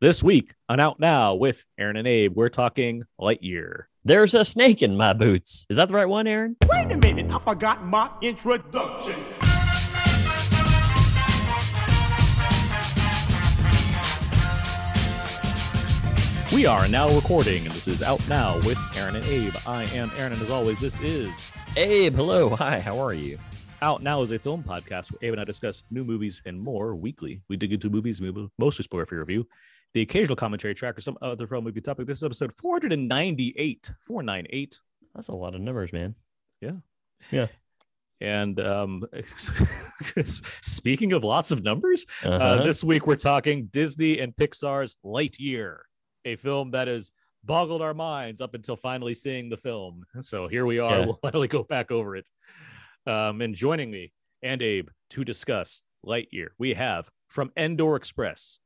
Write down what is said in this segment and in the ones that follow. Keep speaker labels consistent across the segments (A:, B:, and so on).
A: This week on Out Now with Aaron and Abe, we're talking Lightyear.
B: There's a snake in my boots. Is that the right one, Aaron?
C: Wait a minute, I forgot my introduction.
A: We are now recording, and this is Out Now with Aaron and Abe. I am Aaron, and as always, this is
B: Abe, hello. Hi, how are you?
A: Out Now is a film podcast where Abe and I discuss new movies and more weekly. We dig into movies, movie, mostly spoiler free review, the occasional commentary track, or some other film movie topic. This is episode 498. 498.
B: That's a lot of numbers, man.
A: Yeah.
B: Yeah.
A: And um, speaking of lots of numbers, uh,
B: Uh-huh.
A: this week we're talking Disney and Pixar's Lightyear, a film that has boggled our minds up until finally seeing the film. So here we are.
B: Yeah.
A: We'll finally go back over it. Um, and joining me and Abe to discuss Lightyear, we have from Endor Express.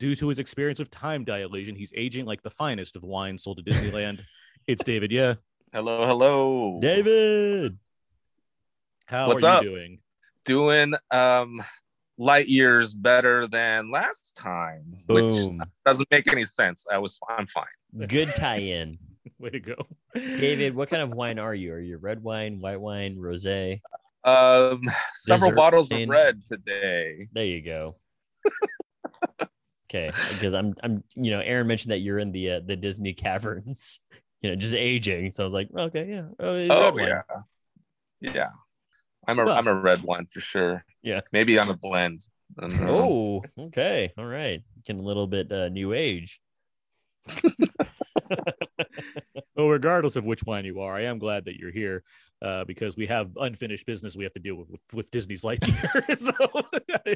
A: Due to his experience of time dilation, he's aging like the finest of wine sold to Disneyland. it's David. Yeah.
D: Hello, hello.
B: David.
A: How
D: What's
A: are
D: up?
A: you doing?
D: Doing um light years better than last time, which
B: Boom.
D: doesn't make any sense. I was I'm fine.
B: Good tie-in.
A: Way to go.
B: David, what kind of wine are you? Are you red wine, white wine, rosé?
D: Um several bottles
B: in-
D: of red today.
B: There you go. okay, because I'm I'm you know, Aaron mentioned that you're in the uh, the Disney caverns, you know, just aging. So I was like, okay, yeah. Oh,
D: Oh
B: red wine.
D: yeah. Yeah. I'm a
A: Well-
D: am a red one for sure.
B: Yeah.
D: Maybe I'm a blend. I don't know.
B: Oh, okay. All right. Getting a little bit uh, new age.
A: Well, regardless of which wine you are, I am glad that you're here uh, because we have unfinished business we have to deal with with, with Disney's Lightyear. so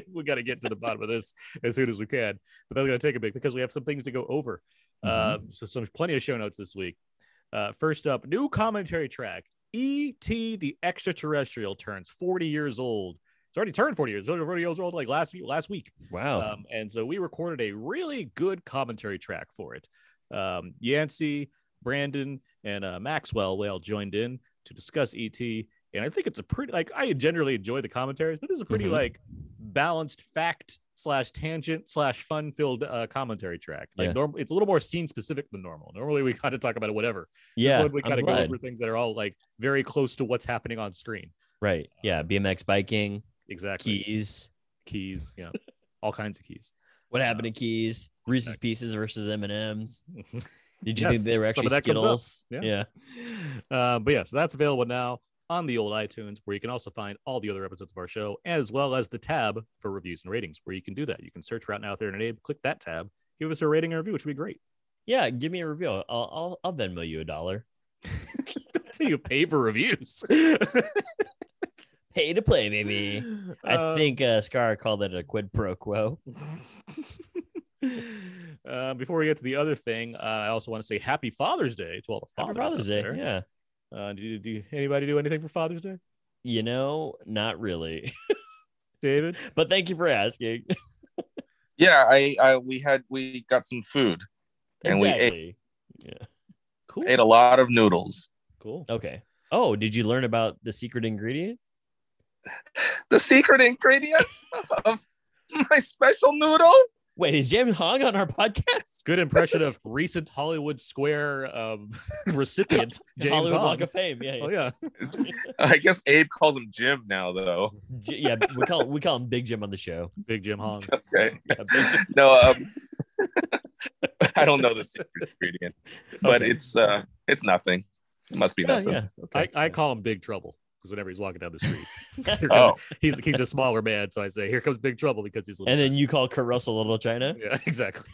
A: we got to get to the bottom of this as soon as we can. But that's going to take a bit because we have some things to go over. Uh, so some plenty of show notes this week. Uh, first up, new commentary track. E.T. the Extraterrestrial turns 40 years old. It's already turned 40 years. 40 years old like last last week.
B: Wow.
A: Um, and so we recorded a really good commentary track for it. Um, Yancey, Brandon, and uh, Maxwell they all joined in to discuss ET. And I think it's a pretty like I generally enjoy the commentaries, but this is a pretty
B: Mhm.
A: like balanced fact slash tangent slash fun filled uh, commentary track. Like
B: Yeah.
A: norm- it's a little more scene specific than normal. Normally we kind of talk about whatever.
B: yeah.
A: this one we kind of go over things that are all like very close to what's happening on screen.
B: Right. Yeah. BMX biking,
A: Exactly.
B: keys.
A: keys, yeah, all kinds of keys.
B: What happened to keys? Reese's Pieces versus M and M's. Did you
A: Yes,
B: think they were actually
A: that comes up.
B: Skittles?
A: Yeah. Uh, but yeah, so that's available now on the old iTunes, where you can also find all the other episodes of our show, as well as the tab for reviews and ratings, where you can do that. You can search for Out Now Aaron and Abe, click that tab, give us a rating and review, which would be great.
B: Yeah. Give me a review. I'll I'll, I'll Venmo you a dollar.
A: That's how you pay for reviews.
B: Pay to play, baby. I
A: Uh,
B: think uh, Scar called it a quid pro quo.
A: uh, before we get to the other thing, uh, I also want to say Happy Father's Day to all the
B: Happy
A: fathers.
B: Father's Day.
A: there.
B: Yeah.
A: Uh, do, do anybody do anything for Father's Day,
B: You know, not really.
A: David?
B: but thank you for asking.
D: Yeah, I, I we had we got some food and we ate.
B: Yeah.
A: Cool.
D: ate a lot of noodles.
A: Cool.
B: Okay. Oh, did you learn about the secret ingredient?
D: The secret ingredient of my special noodle.
B: Wait, is James Hong on our podcast?
A: Good impression of recent Hollywood Square um, recipient James
B: Hollywood
A: Hong.
B: Walk of Fame. Yeah.
A: Oh yeah,
D: I guess Abe calls him Jim now, though.
B: J- yeah. We call we call him Big Jim on the show.
A: Big Jim Hong.
D: Okay.
B: Yeah, Jim.
D: No, um, I don't know the secret ingredient, but
B: Okay.
D: it's uh, it's nothing. It must be
B: Yeah,
D: nothing.
B: yeah. Okay.
A: I, I call him Big Trouble because whenever he's walking down the street,
D: Oh,
A: he's he's a smaller man, so I say, "Here comes Big Trouble" because he's.
B: and then you call Kurt Russell Little China.
A: yeah, exactly.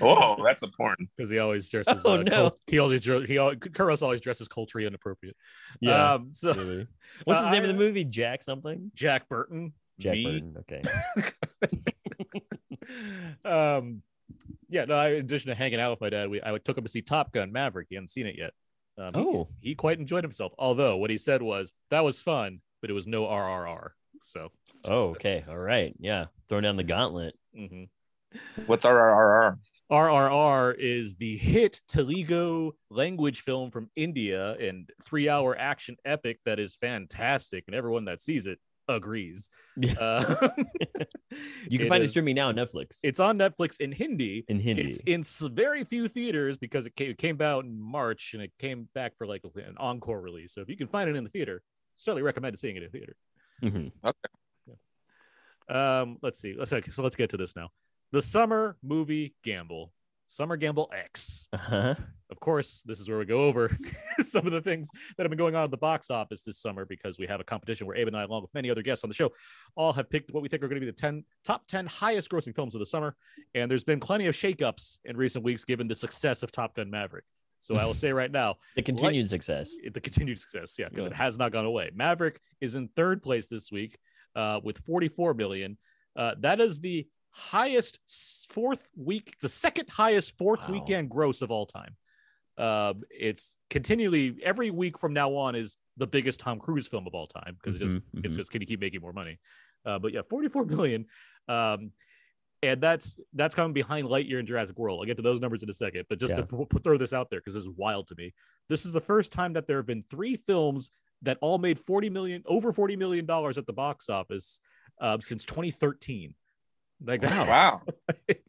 D: oh, that's a important.
A: Because he always dresses.
B: Oh,
A: uh,
B: no.
A: cult- he always dre- he always, Kurt Russell always dresses culturally inappropriate.
B: Yeah.
A: Um. So
B: really. What's the
A: Uh,
B: name of the movie? Jack something.
A: Jack Burton.
B: Jack
A: me,
B: Burton. Okay.
A: um, yeah, no. I, in addition to hanging out with my dad, we I took him to see Top Gun Maverick. He hadn't seen it yet. Um,
B: Oh.
A: he, quite enjoyed himself. Although what he said was that was fun, but it was no RRR. So,
B: Oh. Okay. All right. Yeah. Throwing down the gauntlet.
A: hmm
D: What's RRR?
A: RRR is the hit Telugu language film from India and three hour action epic that is fantastic. And everyone that sees it agrees.
B: Yeah.
A: Uh,
B: You can
A: it
B: find it
A: is-
B: streaming now on Netflix
A: It's on Netflix in Hindi.
B: in Hindi.
A: It's in very few theaters because it came, it came out in March and it came back for like an encore release. So if you can find it in the theater, certainly recommend seeing it in theater.
B: Mhm.
A: Um, let's see. Let's okay, so let's get to this now. The summer movie gamble, Summer Gamble X.
B: Uh-huh.
A: Of course, this is where we go over some of the things that have been going on at the box office this summer because we have a competition where Abe and I, along with many other guests on the show, all have picked what we think are going to be the 10 top 10 highest grossing films of the summer. And there's been plenty of shakeups in recent weeks given the success of Top Gun Maverick. So I will say right now,
B: The continued success.
A: the continued success, yeah, because
B: Yeah.
A: it has not gone away. Maverick is in third place this week uh, with 44 million. Uh, that is the highest fourth week, the second highest fourth
B: Wow.
A: weekend gross of all time. Uh, it's continually every week from now on is the biggest Tom Cruise film of all time because it just
B: Mhm,
A: it's
B: mhm.
A: just going to keep making more money. Uh, but yeah, 44 million. Um, and that's that's coming behind Lightyear and Jurassic World. I'll get to those numbers in a second, but just
B: Yeah.
A: to p- throw this out there because this is wild to me. This is the first time that there have been three films that all made 40 million over 40 million dollars at the box office uh, since 2013. Like
B: Wow.
D: Wow.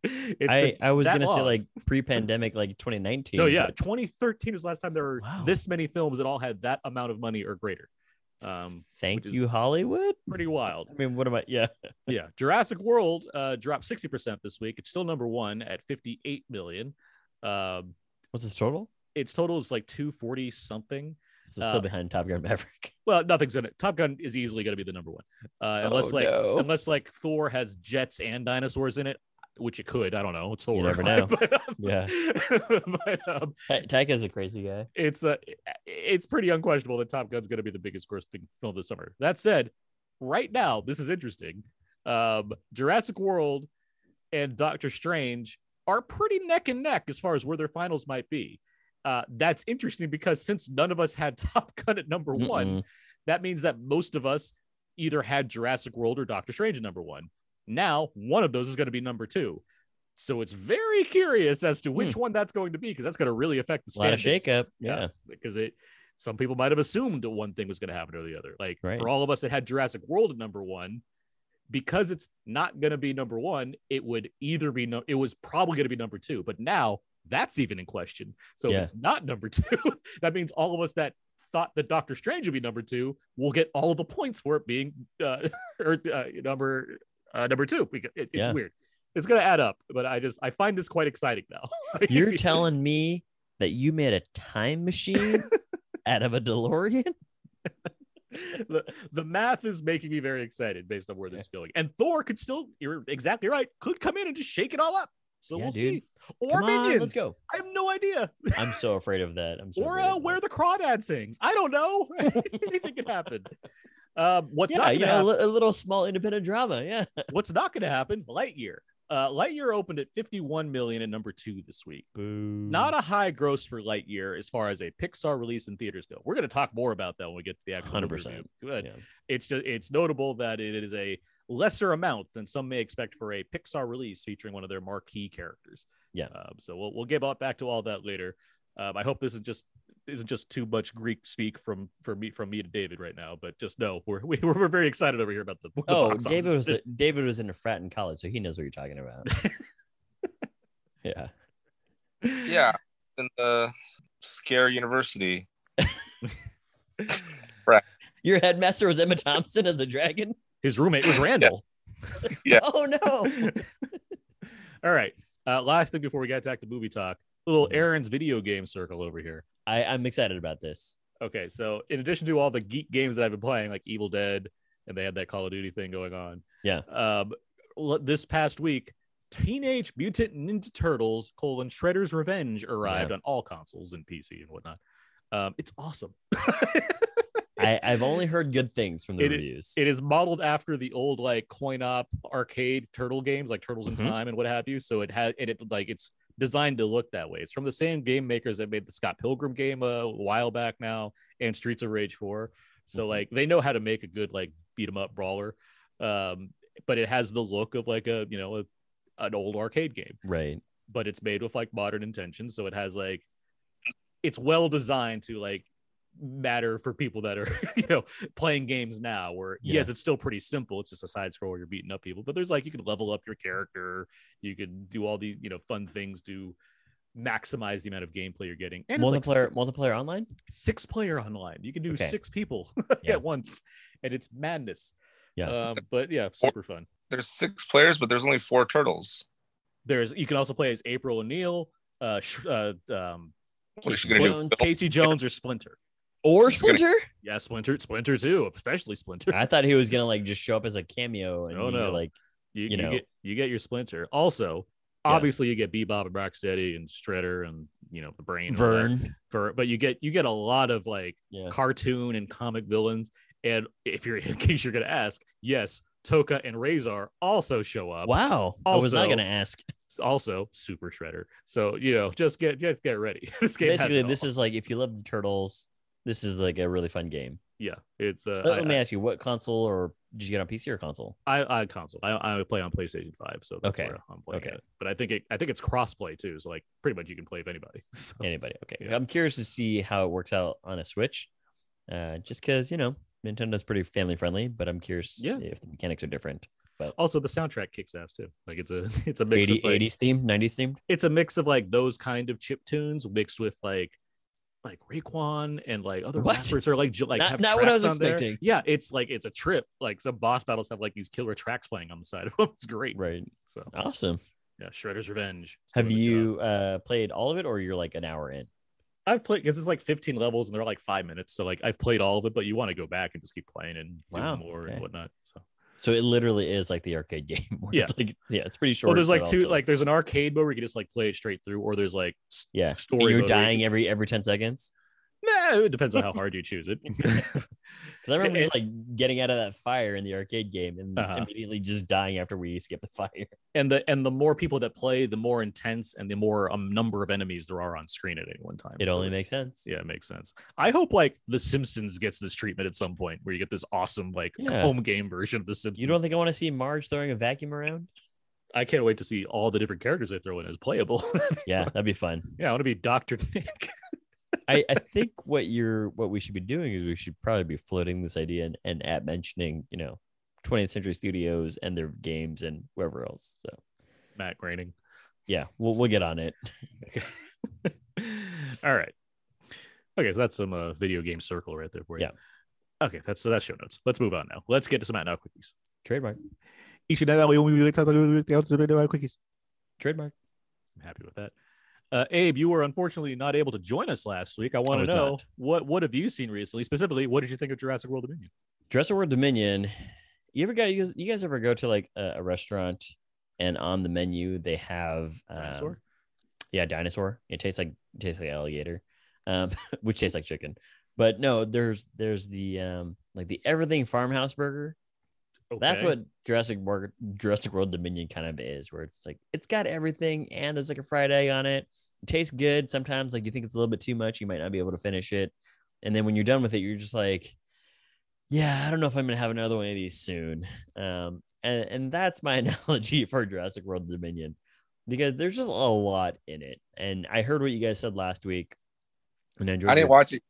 A: it's
B: I,
A: been
B: I was gonna say like pre-pandemic, like 2019.
A: no, yeah,
B: but
A: 2013 is the last time there were
B: Wow.
A: this many films that all had that amount of money or greater. Um,
B: Thank you, Hollywood.
A: pretty wild.
B: I mean, what am I? Yeah.
A: yeah jurassic world uh dropped 60% this week it's still number one at 58 million um
B: What's this total?
A: its total is like 240 something
B: So
A: Uh,
B: still behind Top Gun Maverick.
A: well nothing's in it top gun is easily going to be the number one uh unless
B: Oh,
A: like
B: no.
A: unless like thor has jets and dinosaurs in it which it could i don't know it's thor
B: never know.
A: but, um,
B: Yeah.
A: but um,
B: Taika's a crazy guy.
A: it's uh, it's pretty unquestionable that Top Gun's going to be the biggest grossing film this summer. That said, right now this is interesting. Um, Jurassic World and Doctor Strange are pretty neck and neck as far as where their finals might be. Uh, that's interesting because since none of us had Top Gun at number one,
B: Mm-mm.
A: that means that most of us either had Jurassic World or Doctor Strange at number one. Now, one of those is going to be number two. So it's very curious as to which one that's going to be because that's going to really affect the
B: Hmm. A lot of shakeup. Yeah.
A: because it some people might have assumed that one thing was going to happen or the other. Like
B: Right.
A: for all of us that had Jurassic World at number one, because it's not going to be number one, it would either be no, it was probably going to be number two, but now that's even in question. So
B: Yeah.
A: it's not number two. that means all of us that thought that Doctor Strange would be number two will get all of the points for it being uh, or uh, number uh, number two. It, it's
B: Yeah.
A: weird. It's going to add up, but I just I find this quite exciting now.
B: You're telling me that you made a time machine out of a DeLorean?
A: the, the math is making me very excited based on where this is going. And Thor could still, you're exactly right, could come in and just shake it all up. So
B: Yeah,
A: we'll
B: dude.
A: see. Or
B: Come on,
A: minions.
B: let's go.
A: I have no idea.
B: I'm so afraid of that. I'm so
A: or uh, where the crawdad sings. I don't know. Anything can happen. Um, what's
B: yeah,
A: not
B: you know, a,
A: happen,
B: a little small independent drama. Yeah.
A: what's not going to happen? Lightyear. Uh, Lightyear opened at 51 million and number two this week.
B: Boo.
A: Not a high gross for Lightyear as far as a Pixar release in theaters go. We're going to talk more about that when we get to the actual
B: 100%.
A: review. But
B: Yeah.
A: it's just it's notable that it is a lesser amount than some may expect for a Pixar release featuring one of their marquee characters.
B: Yeah.
A: Um, so we'll we'll get back to all that later. Um, I hope this is just isn't just too much Greek speak from from me from me to David right now, but just know we're we, we're very excited over here about the. the
B: Oh,
A: box
B: David
A: office.
B: was David was in a frat in college, so he knows what you're talking about. yeah.
D: Yeah. In the Scare University. right.
B: Your headmaster was Emma Thompson as a dragon.
A: His roommate was Randall.
D: Yeah.
B: Oh no.
A: all right. Uh, last thing before we get back to movie talk, little
B: Mhm.
A: Aaron's video game circle over here.
B: I, I'm excited about this.
A: Okay, so in addition to all the geek games that I've been playing, like Evil Dead, and they had that Call of Duty thing going on.
B: Yeah.
A: Um, this past week, Teenage Mutant Ninja Turtles: colon Shredder's Revenge arrived
B: Yeah.
A: on all consoles and PC and whatnot. Um, it's awesome.
B: I, I've only heard good things from the
A: It-
B: reviews.
A: It is modeled after the old like coin op arcade turtle games, like Turtles in
B: Mhm.
A: Time and what have you. So it had and it like it's designed to look that way. It's from the same game makers that made the Scott Pilgrim game a while back now and Streets of Rage 4. So
B: Mhm.
A: like they know how to make a good like beat 'em up brawler. Um, but it has the look of like a you know a, an old arcade game
B: right.
A: but it's made with like modern intentions. So it has like it's well designed to like matter for people that are you know playing games now where
B: Yeah.
A: yes it's still pretty simple it's just a side scroll you're beating up people but there's like you can level up your character you can do all these you know fun things to maximize the amount of gameplay you're getting and it's like
B: multiplayer multiplayer online.
A: six, six player online you can do
B: Okay.
A: six people
B: Yeah.
A: at once and it's madness
B: Yeah.
A: um, but yeah super fun
D: There's six players, but there's only four turtles.
A: there's you can also play as april o'neil uh, sh- uh um
D: What is she gonna do?
A: Casey jones or splinter
B: Or
D: She's gonna-
B: Splinter?
A: yeah splinter splinter too especially splinter
B: I thought he was gonna like just show up as a cameo and
A: Oh, no.
B: like
A: you,
B: you
A: you
B: know.
A: get you get your splinter also
B: Yeah.
A: obviously you get bebop and rocksteady and shredder and you know the brain and
B: Vern.
A: for but you get you get a lot of like
B: Yeah.
A: cartoon and comic villains and if you're in case you're gonna ask yes Tokka and Rahzar also show up
B: Wow. I was not gonna ask.
A: also super shredder so you know just get just get ready this game
B: Basically, this
A: all.
B: is like if you love the turtles, this is like a really fun game.
A: yeah it's uh
B: Let,
A: I,
B: let me ask you, what console or did you get on PC or console?
A: I, I, I console I, I play on playstation 5 so that's
B: Okay.
A: i'm playing
B: Okay.
A: it but i think it i think it's crossplay too so like pretty much you can play with anybody So
B: Anybody? Okay.
A: yeah.
B: I'm curious to see how it works out on a Switch. Uh, just because you know Nintendo's pretty family friendly, but I'm curious
A: Yeah.
B: if the mechanics are different.
A: But also the soundtrack kicks ass too like it's a it's a mix
B: 80,
A: of like,
B: 80s themed, 90s themed.
A: it's a mix of like those kind of chip tunes mixed with like like Raekwon and like other
B: What?
A: rappers are like like
B: Not-
A: have
B: not what I was
A: on there.
B: expecting.
A: Yeah, it's like it's a trip. Like some boss battles have like these killer tracks playing on the side of them. It's great.
B: Right.
A: So
B: Awesome.
A: yeah, Shredder's Revenge.
B: Have
A: doing the job.
B: you uh played all of it or you're like an hour in?
A: I've played because it's like 15 levels and they're like five minutes. So like I've played all of it, but you want to go back and just keep playing and
B: Wow,
A: doing more
B: okay.
A: and whatnot. So
B: So it literally is like the arcade game. Where
A: Yeah.
B: It's like yeah, it's pretty short.
A: well, there's like two
B: also-
A: like there's an arcade mode where you can just like play it straight through, or there's like
B: yeah.
A: story.
B: And you're
A: mode where you
B: dying every every 10 seconds.
A: It depends on how hard you choose it.
B: Because I remember just like getting out of that fire in the arcade game and
A: Uh-huh.
B: immediately just dying after we escape the fire.
A: and the and the more people that play, the more intense and the more um, number of enemies there are on screen at any one time.
B: It
A: So,
B: only makes sense.
A: yeah, it makes sense. I hope like The Simpsons gets this treatment at some point, where you get this awesome like
B: Yeah.
A: home game version of The Simpsons.
B: You don't think I want to see Marge throwing a vacuum around?
A: I can't wait to see all the different characters they throw in as playable.
B: Yeah, that'd be fun.
A: yeah, I want to be Doctor Nick.
B: I, I think what you're what we should be doing is we should probably be floating this idea and, and at mentioning, you know, 20th century studios and their games and wherever else. So
A: Matt Groening.
B: yeah, we'll we'll get on it.
A: Okay. all right. Okay, so that's some uh, video game circle right there for you.
B: Yeah.
A: Okay, that's so that's show notes. Let's move on now. Let's get to some Out Now quickies.
B: Trademark.
A: Each and every we like talk about quickies.
B: Trademark.
A: I'm happy with that. Uh, Abe, you were unfortunately not able to join us last week. I want to know
B: not.
A: what what have you seen recently? Specifically, what did you think of Jurassic World Dominion?
B: Jurassic World Dominion. You ever guys you guys, you guys ever go to like a, a restaurant and on the menu they have um,
A: Dinosaur?
B: yeah, dinosaur. It tastes like it tastes like alligator, um, which tastes like chicken. But no, there's there's the um like the everything farmhouse burger. That's what Jurassic World Jurassic World Dominion kind of is, where it's like it's got everything and there's like a fried egg on it. It tastes good. Sometimes like you think it's a little bit too much, you might not be able to finish it. And then when you're done with it, you're just like, yeah, I don't know if I'm gonna have another one of these soon. Um, and and that's my analogy for Jurassic World Dominion, because there's just a lot in it. And I heard what you guys said last week, and I enjoyed.
D: I didn't
B: your-
D: watch it.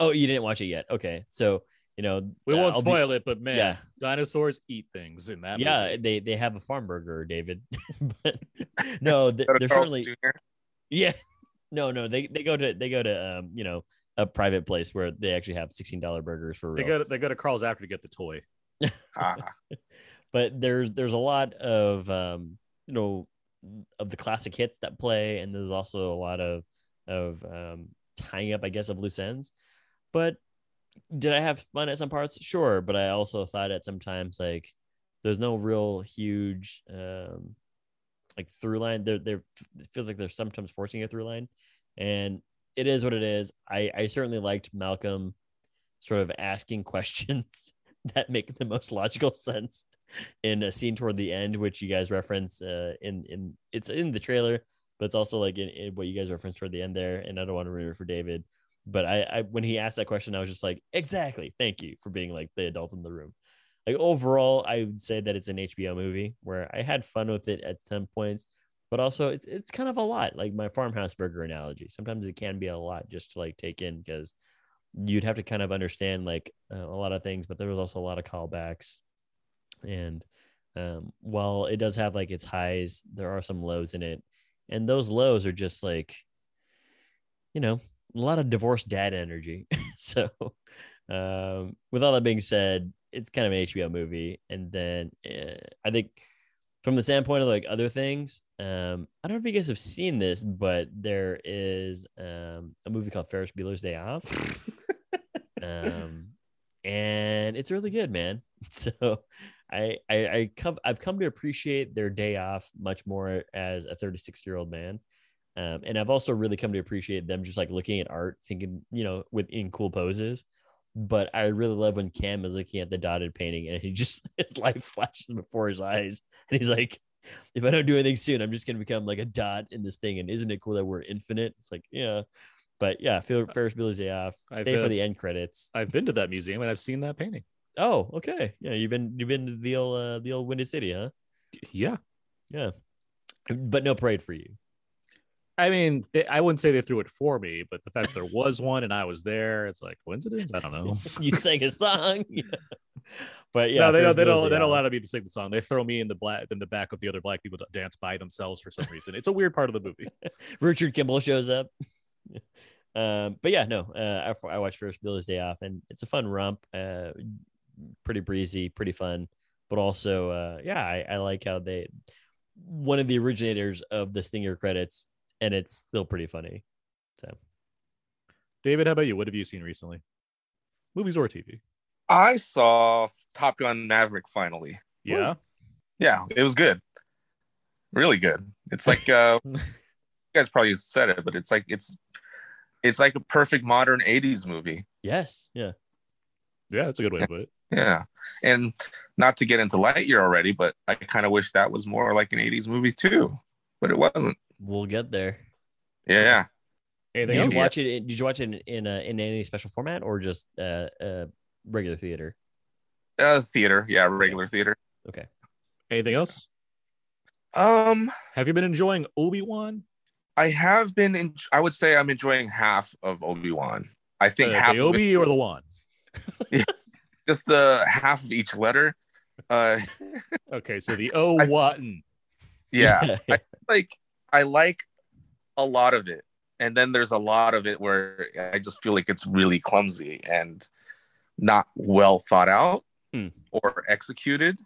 B: Oh, you didn't watch it yet? Okay, so you know
A: We
B: uh,
A: won't
B: I'll be-
A: spoil it, but man,
B: yeah.
A: dinosaurs eat things in that.
B: yeah,
A: movie.
B: they they have a farm burger, David. but no, th-
D: Go
B: they're
D: Carl's
B: certainly
D: Jr.
B: yeah. No, no, they they go to they go to um you know a private place where they actually have sixteen dollar burgers for real.
A: they go to, they go to Carl's after to get the toy.
D: Ah,
B: but there's there's a lot of um you know of the classic hits that play, and there's also a lot of of um tying up, I guess, of loose ends. But did I have fun at some parts? Sure, but I also thought at sometimes like there's no real huge um like through line. There it feels like they're sometimes forcing a through line, and it is what it is. I I certainly liked Malcolm sort of asking questions that make the most logical sense in a scene toward the end, which you guys reference uh, in in it's in the trailer, but it's also like in, in what you guys reference toward the end there. And I don't want to ruin it for David, but I, I when he asked that question, I was just like, exactly, thank you for being like the adult in the room. Like overall, I would say that it's an HBO movie where I had fun with it at some points, but also it's it's kind of a lot. Like my farmhouse burger analogy, sometimes it can be a lot just to like take in because you'd have to kind of understand like uh, a lot of things, but there was also a lot of callbacks. And um, while it does have like its highs, there are some lows in it, and those lows are just like, you know, a lot of divorced dad energy. so, um, with all that being said, it's kind of an HBO movie, and then uh, I think from the standpoint of like other things, um, I don't know if you guys have seen this, but there is um, a movie called Ferris Bueller's Day Off, um, and it's really good, man. So I I, I come I've come to appreciate their day off much more as a 36 year old man. Um, and I've also really come to appreciate them just like looking at art, thinking, you know, within cool poses. But I really love when Cam is looking at the dotted painting and he just his life flashes before his eyes. And he's like, if I don't do anything soon, I'm just gonna become like a dot in this thing. And isn't it cool that we're infinite? It's like, yeah. But yeah, Fer- Ferris Bueller's Day Off.
A: I've,
B: Stay for
A: uh,
B: the end credits.
A: I've been to that museum and I've seen that painting.
B: Oh, okay. Yeah, you've been you've been to the old uh, the old Windy City, huh?
A: Yeah.
B: Yeah. But no parade for you.
A: I mean, they, I wouldn't say they threw it for me, but the fact that there was one and I was there, it's like coincidence. I don't know.
B: you sang a song. But yeah,
A: no, they don't. They don't. They don't allow me to sing the song. They throw me in the black in the back of the other black people to dance by themselves for some reason. It's a weird part of the movie.
B: Richard Kimble shows up. um, but yeah, no, uh, I, I watched Ferris Bueller's Day Off, and it's a fun romp. Uh, pretty breezy, pretty fun, but also, uh, yeah, I, I like how they one of the originators of the Stinger credits, and it's still pretty funny. So
A: David, how about you? What have you seen recently? Movies or TV?
D: I saw Top Gun Maverick finally.
A: Yeah.
D: Yeah, it was good. Really good. It's like uh you guys probably said it, but it's like it's it's like a perfect modern 80s movie.
B: yes, yeah,
A: Yeah, that's a good way to put it.
D: Yeah. And not to get into Lightyear already, but I kind of wish that was more like an 80s movie too. But it wasn't.
B: we'll get there.
D: Yeah.
A: Anything
B: Did
A: else?
B: you watch it? in- Did you watch it in in, a, in any special format or just uh, uh regular theater?
D: Uh theater. Yeah, regular theater.
B: Okay.
A: Anything else?
D: Um
A: Have you been enjoying Obi Wan?
D: I have been in I would say I'm enjoying half of Obi-Wan. I think
A: Uh,
D: half
A: the
D: of it-
A: Obi or the Wan?
D: just the half of each letter. Uh
A: Okay, so the O
D: I-
A: Watton.
D: yeah. I like I like a lot of it. And then there's a lot of it where I just feel like it's really clumsy and not well thought out
B: Hmm.
D: or executed.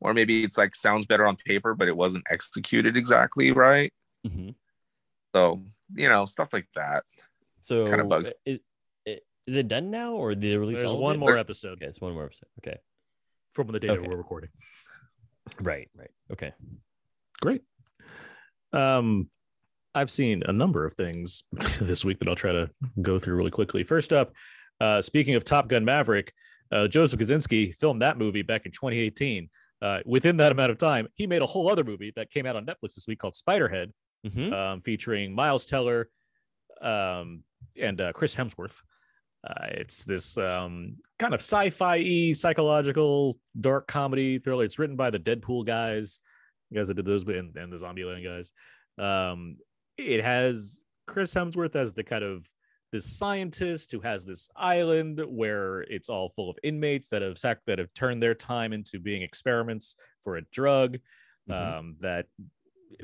D: Or maybe it's like sounds better on paper, but it wasn't executed exactly right.
B: Mhm.
D: So, you know, stuff like that.
B: So
D: Kinda bugs.
B: is, is it done now or did they release
A: There's
B: all
A: one
B: it?
A: more episode
B: Okay, it's one more episode. Okay.
A: from the day
B: Okay.
A: we're recording.
B: Right, right. Okay.
A: Great. Um, I've seen a number of things this week that I'll try to go through really quickly. First up, uh, speaking of Top Gun Maverick, uh, Joseph Kosinski filmed that movie back in 2018. Uh, within that amount of time, he made a whole other movie that came out on Netflix this week called Spiderhead,
B: Mhm.
A: um, featuring Miles Teller um, and uh, Chris Hemsworth. Uh, it's this um, kind of sci-fi psychological dark comedy thriller. It's written by the Deadpool guys, guys that did those, and, and the Zombieland guys. Um, it has Chris Hemsworth as the kind of this scientist who has this island where it's all full of inmates that have sac- that have turned their time into being experiments for a drug
B: Mhm.
A: um, that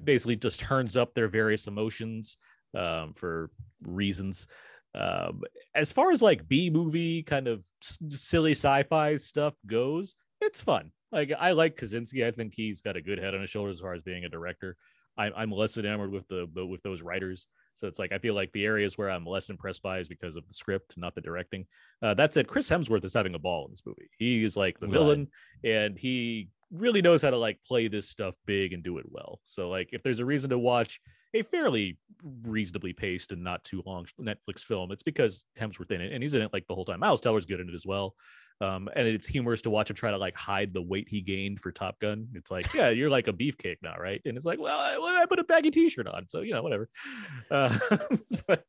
A: basically just turns up their various emotions um, for reasons. Um, as far as like B movie kind of s- silly sci-fi stuff goes, it's fun. Like I like Kosinski. I think he's got a good head on his shoulders as far as being a director. I, I'm less enamored with the, the with those writers. So it's like I feel like the areas where I'm less impressed by is because of the script, not the directing. Uh, that said, Chris Hemsworth is having a ball in this movie. He is like the
B: I'm
A: villain, and he really knows how to like play this stuff big and do it well. So like if there's a reason to watch a fairly reasonably paced and not too long Netflix film, it's because Hemsworth in it, and he's in it like the whole time. Miles Teller's good in it as well. Um, and it's humorous to watch him try to like hide the weight he gained for Top Gun. It's like, yeah, you're like a beefcake now, right? And it's like, well, I, well, I put a baggy T-shirt on, so you know, whatever. Uh, but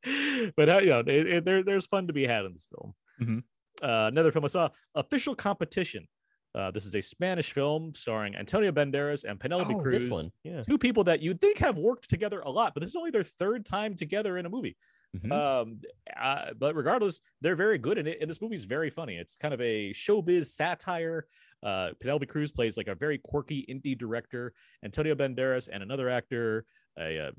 A: but uh, you know, it, it, there, there's fun to be had in this film.
B: Mhm.
A: Uh, another film I saw, Official Competition. Uh, this is a Spanish film starring Antonio Banderas and Penelope
B: Oh,
A: Cruz
B: this one. Yeah.
A: two people that you'd think have worked together a lot, but this is only their third time together in a movie.
B: Mhm.
A: Um, uh, but regardless, they're very good in it, and this movie's very funny. It's kind of a showbiz satire. Uh, Penelope Cruz plays like a very quirky indie director. Antonio Banderas and another actor, a, uh,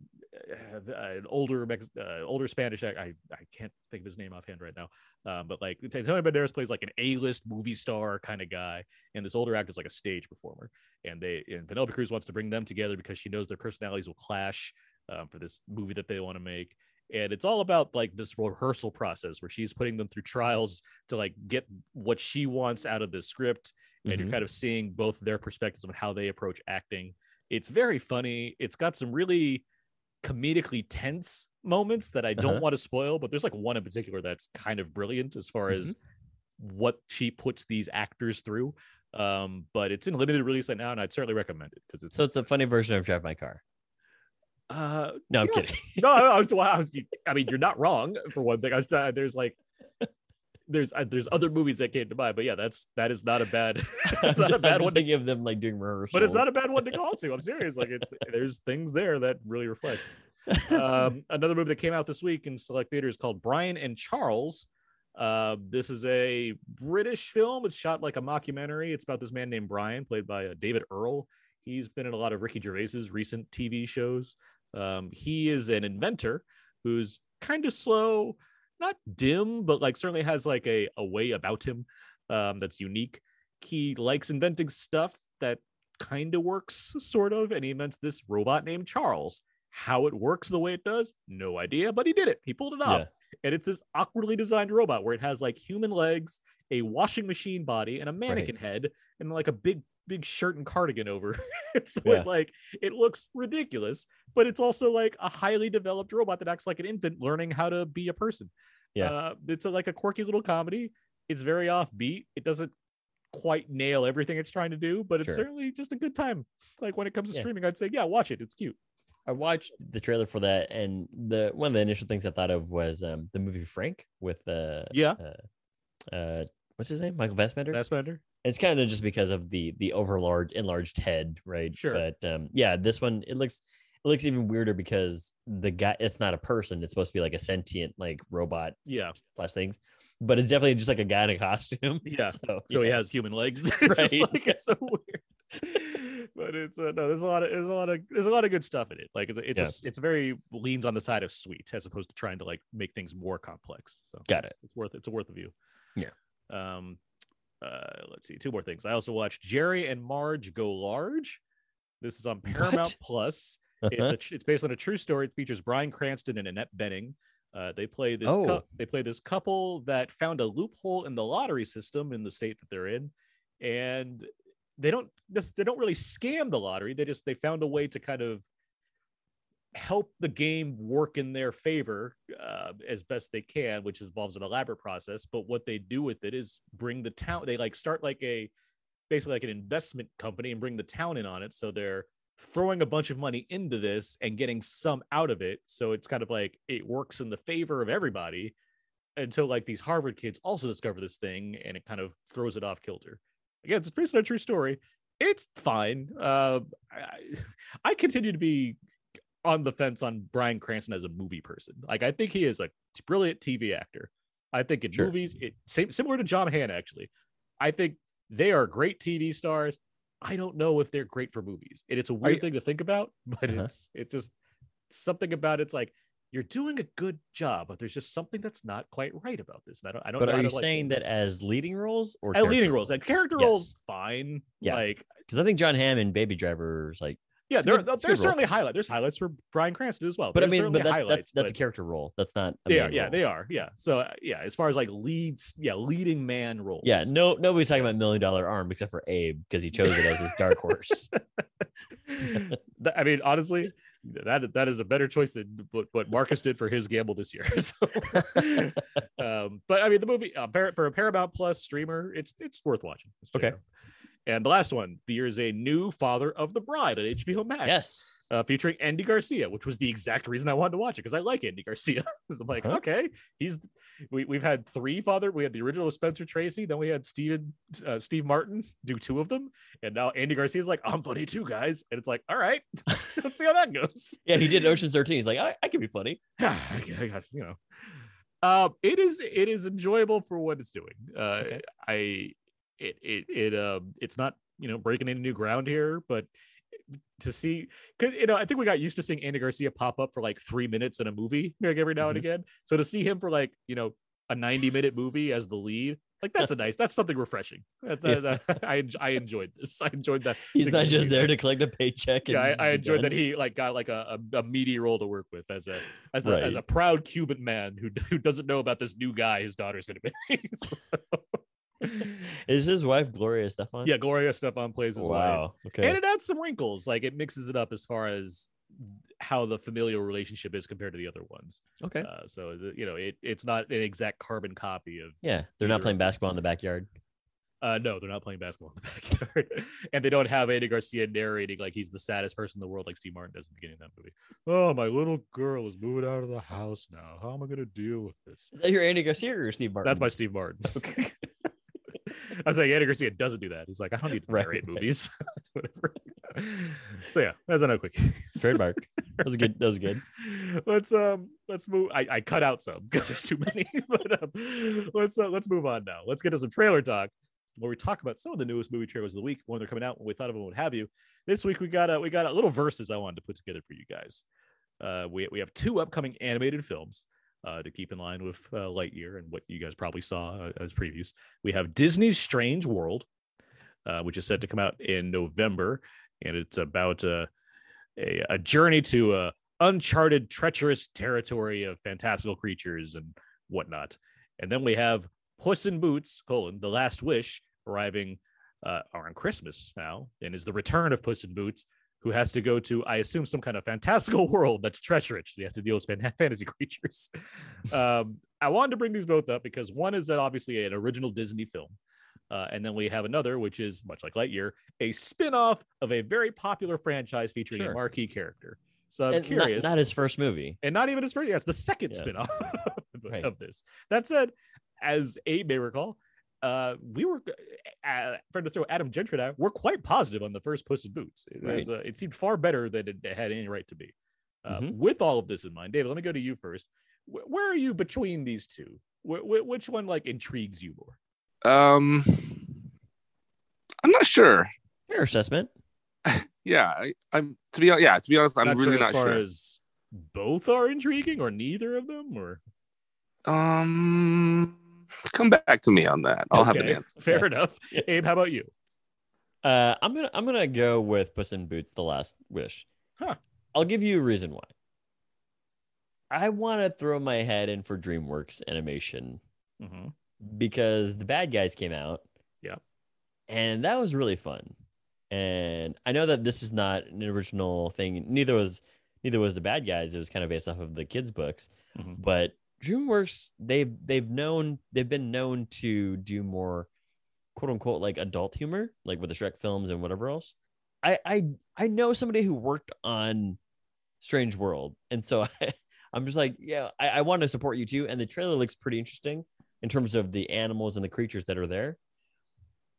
A: an older uh, older Spanish actor. I I can't think of his name offhand right now. Um, but like Antonio Banderas plays like an A-list movie star kind of guy, and this older actor is like a stage performer. And they and Penelope Cruz wants to bring them together because she knows their personalities will clash um, for this movie that they want to make and it's all about like this rehearsal process where she's putting them through trials to like get what she wants out of the script and
B: Mhm.
A: you're kind of seeing both their perspectives on how they approach acting it's very funny it's got some really comedically tense moments that i don't
B: Uh-huh.
A: want to spoil but there's like one in particular that's kind of brilliant as far as what she puts these actors through um but it's in limited release right now and i'd certainly recommend it because it's
B: So it's a funny version of Drive My Car.
A: Uh
B: No, I'm
A: Yeah.
B: kidding.
A: no, I, I was, I, was, I mean, you're not wrong for one thing. I was, uh, there's like, there's uh, there's other movies that came to mind, but yeah, that's that is not a bad, it's not a bad one. To,
B: of them like doing rehearsals.
A: but it's not a bad one to call to. I'm serious. Like it's there's things there that really reflect. Um, another movie that came out this week in select theaters called Brian and Charles. Uh, this is a British film. It's shot like a mockumentary. It's about this man named Brian, played by uh, David Earl. He's been in a lot of Ricky Gervais's recent TV shows. Um, he is an inventor who's kind of slow, not dim, but like certainly has like a, a way about him um, that's unique. He likes inventing stuff that kind of works, sort of, and he invents this robot named Charles. How it works the way it does, no idea, but he did it. He pulled it off.
B: Yeah.
A: And it's this awkwardly designed robot where it has like human legs, a washing machine body, and a mannequin head, and like a big, big shirt and cardigan over. so
B: Yeah.
A: it like it looks ridiculous, but it's also like a highly developed robot that acts like an infant learning how to be a person.
B: Yeah.
A: Uh, it's a, like a quirky little comedy. It's very offbeat. It doesn't quite nail everything it's trying to do, but it's
B: Sure.
A: certainly just a good time. Like when it comes to
B: Yeah.
A: streaming, I'd say, yeah, watch it. It's cute.
B: I watched the trailer for that, and the one of the initial things I thought of was um, the movie Frank with uh,
A: Yeah.
B: uh, uh, what's his name, Michael Fassbender.
A: Fassbender.
B: It's kind of just because of the the overlarge enlarged head, right?
A: Sure.
B: But um, yeah, this one it looks it looks even weirder because the guy it's not a person; it's supposed to be like a sentient like robot
A: Yeah.
B: slash things, but it's definitely just like a guy in a costume.
A: Yeah.
B: So,
A: So he has human legs. it's
B: Right.
A: like it's so weird. but it's uh, no, there's a lot of there's a lot of there's a lot of good stuff in it. Like it's it's, a s- it's very leans on the side of sweet as opposed to trying to like make things more complex. So
B: Got
A: it's, It's worth it's a worth a view.
B: Yeah.
A: Um. Uh. Let's see. Two more things. I also watched Jerry and Marge Go Large. This is on Paramount
B: What?
A: Plus. It's a it's based on a true story. It features Bryan Cranston and Annette Bening. Uh, they play this
B: Oh.
A: they play this couple that found a loophole in the lottery system in the state that they're in, and they don't they don't really scam the lottery. They just they found a way to kind of help the game work in their favor uh, as best they can, which involves an elaborate process. But what they do with it is bring the town. They like start like a basically like an investment company and bring the town in on it. So they're throwing a bunch of money into this and getting some out of it. So it's kind of like it works in the favor of everybody until like these Harvard kids also discover this thing and it kind of throws it off kilter. Again, it's based on a true story. It's fine. Uh, I, I continue to be on the fence on Bryan Cranston as a movie person. Like I think he is a brilliant TV actor. I think in
B: Sure.
A: movies, it same similar to Jon Hamm actually. I think they are great TV stars. I don't know if they're great for movies. And it's a weird
B: you-
A: thing to think about, but
B: Uh-huh.
A: it's it just something about it's like you're doing a good job, but there's just something that's not quite right about this. And I don't I don't
B: But
A: know
B: are you
A: like,
B: saying that as leading roles or
A: at leading roles like character roles fine.
B: Yeah.
A: Like
B: Because I think Jon Hamm and Baby Driver is like,
A: yeah, there,
B: good-
A: there's
B: role.
A: certainly highlights. There's highlights for Bryan Cranston as well.
B: but I
A: There's
B: mean, but that's,
A: highlights,
B: that's that's a character role. That's not. A
A: they are, yeah,
B: role.
A: they are, yeah. So uh, yeah, as far as like leads, yeah, leading man roles.
B: Yeah, no, nobody's talking about Million Dollar Arm except for Abe because he chose it as his dark horse.
A: I mean, honestly, that that is a better choice than what, what Marcus did for his gamble this year. So, um, but I mean, the movie uh, for a Paramount Plus streamer, it's it's worth watching. Just check it
B: Okay.
A: out. And the last one, there is a new Father of the Bride on HBO Max.
B: Yes.
A: uh, featuring Andy Garcia, which was the exact reason I wanted to watch it because I like Andy Garcia. I'm like,
B: Uh-huh.
A: okay, he's we we've had three father. We had the original Spencer Tracy, then we had Steven uh, Steve Martin do two of them, and now Andy Garcia's like, I'm funny too, guys, and it's like, all right, let's see how that goes.
B: Yeah, he did Ocean's 13. He's like, I, I can be funny.
A: I I got- you know, um, it is it is enjoyable for what it's doing. Uh,
B: Okay.
A: I it it it um it's not you know breaking any new ground here, but to see because you know I think we got used to seeing Andy Garcia pop up for like three minutes in a movie like every now and
B: Mhm.
A: again. So to see him for like you know a ninety minute movie as the lead. Like that's a nice. That's something refreshing. That-
B: Yeah.
A: that- that- I I enjoyed this. I enjoyed that.
B: He's not just there to collect a paycheck. And
A: Yeah, I, I enjoyed that he like got like a, a, a meaty role to work with as a as a as a proud Cuban man who who doesn't know about this new guy his daughter's gonna be. So-
B: Is his wife Gloria Estefan?
A: yeah, Gloria Estefan plays his wife,
B: Okay.
A: and it adds some wrinkles. Like it mixes it up as far as how the familial relationship is compared to the other ones.
B: okay.
A: Uh, so the, you know, it it's not an exact carbon copy of.
B: yeah, they're not playing basketball in the backyard.
A: Uh, no, they're not playing basketball in the backyard, and they don't have Andy Garcia narrating like he's the saddest person in the world, like Steve Martin does in the beginning of that movie. Oh, my little girl is moving out of the house now. How am I going to deal with this?
B: Is that your Andy Garcia or Steve Martin?
A: That's my Steve Martin. I was like, Andy Garcia doesn't do that. He's like, I don't need to narrate
B: right.
A: movies. Whatever. So yeah, that's a no quick.
B: trademark. That was good. That was good.
A: let's um let's move. I, I cut out some because there's too many. but um, let's uh, let's move on now. Let's get to some trailer talk where we talk about some of the newest movie trailers of the week when they're coming out. When we thought of them, what have you. This week we got a we got a little verses I wanted to put together for you guys. Uh, we we have two upcoming animated films. Uh, to keep in line with uh, Lightyear and what you guys probably saw uh, as previews, we have Disney's Strange World, uh, which is set to come out in November, and it's about uh, a, a journey to uh, uncharted, treacherous territory of fantastical creatures and whatnot. And then we have Puss in Boots: colon, The Last Wish, arriving uh, on Christmas now, and is the return of Puss in Boots, who has to go to, I assume, some kind of fantastical world that's treacherous. You have to deal with fantasy creatures. um, I wanted to bring these both up because one is that obviously an original Disney film. Uh, and then we have another, which is much like Lightyear, a spin-off of a very popular franchise featuring a marquee character. So I'm
B: And
A: curious,
B: not his first movie.
A: and not even his first. Yeah, it's the second
B: Yeah.
A: spin-off of,
B: Right.
A: of this. That said, as Abe may recall, uh, we were uh, friend of the show Adam Gentry and I were quite positive on the first Puss in Boots. It, was, uh, it seemed far better than it had any right to be. Uh,
B: Mhm.
A: With all of this in mind, David, let me go to you first. Wh- where are you between these two? Wh- wh- which one like intrigues you more?
D: Um, I'm not sure.
B: Fair assessment.
D: Yeah, I, I'm to be hon- yeah to be honest, I'm
A: Not
D: really
A: sure
D: not
A: as far
D: sure.
A: as both are intriguing or neither of them or
D: Um, come back to me on that. I'll have an answer.
A: Fair
B: Yeah.
A: enough. Abe, how about you?
B: Uh, I'm gonna I'm gonna go with Puss in Boots: The Last Wish.
A: Huh.
B: I'll give you a reason why. I want to throw my head in for DreamWorks animation
A: Mhm.
B: because the bad guys came out.
A: Yeah.
B: And that was really fun. And I know that this is not an original thing. Neither was neither was the bad guys. It was kind of based off of the kids' books.
A: Mhm.
B: But DreamWorks, they've they've known they've been known to do more quote unquote like adult humor, like with the Shrek films and whatever else. I I I know somebody who worked on Strange World, and so I, I'm just like, yeah, I, I want to support you too. And the trailer looks pretty interesting in terms of the animals and the creatures that are there.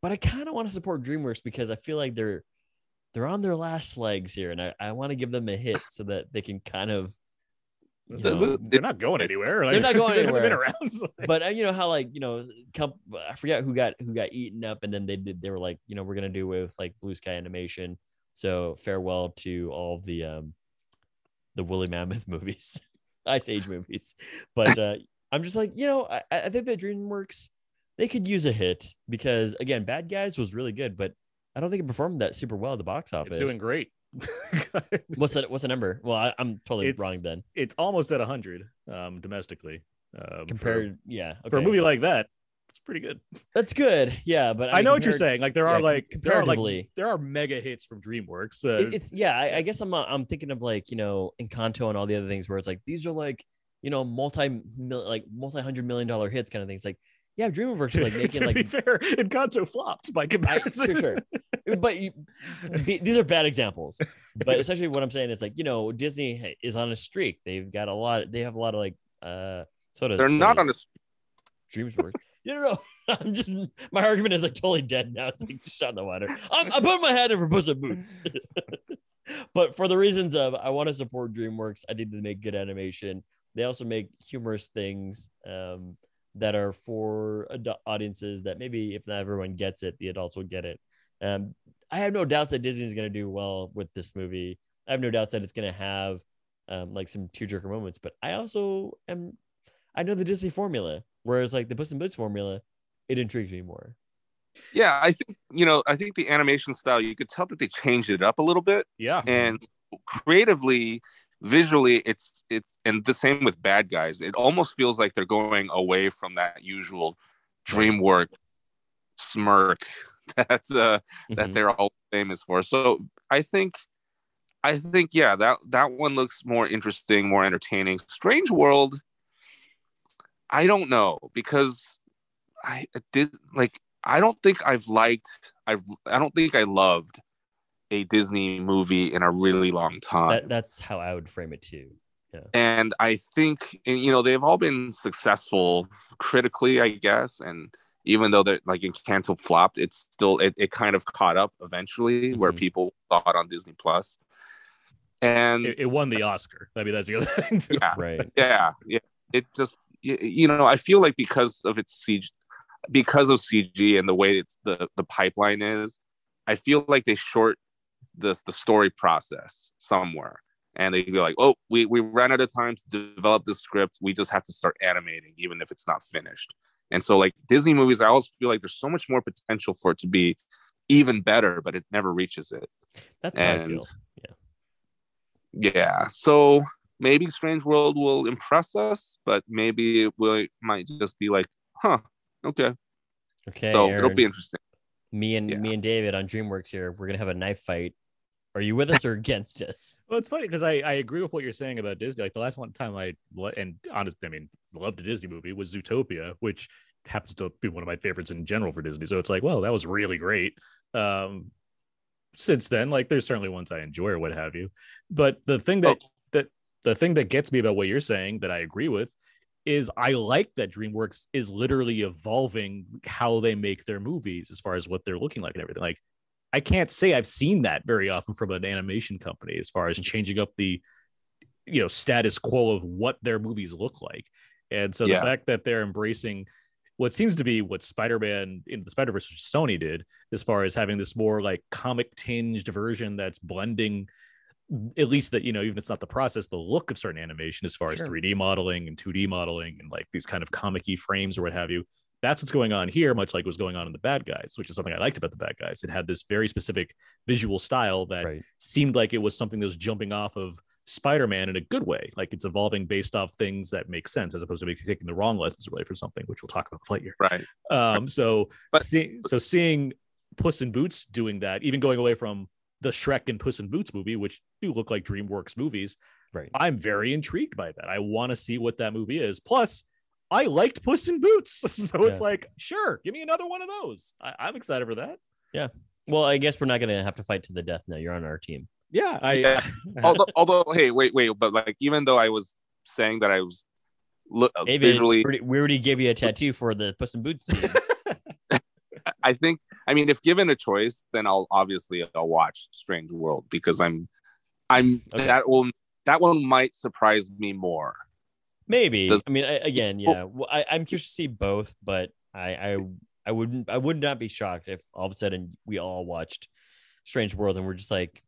B: But I kind of want to support DreamWorks because I feel like they're they're on their last legs here, and I, I want to give them a hit so that they can kind of. You know,
A: They're not going anywhere.
B: They're not going
A: they've been around. so-
B: but uh, you know how like you know com- I forget who got who got eaten up, and then they did they were like you know we're gonna do with like Blue Sky Animation. So farewell to all the um the Woolly Mammoth movies, Ice Age movies. But uh, I'm just like you know I, I think that DreamWorks they could use a hit because again Bad Guys was really good, but I don't think it performed that super well at the box office.
A: it's doing great.
B: What's that? What's the number? Well, I, I'm totally
A: It's-
B: wrong then.
A: it's almost at 100 um, domestically. Um, for-
B: Compared, yeah,
A: for, a movie like that, it's pretty good.
B: that's good. Yeah, but
A: I,
B: mean,
A: know what you're saying. Like there are
B: com-
A: like there are like
B: comparatively.
A: there are mega hits from DreamWorks. Uh,
B: It- it's yeah I, I guess i'm uh, i'm thinking of like you know encanto and all the other things where it's like these are like you know multi like multi hundred million dollar hits kind of things like yeah, DreamWorks is like
A: to
B: making
A: be
B: like
A: fair, Encanto flopped by
B: I,
A: comparison.
B: sure, sure. but you, the- these are bad examples. But essentially, what I'm saying is like you know Disney is on a streak. They've got a lot. They have a lot of like uh sort of.
D: They're not on a
B: DreamWorks. no, no, no. I'm just my argument is like totally dead now. It's like shot in the water. I'm, I'm putting my head in for Puss in Boots. but for the reasons of I want to support DreamWorks, I think they make good animation. They also make humorous things um, that are for adu- audiences that maybe if not everyone gets it, the adults will get it. Um, I have no doubts that Disney is going to do well with this movie. I have no doubts that it's going to have um, like some tearjerker moments. But I also am, I know the Disney formula, whereas like the Puss in Boots formula, it intrigues me more.
D: Yeah, I think you know. I think the animation style you could tell that they changed it up a little bit,
A: yeah.
D: and creatively, visually, it's it's and the same with Bad Guys. It almost feels like they're going away from that usual DreamWorks smirk that uh, that
B: Mhm.
D: they're all famous for. So I think, I think yeah, that that one looks more interesting, more entertaining. Strange World, I don't know because I did like I don't think I've liked I I don't think I loved a Disney movie in a really long time.
B: that, that's how I would frame it too.
D: and I think and, you know they've all been successful critically, I guess, and even though they're like Encanto flopped, it's still it, it kind of caught up eventually where
B: Mhm.
D: people it on Disney Plus. And
A: It, it won the Oscar. I mean, that's the other thing. Too.
D: yeah,
B: Right.
D: yeah, yeah. It just you know, I feel like because of its CG, because of CG and the way it's the the pipeline is, I feel like they short the the story process somewhere, and they go like, oh, we we ran out of time to develop the script. We just have to start animating, even if it's not finished. And so, like Disney movies, I always feel like there's so much more potential for it to be even better, but it never reaches it.
B: That's how I feel.
D: yeah, Yeah. so maybe Strange World will impress us, but maybe it will it might just be like, huh, okay.
B: Okay.
D: so it'll be interesting.
B: me and
D: yeah.
B: me and David on DreamWorks here. We're gonna have a knife fight. Are you with us or against us?
A: Well, it's funny because I, I agree with what you're saying about Disney. Like the last one time I and honest, I mean, loved a Disney movie was Zootopia, which happens to be one of my favorites in general for Disney. So it's like, well, that was really great. Um, since then, like there's certainly ones I enjoy or what have you. But the thing that that the thing that gets me about what you're saying that I agree with is I like that DreamWorks is literally evolving how they make their movies as far as what they're looking like and everything. Like I can't say I've seen that very often from an animation company as far as changing up the you know status quo of what their movies look like. And so
D: Yeah.
A: the fact that they're embracing what seems to be what Spider-Man in the Spider-Verse Sony did as far as having this more like comic tinged version that's blending at least that you know even if it's not the process the look of certain animation as far as 3d modeling and 2d modeling and like these kind of comic-y frames or what have you that's what's going on here much like was going on in the bad guys which is something i liked about the bad guys it had this very specific visual style that
B: Right.
A: seemed like it was something that was jumping off of spider-man in a good way like it's evolving based off things that make sense as opposed to taking the wrong lessons away from something which we'll talk about later
D: Right.
A: um, so
D: But-
A: see, so seeing Puss in Boots doing that, even going away from the Shrek and Puss in Boots movie, which do look like DreamWorks movies,
B: Right.
A: I'm very intrigued by that. I want to see what that movie is. Plus, I liked Puss in Boots, so it's like, sure, give me another one of those. I, I'm excited for that. Yeah.
B: Well, I guess we're not gonna have to fight to the death now. You're on our team.
A: Yeah, I.
D: Yeah. although, although, hey, wait, wait, but like, even though I was saying that I was look
B: David, uh,
D: visually,
B: we already- we already gave you a tattoo for the Puss in Boots.
D: I think, I mean, if given a choice, then I'll obviously I'll watch Strange World because I'm, I'm
B: Okay.
D: that will that one might surprise me more.
B: Maybe.
D: Does-
B: I mean, I, again, yeah. Well, I, I'm curious to see both, but I, I, I wouldn't, I would not be shocked if all of a sudden we all watched Strange World and we're just like,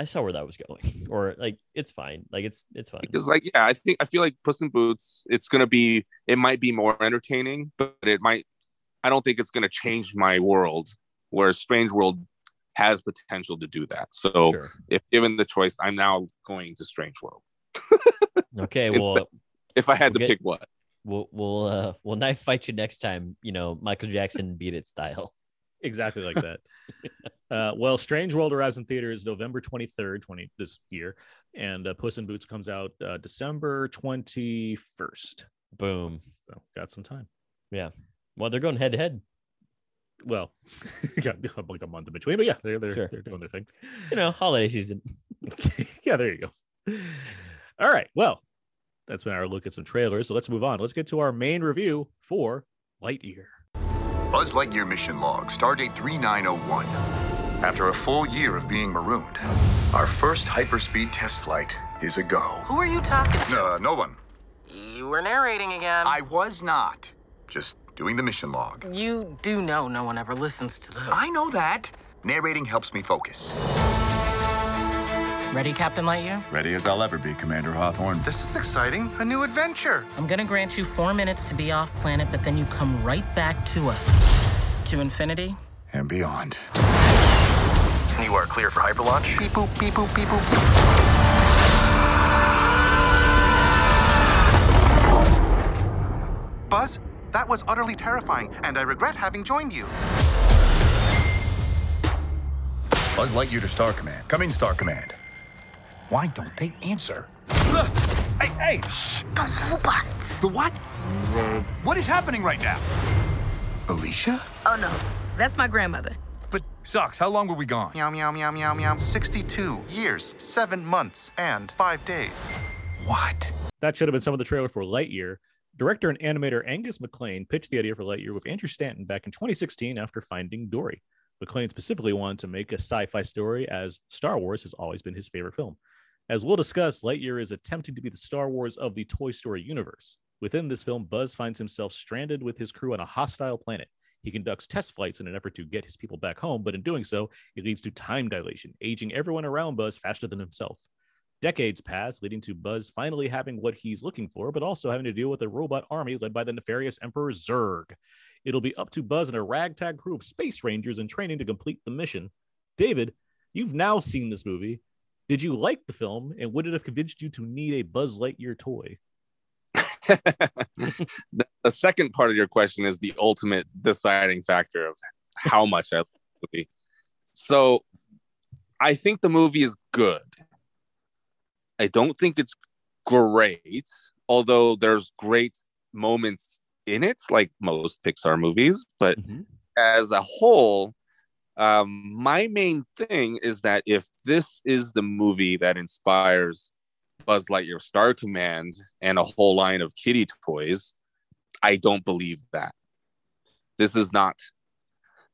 B: I saw where that was going, or like, it's fine, like it's, it's fine.
D: Because like, yeah, I think I feel like Puss in Boots. It's gonna be, it might be more entertaining, but it might. I don't think it's gonna change my world. Whereas Strange World has potential to do that. So
B: Sure.
D: if given the choice, I'm now going to Strange World.
B: Okay. Well,
D: If I had to
B: Okay.
D: pick one.
B: we'll, we'll, uh, we'll knife fight you next time. You know, Michael Jackson beat it style.
A: exactly like that. uh, well, Strange World arrives in theaters November 23rd, 20 this year, and uh, Puss in Boots comes out uh, December 21st.
B: Boom.
A: So got some time. Yeah.
B: Well, they're going head to head.
A: Well, yeah, like a month in between, but yeah, they're they're
B: Sure.
A: they're doing their thing.
B: You know, holiday season.
A: yeah, there you go. All right. Well, that's been our look at some trailers. So let's move on. Let's get to our main review for Lightyear.
E: Buzz Lightyear mission log, stardate 3901. After a full year of being marooned, our first hyperspeed test flight is a go.
F: Who are you talking to?
E: Uh, no one.
F: You were narrating again.
E: I was not. Just doing the mission log.
F: You do know no one ever listens to those.
E: I know that. Narrating helps me focus.
F: Ready, Captain Lightyear?
E: Ready as I'll ever be, Commander Hawthorne. This is exciting. A new adventure.
F: I'm gonna grant you four minutes to be off planet, but then you come right back to us. To infinity?
E: And beyond.
G: You are clear for hyperlaunch.
E: Beep boop, beep boop, beep boop. Buzz, that was utterly terrifying, and I regret having joined you. Buzz Lightyear to Star Command. Come in, Star Command. Why don't they answer? Hey, hey! Shh!
H: The robots.
E: The what? What is happening right now? Alisha?
H: Oh no, that's my grandmother.
E: But, Sox, how long were we gone? Meow, meow, meow, meow, meow. 62 years, 7 months, and 5 days. What?
A: That should have been some of the trailer for Lightyear. Director and animator Angus MacLane pitched the idea for Lightyear with Andrew Stanton back in 2016 after finding Dory. MacLane specifically wanted to make a sci fi story, as Star Wars has always been his favorite film. As we'll discuss, Lightyear is attempting to be the Star Wars of the Toy Story universe. Within this film, Buzz finds himself stranded with his crew on a hostile planet. He conducts test flights in an effort to get his people back home, but in doing so, it leads to time dilation, aging everyone around Buzz faster than himself. Decades pass, leading to Buzz finally having what he's looking for, but also having to deal with a robot army led by the nefarious Emperor Zurg. It'll be up to Buzz and a ragtag crew of space rangers in training to complete the mission. David, you've now seen this movie. Did you like the film, and would it have convinced you to need a Buzz Lightyear toy?
D: the, second part of your question is the ultimate deciding factor of how much I like the movie. So I think the movie is good. I don't think it's great, although there's great moments in it, like most Pixar movies. But mm-hmm. as a whole, um, my main thing is that if this is the movie that inspires Buzz Lightyear Star Command and a whole line of kitty toys, I don't believe that. This is not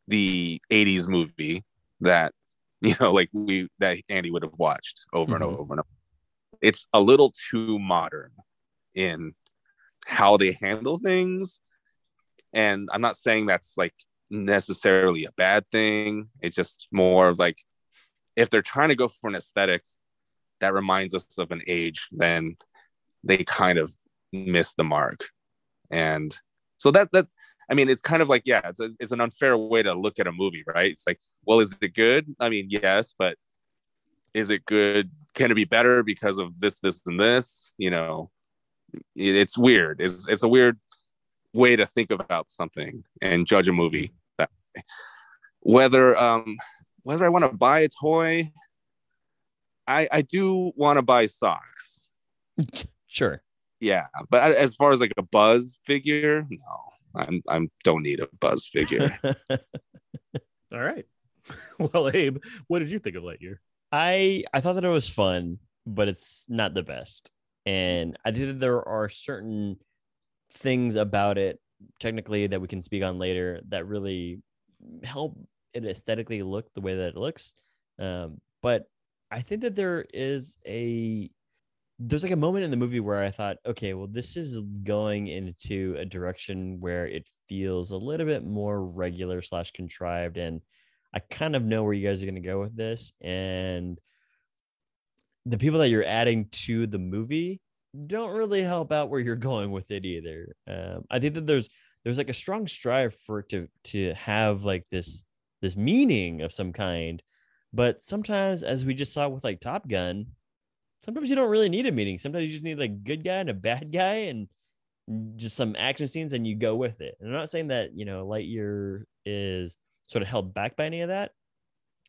D: the 80s movie that, you know, like we that Andy would have watched over and
B: Mhm.
D: over and over. It's a little too modern in how they handle things. And I'm not saying that's like necessarily a bad thing. It's just more of like if they're trying to go for an aesthetic that reminds us of an age, then they kind of miss the mark. And so that that's I mean, it's kind of like, yeah, it's, a, it's an unfair way to look at a movie, right? It's like, well, is it good? I mean, yes, but is it good? Can it be better because of this, this, and this? You know, it, it's weird. It's, it's a weird way to think about something and judge a movie that way. Whether um whether I want to buy a toy, I I do want to buy sox.
B: Sure.
D: Yeah, but I- as far as like a Buzz figure, no, I'm I'm don't need a Buzz figure.
A: All right. well, Abe, what did you think of Lightyear?
B: I I thought that it was fun, but it's not the best. And I think that there are certain things about it technically that we can speak on later that really help it aesthetically look the way that it looks. Um, but I think that there is a there's like a moment in the movie where I thought, okay, well, this is going into a direction where it feels a little bit more regular slash contrived, and I kind of know where you guys are going to go with this. And the people that you're adding to the movie don't really help out where you're going with it either. Um, I think that there's there's like a strong strive for it to to have like this this meaning of some kind, but sometimes, as we just saw with like Top Gun, sometimes you don't really need a meaning. Sometimes you just need like good guy and a bad guy and just some action scenes and you go with it. And I'm not saying that, you know, Lightyear is sort of held back by any of that,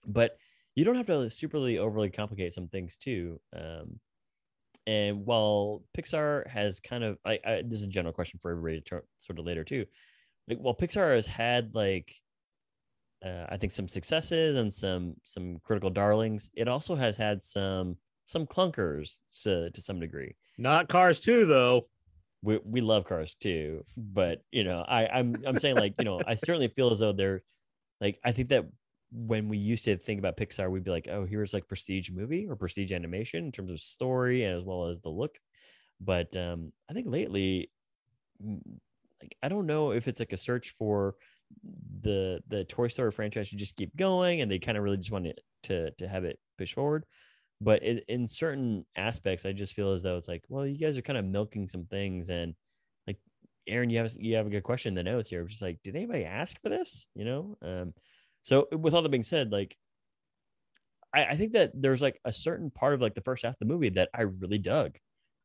B: but you don't have to superly overly complicate some things too. Um, and while Pixar has kind of, I, I this is a general question for everybody to sort of later too. like while Pixar has had like uh, I think some successes and some some critical darlings, it also has had some some clunkers to to some degree.
A: Not Cars 2, though.
B: We we love Cars too, but you know, I I'm I'm saying like you know, I certainly feel as though they're like I think that when we used to think about Pixar, we'd be like, oh, here's like prestige movie or prestige animation in terms of story and as well as the look. But um, I think lately, like I don't know if it's like a search for the the Toy Story franchise to just keep going, and they kind of really just want it to to have it push forward. But in, in certain aspects, I just feel as though it's like, well, you guys are kind of milking some things, and like Aaron, you have you have a good question in the notes here. Just like, did anybody ask for this? You know, um, so with all that being said, like I, I think that there's like a certain part of like the first half of the movie that I really dug.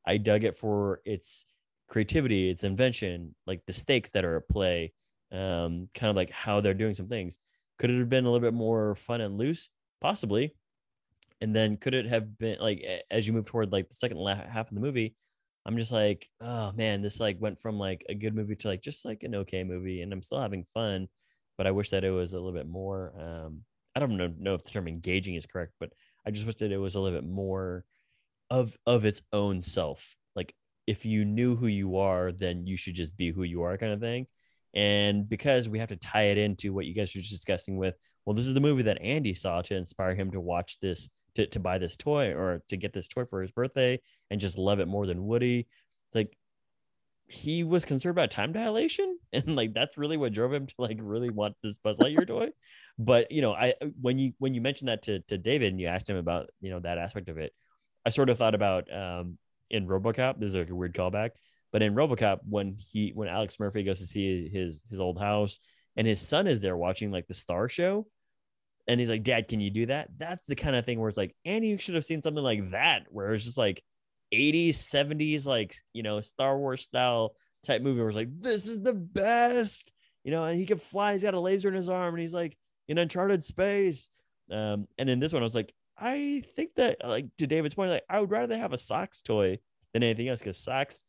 B: I dug it for its creativity, its invention, like the stakes that are at play, um, kind of like how they're doing some things. Could it have been a little bit more fun and loose? Possibly. And then could it have been like as you move toward like the second half of the movie, I'm just like, oh man, this like went from like a good movie to like just like an okay movie, and I'm still having fun, but I wish that it was a little bit more. Um, I don't know, know if the term engaging is correct, but I just wish that it was a little bit more of of its own self. Like if you knew who you are, then you should just be who you are, kind of thing. And because we have to tie it into what you guys were just discussing with, well, this is the movie that Andy saw to inspire him to watch this, to, to buy this toy or to get this toy for his birthday and just love it more than Woody. It's like he was concerned about time dilation. And like that's really what drove him to like really want this Buzz Lightyear toy. But you know, I when you when you mentioned that to, to David and you asked him about, you know, that aspect of it, I sort of thought about um in Robocop. This is like a weird callback but in RoboCop, when he when Alex Murphy goes to see his his old house and his son is there watching like the Star Show, and he's like, "Dad, can you do that?" That's the kind of thing where it's like, Andy, you should have seen something like that, where it's just like 80s, 70s, like you know, Star Wars style type movie, where it's like, "This is the best," you know, and he can fly. He's got a laser in his arm, and he's like in uncharted space. Um, and in this one, I was like, I think that like to David's point, like I would rather have a sox toy than anything else because sox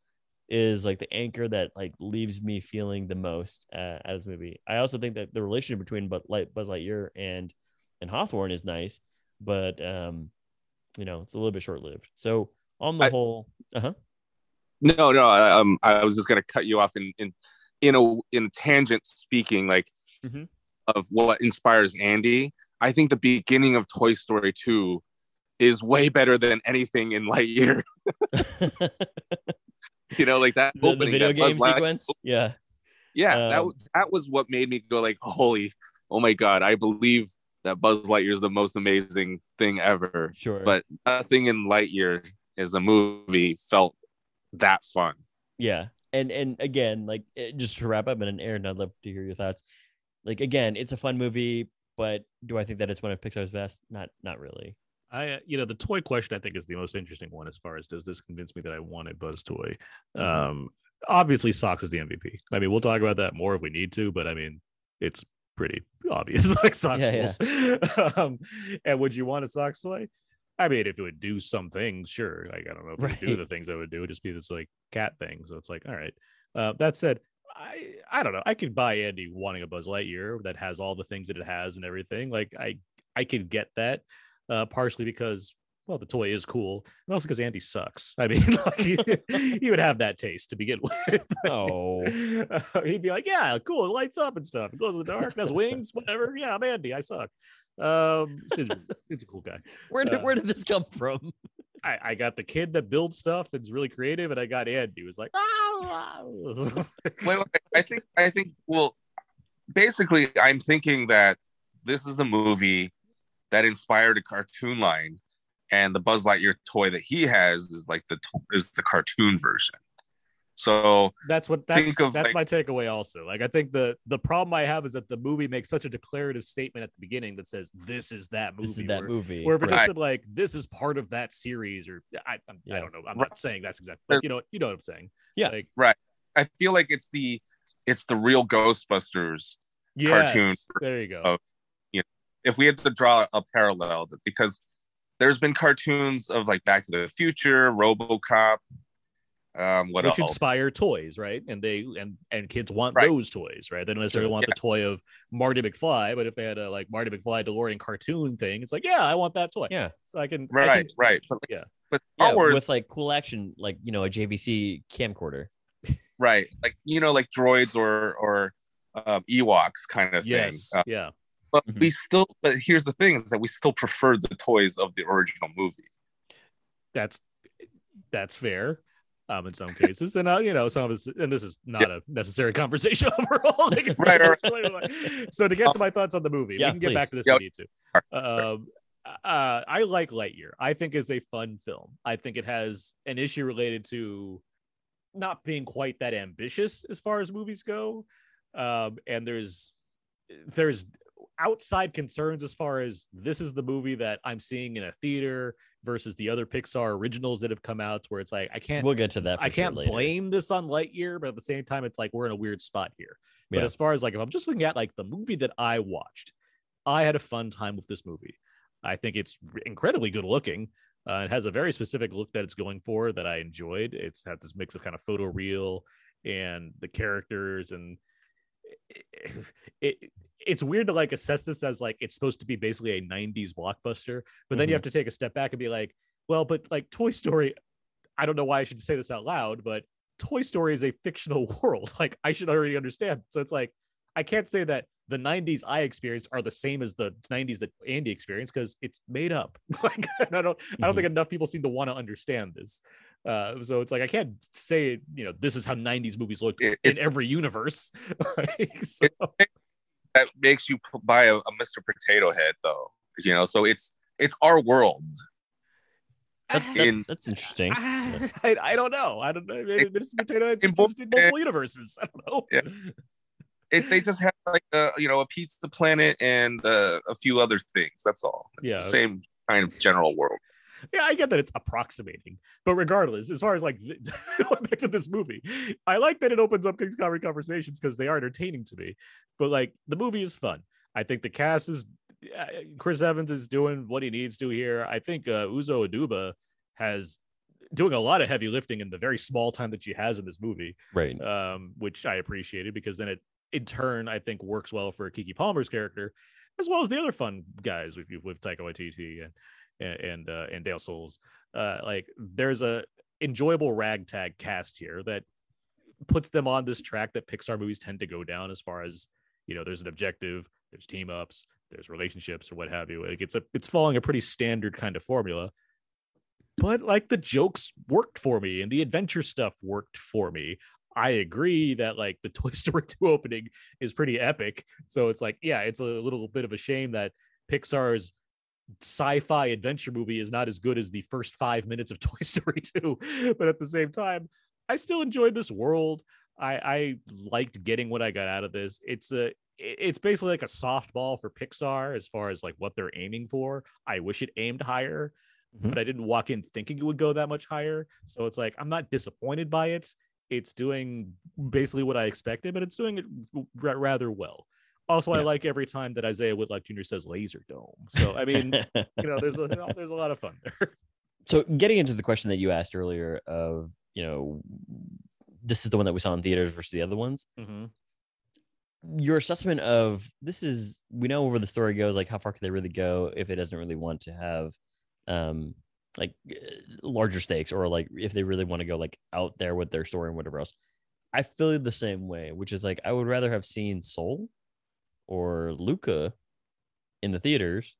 B: is like the anchor that like leaves me feeling the most uh, at this movie. I also think that the relationship between Light, Buzz Lightyear and and Hawthorne is nice, but um, you know, it's a little bit short lived. So on the
D: I,
B: whole, uh huh.
D: No, no, um, I was just gonna cut you off in in in a in tangent speaking, like mm-hmm. of what inspires Andy. I think the beginning of Toy Story two is way better than anything in Lightyear. you know, like that
B: the, opening, the video game sequence.
D: yeah, yeah, um, that that was what made me go like, holy, oh my god, I believe that Buzz Lightyear is the most amazing thing ever.
B: Sure,
D: but nothing in Lightyear as the movie felt that fun.
B: Yeah, and and again, like just to wrap up, and Aaron, I'd love to hear your thoughts. Like again, it's a fun movie, but do I think that it's one of Pixar's best? Not not really.
A: I, uh, you know, the toy question I think is the most interesting one as far as does this convince me that I want a Buzz toy? Mm-hmm. Um, obviously, Sox is the MVP. I mean, we'll talk about that more if we need to, but I mean, it's pretty obvious, like Sox. Yeah, yeah. um, and would you want a Sox toy? I mean, if it would do some things, sure. Like, I don't know if right. it would do the things I would do, it would just be this like cat thing. So it's like, all right. Uh, that said, I I don't know. I could buy Andy wanting a Buzz Lightyear that has all the things that it has and everything. Like I I could get that uh, partially because well, the toy is cool, and also because Andy sucks. I mean, like, he, would have that taste to begin with.
B: Oh,
A: uh, he'd be like, "Yeah, cool, it lights up and stuff. It glows in the dark, it has wings, whatever. Yeah, I'm Andy. I suck." Um, it's, it's a cool guy.
B: Where did uh, where did this come from?
A: I, I got the kid that builds stuff and is really creative, and I got Andy He was like, "Ah."
D: wait, wait, I think I think well, basically, I'm thinking that this is the movie that inspired a cartoon line, and the Buzz Lightyear toy that he has is like the is the cartoon version. So
A: that's what that's that's like, my takeaway. Also, like I think the the problem I have is that the movie makes such a declarative statement at the beginning that says this is that movie.
B: Is that
A: where,
B: movie.
A: Where if it just said like this is part of that series, or I yeah. I don't know. I'm right. not saying that's exactly. But you know you know what I'm saying.
B: Yeah.
A: Like,
D: right. I feel like it's the it's the real Ghostbusters
A: yes,
D: cartoon.
A: There you go. Of,
D: if we had to draw a parallel because there's been cartoons of like Back to the Future, RoboCop, Um, what
A: which
D: else?
A: inspire toys, right? And they and and kids want
D: Right.
A: those toys, right? They don't necessarily
B: Sure.
A: want the toy of Marty McFly, but if they had a like Marty McFly DeLorean cartoon thing, it's like, yeah, I want that toy.
B: Yeah.
A: So I can I
D: Right,
A: can-
D: right.
A: Yeah.
D: But Star
B: Yeah,
D: Wars,
B: with like cool action, like you know, a JVC camcorder.
D: right? Like you know, like droids or or um, Ewoks kind of
A: Yes.
D: thing. Uh,
A: yeah.
D: but
B: Mhm.
D: we still. But here's the thing: is that we still prefer the toys of the original movie.
A: That's that's fair. Um, in some cases, and uh, you know, some of this, and this is not a necessary conversation overall. Like,
D: Right, right.
A: So to get to my thoughts on the movie,
B: Yeah,
A: we can get back to
B: please.
A: this if
D: Yep.
A: we need to. Um, uh, I like Lightyear. I think it's a fun film. I think it has an issue related to not being quite that ambitious as far as movies go. Um, and there's there's outside concerns as far as this is the movie that I'm seeing in a theater versus the other Pixar originals that have come out where it's like I can't
B: We'll get to that. For
A: I can't
B: later.
A: blame this on Lightyear, but at the same time, it's like we're in a weird spot here. But
B: Yeah.
A: as far as like if I'm just looking at like the movie that I watched, I had a fun time with this movie. I think it's incredibly good looking. Uh, it has a very specific look that it's going for that I enjoyed. It's had this mix of kind of photo real and the characters and it, it it's weird to like assess this as like it's supposed to be basically a 90s blockbuster but then you
B: Mhm.
A: have to take a step back and be like well but like toy story i don't know why i should say this out loud but toy story is a fictional world like i should already understand so it's like i can't say that the 90s i experienced are the same as the 90s that andy experienced because it's made up like i don't i don't
B: Mm-hmm.
A: think enough people seem to want to understand this uh, so it's like I can't say you know this is how '90s movies look
D: It-
A: in every universe. Like, so-
D: That makes you buy a, a Mr. Potato Head, though. You know, so it's it's our world.
B: That- that-
D: in-
B: that's interesting.
A: I, I don't know. I don't know. Maybe Mr. Potato Head
D: in
A: just
D: both-
A: in multiple universes. I don't know.
D: Yeah. It, they just have like a you know a pizza planet and uh, a few other things. That's all. It's
A: Yeah.
D: the same kind of general world.
A: Yeah, I get that it's approximating, but regardless, as far as like going back to this movie, I like that it opens up King's Comedy conversations because they are entertaining to me. But like the movie is fun. I think the cast is uh, Chris Evans is doing what he needs to here. I think uh, Uzo Aduba has doing a lot of heavy lifting in the very small time that she has in this movie,
B: Right.
A: um, which I appreciated because then it in turn I think works well for Keke Palmer's character, as well as the other fun guys with with Taika Waititi and and and, uh, and Dale Soules. Uh, like there's a enjoyable ragtag cast here that puts them on this track that Pixar movies tend to go down as far as you know there's an objective there's team ups there's relationships or what have you. Like it's a it's following a pretty standard kind of formula. But like the jokes worked for me and the adventure stuff worked for me. I agree that like the toy story 2 opening is pretty epic. So it's like yeah it's a little bit of a shame that pixar's sci-fi adventure movie is not as good as the first five minutes of toy story 2 but at the same time i still enjoyed this world. I i liked getting what i got out of this. It's a it's basically like a softball for pixar as far as like what they're aiming for. I wish it aimed higher
B: Mhm.
A: but i didn't walk in thinking it would go that much higher. So it's like i'm not disappointed by it. It's doing basically what i expected but it's doing it ra- rather well also i like every time that isiah whitlock jr says laser dome. So i mean you know there's a there's a lot of fun there.
B: So getting into the question that you asked earlier of you know this is the one that we saw in theaters versus the other ones.
A: Mhm.
B: your assessment of this is we know where the story goes like how far could they really go if it doesn't really want to have um like uh, larger stakes or like if they really want to go like out there with their story and whatever else. I feel the same way which is like i would rather have seen soul or luca in the theaters.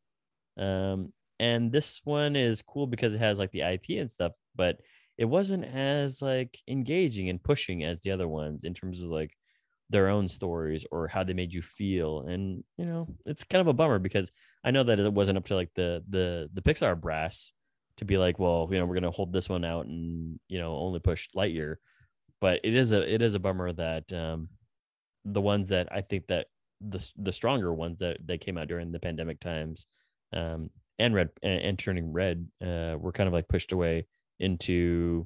B: Um and this one is cool because it has like the ip and stuff but it wasn't as like engaging and pushing as the other ones in terms of like their own stories or how they made you feel. And you know it's kind of a bummer because i know that it wasn't up to like the the the pixar brass to be like well you know we're to hold this one out and you know only push lightyear. But it is a it is a bummer that um the ones that i think that the the stronger ones that that came out during the pandemic times um and red and, and turning red uh were kind of like pushed away into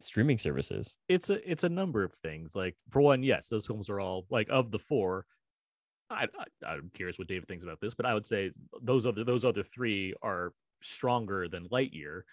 B: streaming services.
A: It's a it's a number of things. Like for one yes those films are all like of the four. I, I i'm curious what david thinks about this but i would say those other those other three are stronger than lightyear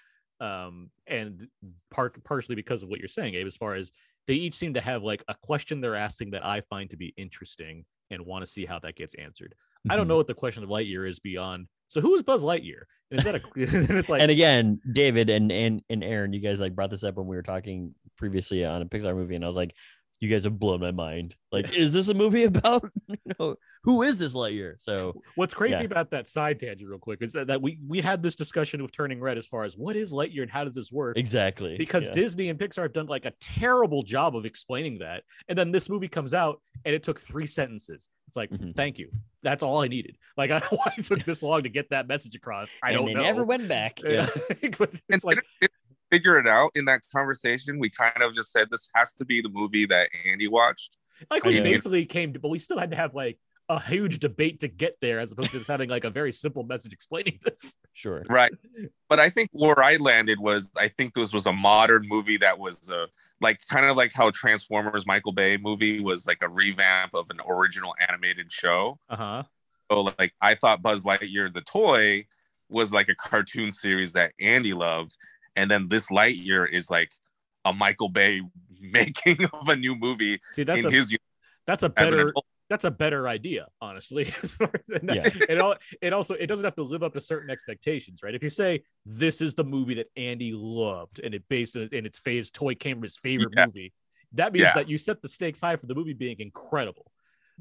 A: um, and part partially because of what you're saying, Abe. As far as they each seem to have like a question they're asking that I find to be interesting and want to see how that gets answered. I don't
B: Mhm.
A: know what the question of Lightyear is beyond. So who is Buzz Lightyear? And is that a? and it's like
B: and again, David and and and Aaron, you guys like brought this up when we were talking previously on a Pixar movie, and I was like, you guys have blown my mind. Like, is this a movie about you know who is this Lightyear? So
A: What's crazy
B: Yeah.
A: about that side tangent, real quick, is that, that we we had this discussion with Turning Red as far as what is Lightyear and how does this work?
B: exactly
A: Because
B: yeah.
A: Disney and Pixar have done like a terrible job of explaining that, and then this movie comes out and it took three sentences. It's like,
B: Mhm.
A: thank you, that's all I needed. Like, I don't know why it took this long to get that message across. I
B: and
A: don't
B: they
A: know.
B: never went back.
A: Yeah.
B: Yeah.
A: but
D: and
A: it's like
D: didn't- didn't we figure it out in that conversation. We kind of just said this has to be the movie that Andy watched.
A: like we
B: Yeah.
A: basically came to, but we still had to have like a huge debate to get there, as opposed to just having like a very simple message explaining this.
B: Sure.
D: Right. But I think where I landed was I think this was a modern movie that was a like kind of like how Transformers Michael Bay movie was like a revamp of an original animated show.
A: Uh huh.
D: So like I thought Buzz Lightyear the toy was like a cartoon series that Andy loved, and then this Lightyear is like a Michael Bay making of a new movie
A: See, that's
D: in
A: a
D: his
A: that's a better that's a better idea, honestly. as as-
B: Yeah.
A: it, all, it also it doesn't have to live up to certain expectations, right? If you say this is the movie that Andy loved and it based in, in its phase toy came his favorite
D: Yeah.
A: movie, that means
D: Yeah.
A: that you set the stakes high for the movie being incredible.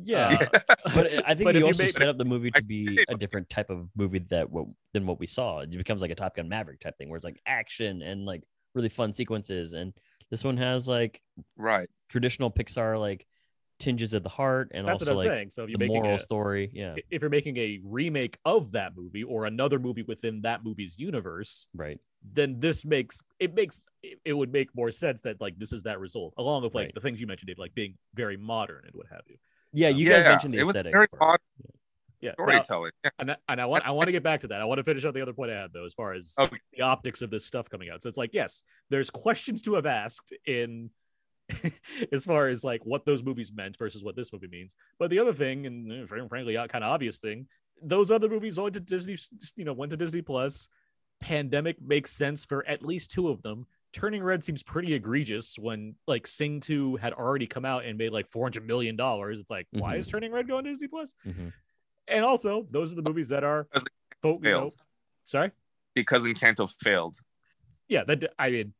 B: Yeah.
A: Uh,
B: but I think
A: But if
B: you
A: you
B: also
A: make-
B: set up the movie to
D: I-
B: be a different type of movie that what than what we saw. It becomes like a Top Gun Maverick type thing, where it's like action and like really fun sequences. And this one has like
D: right.
B: traditional Pixar like tinges at the heart and
A: that's what
B: also
A: I'm
B: like
A: saying. So if
B: the
A: you're making
B: moral
A: a,
B: story. Yeah.
A: if you're making a remake of that movie or another movie within that movie's universe,
B: Right.
A: then this makes it makes it, it would make more sense that like this is that result, along with like
B: Right.
A: the things you mentioned, Dave, like being very modern and what have you.
B: Yeah. You
D: yeah,
B: guys mentioned the
D: it was
B: aesthetics.
D: very
B: part.
A: Yeah.
D: storytelling. Yeah.
A: and I, and I want I want to get back to that. I want to finish out the other point I had though, as far as
D: Okay.
A: the optics of this stuff coming out. So it's like, yes, there's questions to have asked in as far as like what those movies meant versus what this movie means. But the other thing, and uh, frankly, kind of obvious thing, those other movies went to Disney, you know, went to Disney Plus. Pandemic makes sense for at least two of them. Turning Red seems pretty egregious when like Sing 2 had already come out and made like 400 million dollars. It's like, why
B: Mhm.
A: is Turning Red going to Disney Plus?
B: Mhm.
A: And also, those are the movies that are folk, you know,
D: failed.
A: sorry.
D: Because Encanto failed.
A: Yeah, that I mean,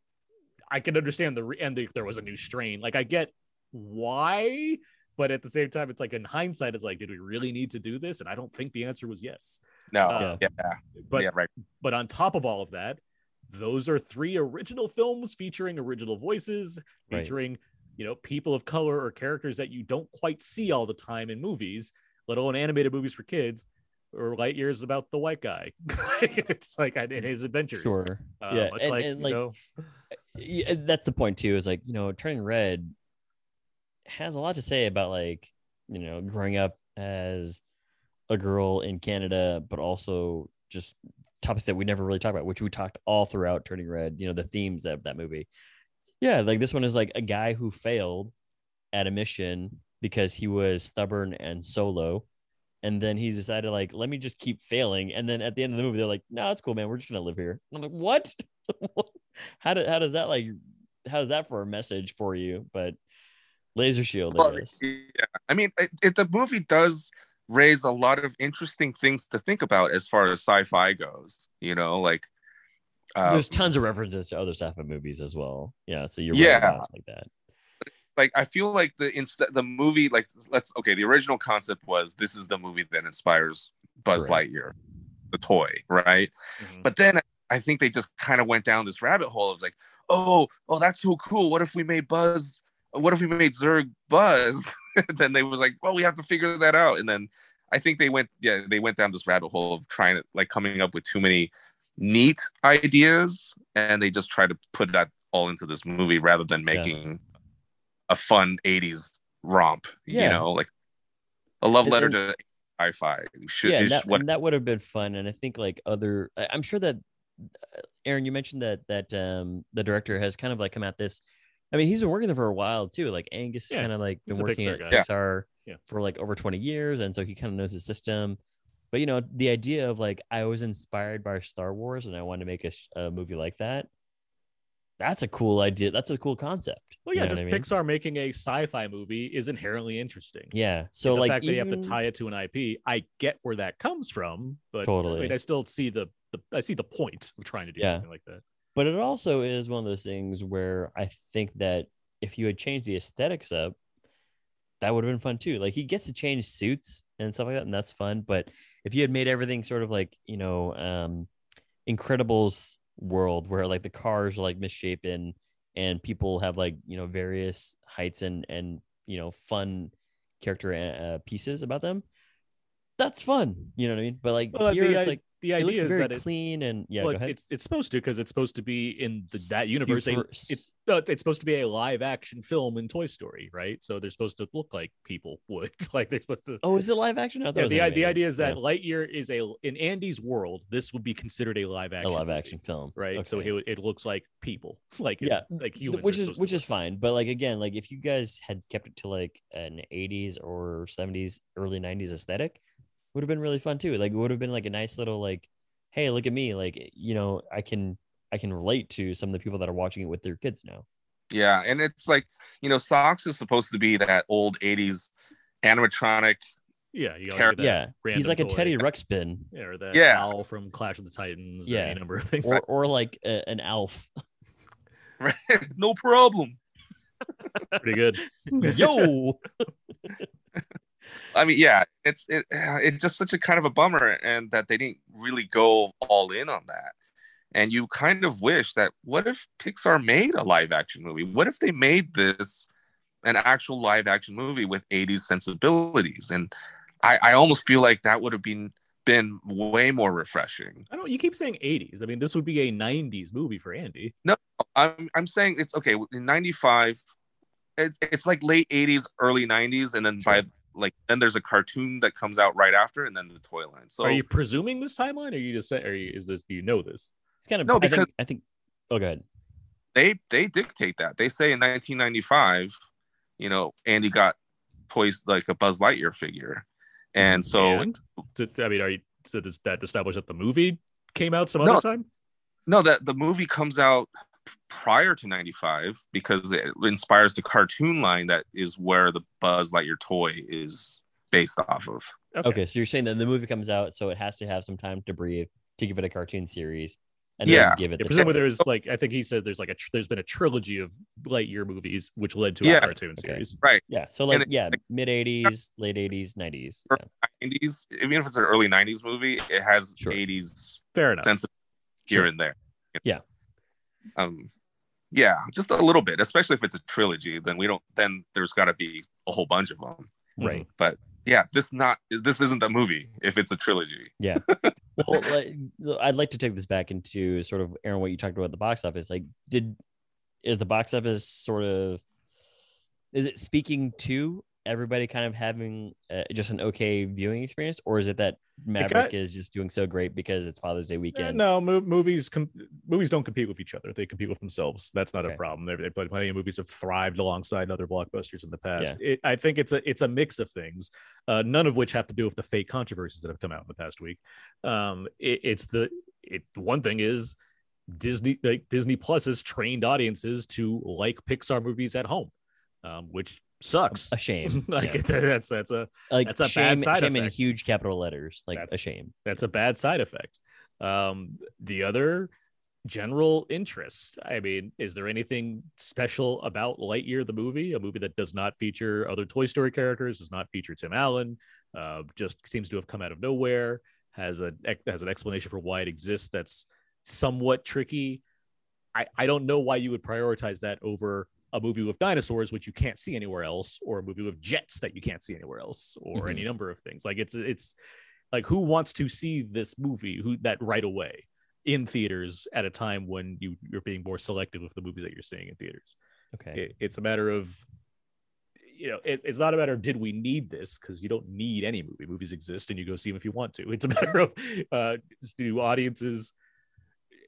A: I can understand the re- and the, there was a new strain. Like I get why, but at the same time, it's like in hindsight, it's like, did we really need to do this? And I don't think the answer was yes.
D: No.
A: Uh,
D: yeah.
A: But
D: yeah. Right.
A: but on top of all of that, those are three original films featuring original voices,
B: Right.
A: featuring you know people of color or characters that you don't quite see all the time in movies, let alone animated movies for kids. Or Lightyear's about the white guy. it's like in his adventures.
B: Sure.
A: Um,
B: yeah.
A: it's
B: and,
A: like,
B: and,
A: you
B: like
A: know,
B: yeah, that's the point too is like you know turning red has a lot to say about like you know growing up as a girl in canada but also just topics that we never really talk about which we talked all throughout turning red you know the themes of that movie. Yeah like this one is like a guy who failed at a mission because he was stubborn and solo and then he decided like let me just keep failing and then at the end of the movie they're like no it's cool man we're just gonna live here. And i'm like what? How, do, how does that like how's that for a message for you? But laser shield I
D: Well, yeah. I mean, it, it, the movie does raise a lot of interesting things to think about as far as sci-fi goes. You know, like uh,
B: there's tons of references to other sci-fi movies as well yeah so you're
D: Yeah.
B: right like that
D: like I feel like the instead the movie like let's okay the original concept was this is the movie that inspires Buzz
B: Correct.
D: Lightyear, the toy, right?
A: mhm.
D: But then I think they just kind of went down this rabbit hole of like, oh, oh, that's so cool. What if we made Buzz? What if we made Zurg Buzz? then they was like, well, we have to figure that out. And then I think they went, yeah, they went down this rabbit hole of trying to like coming up with too many neat ideas, and they just tried to put that all into this movie rather than
B: Yeah.
D: making a fun '80s romp. You know, like a love letter
B: and-
D: to sci-fi. Should,
B: yeah that,
D: what
B: that would have been fun and i think like other i'm sure that uh, aaron you mentioned that that um the director has kind of like come at this i mean he's been working there for a while too like angus has
A: Yeah,
B: kind of like been working
A: Pixar
B: at
A: guy.
B: Pixar
A: Yeah.
B: for like over 20 years and so he kind of knows the system But you know, the idea of like I was inspired by Star Wars and I want to make a, sh- a movie like that. That's a cool idea. That's a cool concept.
A: Well,
B: You
A: yeah,
B: know
A: just
B: I mean?
A: Pixar making a sci-fi movie is inherently interesting.
B: Yeah. So
A: the
B: like
A: fact that you have to tie it to an IP, I get where that comes from, but totally. I,
B: Totally.
A: mean, I still see the, the I see the point of trying to do
B: Yeah.
A: something like that.
B: But it also is one of those things where I think that if you had changed the aesthetics up, that would have been fun too. Like he gets to change suits and stuff like that, and that's fun. But if you had made everything sort of like you know, um, Incredibles world where like the cars are like misshapen and people have like you know various heights and and you know fun character uh, pieces about them, that's fun. You know what I mean? But like
A: Well,
B: here it's
A: i-
B: like
A: the idea is
B: very
A: that it,
B: clean and yeah.
A: well,
B: go ahead.
A: it's it's supposed to because it's supposed to be in the, that universe.
B: Super-
A: it's uh, it's supposed to be a live action film in Toy Story, right? So they're supposed to look like people would, like they're supposed to.
B: Oh, is it live action? I thought it
A: Yeah, the, the idea is that
B: Yeah,
A: Lightyear is a in Andy's world. This would be considered a live action,
B: a live
A: movie,
B: action film,
A: right? So it, it looks like people, like it-
B: Yeah,
A: like humans,
B: which is which is fine. But like again, like if you guys had kept it to like an 80s or 70s, early 90s aesthetic, would have been really fun too. Like it would have been like a nice little like, hey, look at me, like you know, I can I can relate to some of the people that are watching it with their kids now.
D: Yeah, and it's like you know, Sox is supposed to be that old '80s animatronic.
A: yeah, you got
D: character-
B: Yeah, he's like a
A: toy.
B: Teddy Ruxpin,
A: yeah, or that
D: Yeah.
A: owl from Clash of the Titans,
B: Yeah.
A: any number of things.
B: or or like a, an elf.
D: Right? no problem.
A: Pretty good.
B: Yo,
D: I mean, yeah, it's it, it's just such a kind of a bummer, and that they didn't really go all in on that. And you kind of wish that what if Pixar made a live action movie? What if they made this an actual live action movie with 80s sensibilities? And I, I almost feel like that would have been been way more refreshing.
A: I don't. You keep saying '80s. I mean, this would be a '90s movie for Andy.
D: No, I'm I'm saying it's okay in '95. It's it's like late '80s, early '90s, and then by like then there's a cartoon that comes out right after, and then the toy line. So
A: are you presuming this timeline, or are you just saying, or you, is this? Do you know this?
B: it's kind of
D: No,
B: I
D: because-
B: think, I think. Oh, go ahead.
D: they they dictate that. They say in 1995, you know, Andy got toys like a Buzz Lightyear figure, and so
A: And? I mean, are you? So does that establish that the movie came out some
D: No.
A: other time?
D: no, that the movie comes out prior to 95 because it inspires the cartoon line that is where the Buzz Lightyear toy is based off of.
B: Okay. so you're saying that the movie comes out, so it has to have some time to breathe to give it a cartoon series, and
D: Yeah.
B: give it
A: Yeah,
B: the
A: presumably there's like I think he said there's like a tr- there's been a trilogy of Lightyear movies which led to
D: Yeah.
A: a cartoon
B: Okay.
A: series. Right?
B: Yeah, so like
D: it-
B: yeah, mid '80s, late '80s, '90s.
D: Or-
B: Yeah.
D: 90s, even if it's an early 90s movie, it has
B: Sure.
D: 80s
A: Fair enough.
D: sense here
B: Sure.
D: and there.
B: Yeah.
D: Um, yeah, just a little bit, especially if it's a trilogy. Then we don't. Then there's got to be a whole bunch of them.
B: Right.
D: But yeah, this not this isn't a movie if it's a trilogy. Yeah.
B: Well, like, I'd like to take this back into sort of Aaron, what you talked about the box office. Like, did is the box office sort of is it speaking to everybody kind of having uh, just an okay viewing experience, or is it that Maverick is just doing so great because it's Father's Day
A: Uh,
B: weekend?
A: no, mo- movies com- movies don't compete with each other. They compete with themselves. That's not
B: Okay.
A: a problem. They've, they, plenty of movies have thrived alongside other blockbusters in the past. It, I think it's a it's a mix of things, uh, none of which have to do with the fake controversies that have come out in the past week. Um, it, it's the it one thing is Disney like Disney Plus has trained audiences to like Pixar movies at home, um, which sucks.
B: A shame.
A: like
B: yeah.
A: that's that's a
B: like
A: that's a bad
B: shame,
A: side
B: shame in huge capital letters. Like a shame.
A: that's a bad side effect. Um, the other general interest. I mean, is there anything special about Lightyear the movie? A movie that does not feature other Toy Story characters, does not feature Tim Allen, uh, just seems to have come out of nowhere. Has a has an explanation for why it exists. That's somewhat tricky. I I don't know why you would prioritize that over a movie with dinosaurs, which you can't see anywhere else, or a movie with jets that you can't see anywhere else, or
B: Mhm.
A: any number of things. Like it's it's like who wants to see this movie who that right away in theaters at a time when you you're being more selective with the movies that you're seeing in theaters
B: Okay.
A: it, it's a matter of you know it, it's not a matter of did we need this because you don't need any movie movies exist and you go see them if you want to it's a matter of uh do audiences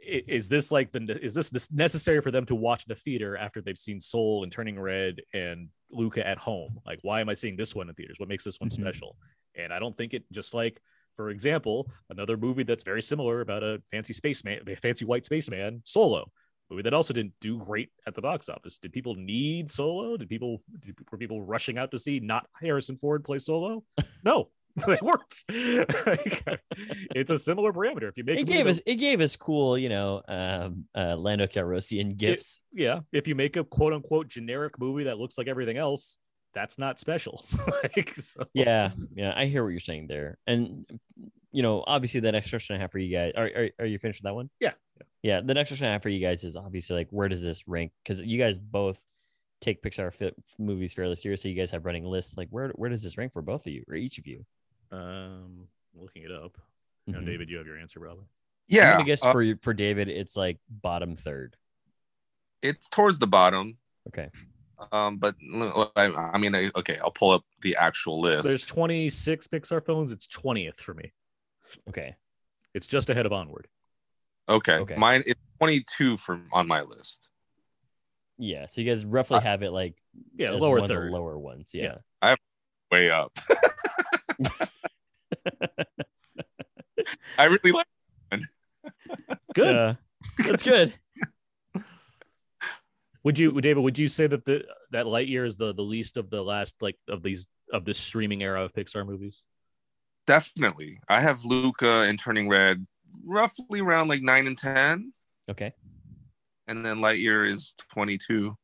A: is this like the is this this necessary for them to watch in the theater after they've seen soul and turning red and luca at home like why am i seeing this one in theaters what makes this one
B: Mhm.
A: special and i don't think it just like For example, another movie that's very similar about a fancy spaceman, a fancy white spaceman, Solo, movie that also didn't do great at the box office. Did people need Solo? Did people did, were people rushing out to see not Harrison Ford play Solo? No, they weren't. it's a similar parameter. If you make
B: It gave us it gave us cool, you know, um, uh, Lando Calrissian gifts.
A: yeah, if you make a quote unquote generic movie that looks like everything else, that's not special. like, so,
B: yeah, yeah, I hear what you're saying there, and you know, obviously, the next question I have for you guys, are are, are you finished with that one?
A: Yeah,
B: yeah. The next question I have for you guys is obviously like, where does this rank? Because you guys both take Pixar movies fairly seriously. You guys have running lists. Like, where where does this rank for both of you or each of you?
A: Um, looking it up. Now,
B: Mhm.
A: David, you have your answer, probably.
D: Yeah,
B: gonna guess
D: uh,
B: for for David, it's like bottom third.
D: it's towards the bottom.
B: Okay.
D: Um, but I, I mean, I, okay, I'll pull up the actual list.
A: There's 26 Pixar films. It's 20th for me.
B: Okay.
A: It's just ahead of Onward.
D: okay,
B: Okay.
D: mine it's 22 from on my list.
B: Yeah. So you guys roughly have it like
A: Yeah, lower
B: one
A: third.
B: lower ones. Yeah.
A: Yeah.
D: I have way up. I really like.
A: Good.
B: Yeah. That's good.
A: Would you, David? Would you say that the that Lightyear is the the least of the last like of these of this streaming era of Pixar movies?
D: Definitely, I have Luca and Turning Red roughly around like nine and ten,
B: Okay.
D: and then Lightyear is 22.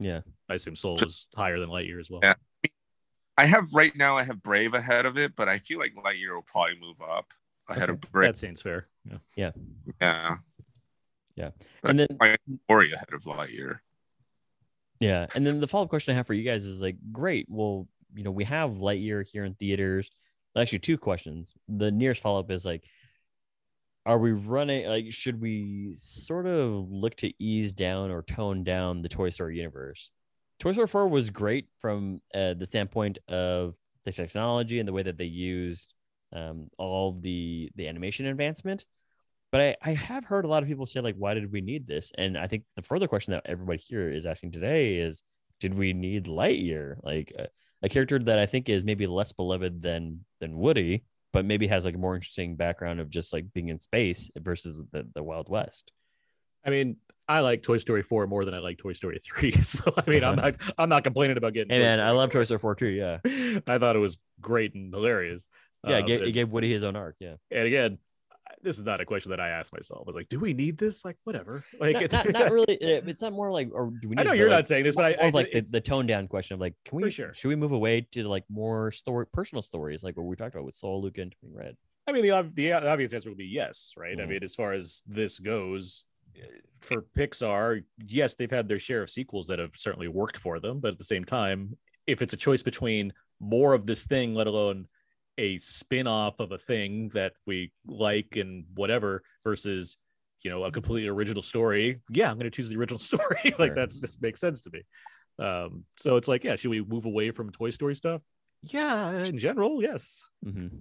B: Yeah.
A: I assume Soul is higher than Lightyear as well.
D: Yeah. I have right now. I have Brave ahead of it, but I feel like Lightyear will probably move up ahead of Brave.
A: That seems fair. Yeah.
D: Yeah, Yeah. yeah.
B: And then
D: I Ori ahead of Lightyear.
B: Yeah, and then the follow up question I have for you guys is like, great. Well, you know, we have Lightyear here in theaters. Actually, two questions. The nearest follow up is like, are we running? Like, should we sort of look to ease down or tone down the Toy Story universe? Toy Story 4 was great from uh, the standpoint of the technology and the way that they used um, all the the animation advancement. But I, I have heard a lot of people say like, why did we need this? And I think the further question that everybody here is asking today is, did we need Lightyear? Like a, a character that I think is maybe less beloved than than Woody, but maybe has like a more interesting background of just like being in space versus the, the Wild West.
A: I mean, I like Toy Story 4 more than I like Toy Story 3. So I mean, I'm not I'm not complaining about getting.
B: Hey man, I love Toy Story 4 too. Yeah.
A: I thought it was great and hilarious.
B: Yeah, it, gave,
A: but-
B: it gave Woody his own arc. Yeah.
A: and again, this is not a question that I asked myself. I was like, do we need this? Like, whatever. Like,
B: Not,
A: it's
B: not, not really. uh, It's not more like, or do we need
A: I know you're
B: but,
A: not saying this, but I, I
B: like the,
A: it's-
B: the tone down question of like, can we
A: sure.
B: should we move away to like more story personal stories like what we talked about with Soul, Luca, and Red?
A: I mean, the, the obvious answer would be yes, right? I
B: Mhm.
A: mean, as far as this goes, eh, for Pixar, yes, they've had their share of sequels that have certainly worked for them, but at the same time, if it's a choice between more of this thing, let alone a spin-off of a thing that we like and whatever versus you know a completely original story yeah i'm going to choose the original story. Like
B: Sure.
A: that's just makes sense to me. Um so it's like yeah should we move away from toy story stuff? Yeah in general yes.
B: Mm-hmm.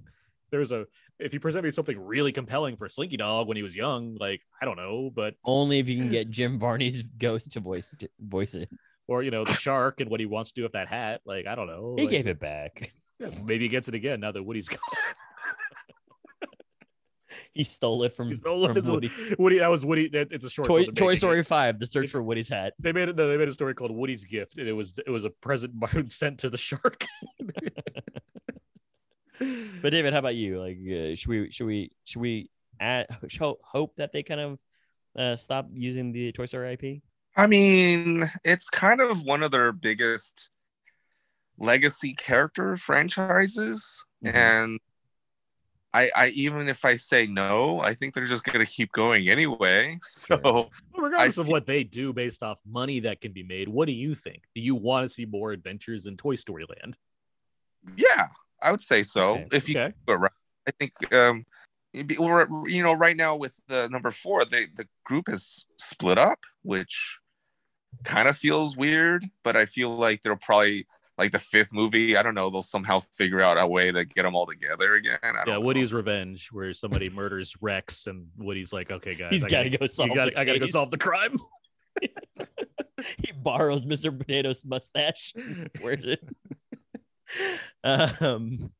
A: There's a if you present me something really compelling for Slinky Dog when he was young, like I don't know, but
B: Only if you can eh. get Jim Varney's ghost to voice voice it.
A: or you know the shark and what he wants to do with that hat, like I don't know.
B: He
A: like,
B: gave it back.
A: yeah, maybe he gets it again now that Woody's gone.
B: He stole it from,
A: no
B: from Woody.
A: Woody, that was Woody. That, it's a short.
B: Toy, Toy Story
A: it.
B: Five: The Search for Woody's Hat.
A: They made it. They made a story called Woody's Gift, and it was it was a present sent to the shark.
B: But David, how about you? Like, uh, should we should we should we add, show, hope that they kind of uh, stop using the Toy Story IP?
D: I mean, it's kind of one of their biggest legacy character franchises.
B: Mhm.
D: And I, I even if I say no, I think they're just gonna keep going anyway. So
B: Sure.
A: Regardless of
D: feel-
A: what they do based off money that can be made, what do you think? Do you want to see more adventures in Toy Story Land?
D: yeah, I would say so.
B: Okay.
D: If you
A: Okay.
D: go around, I think um be- we're- you know right now with the number four, they the group has split up, which kind of feels weird. But I feel like they'll probably like the fifth movie. I don't know. They'll somehow figure out a way to get them all together again. I don't
A: Yeah,
D: know.
A: Woody's Revenge, where somebody murders Rex, and Woody's like, "Okay, guys,
B: He's
A: I
B: got to go solve.
A: gotta,
B: the
A: I gotta go solve the crime."
B: he borrows Mr. Potato's mustache. Wears it. Um,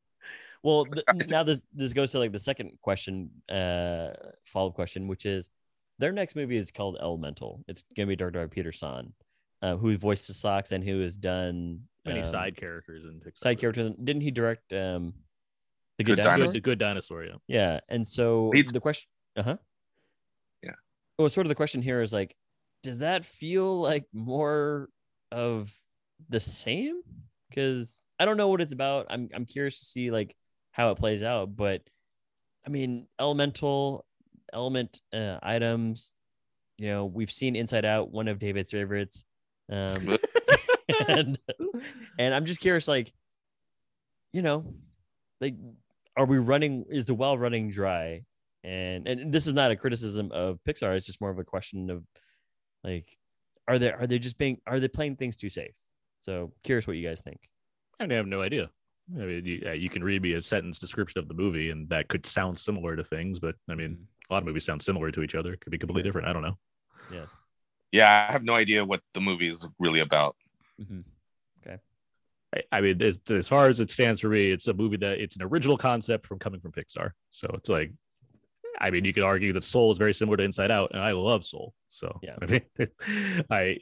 B: well, th- now this this goes to like the second question, uh, follow up question, which is their next movie is called Elemental. It's gonna be directed by Peter Sohn, uh, who voiced the Sox and who has done
A: Many
B: um,
A: side characters and
B: side characters. Didn't he direct um, the
D: Good
B: Good,
D: Dinosaur?
B: Dinosaur?
A: The good dinosaur, yeah.
B: Yeah, and so
D: He's-
B: the question, uh huh,
D: Yeah.
B: Well, sort of the question here is like, does that feel like more of the same? Because I don't know what it's about. I'm I'm curious to see like how it plays out. But I mean, elemental element uh, items. You know, we've seen Inside Out, one of David's favorites. Um, and and I'm just curious, like, you know, like, are we running? Is the well running dry? And and this is not a criticism of Pixar. It's just more of a question of, like, are they are they just being are they playing things too safe? So curious what you guys think.
A: I have no idea. I mean, you, uh, you can read me a sentence description of the movie, and that could sound similar to things, but I mean, a lot of movies sound similar to each other. Could be completely different. I don't know.
D: Yeah, Yeah, I have no idea what the movie is really about.
B: Mm-hmm.
A: I, I mean, as, as far as it stands for me, it's a movie that it's an original concept from coming from Pixar. So it's like, I mean, you could argue that Soul is very similar to Inside Out, and I love Soul. So
B: Yeah.
A: I mean, I,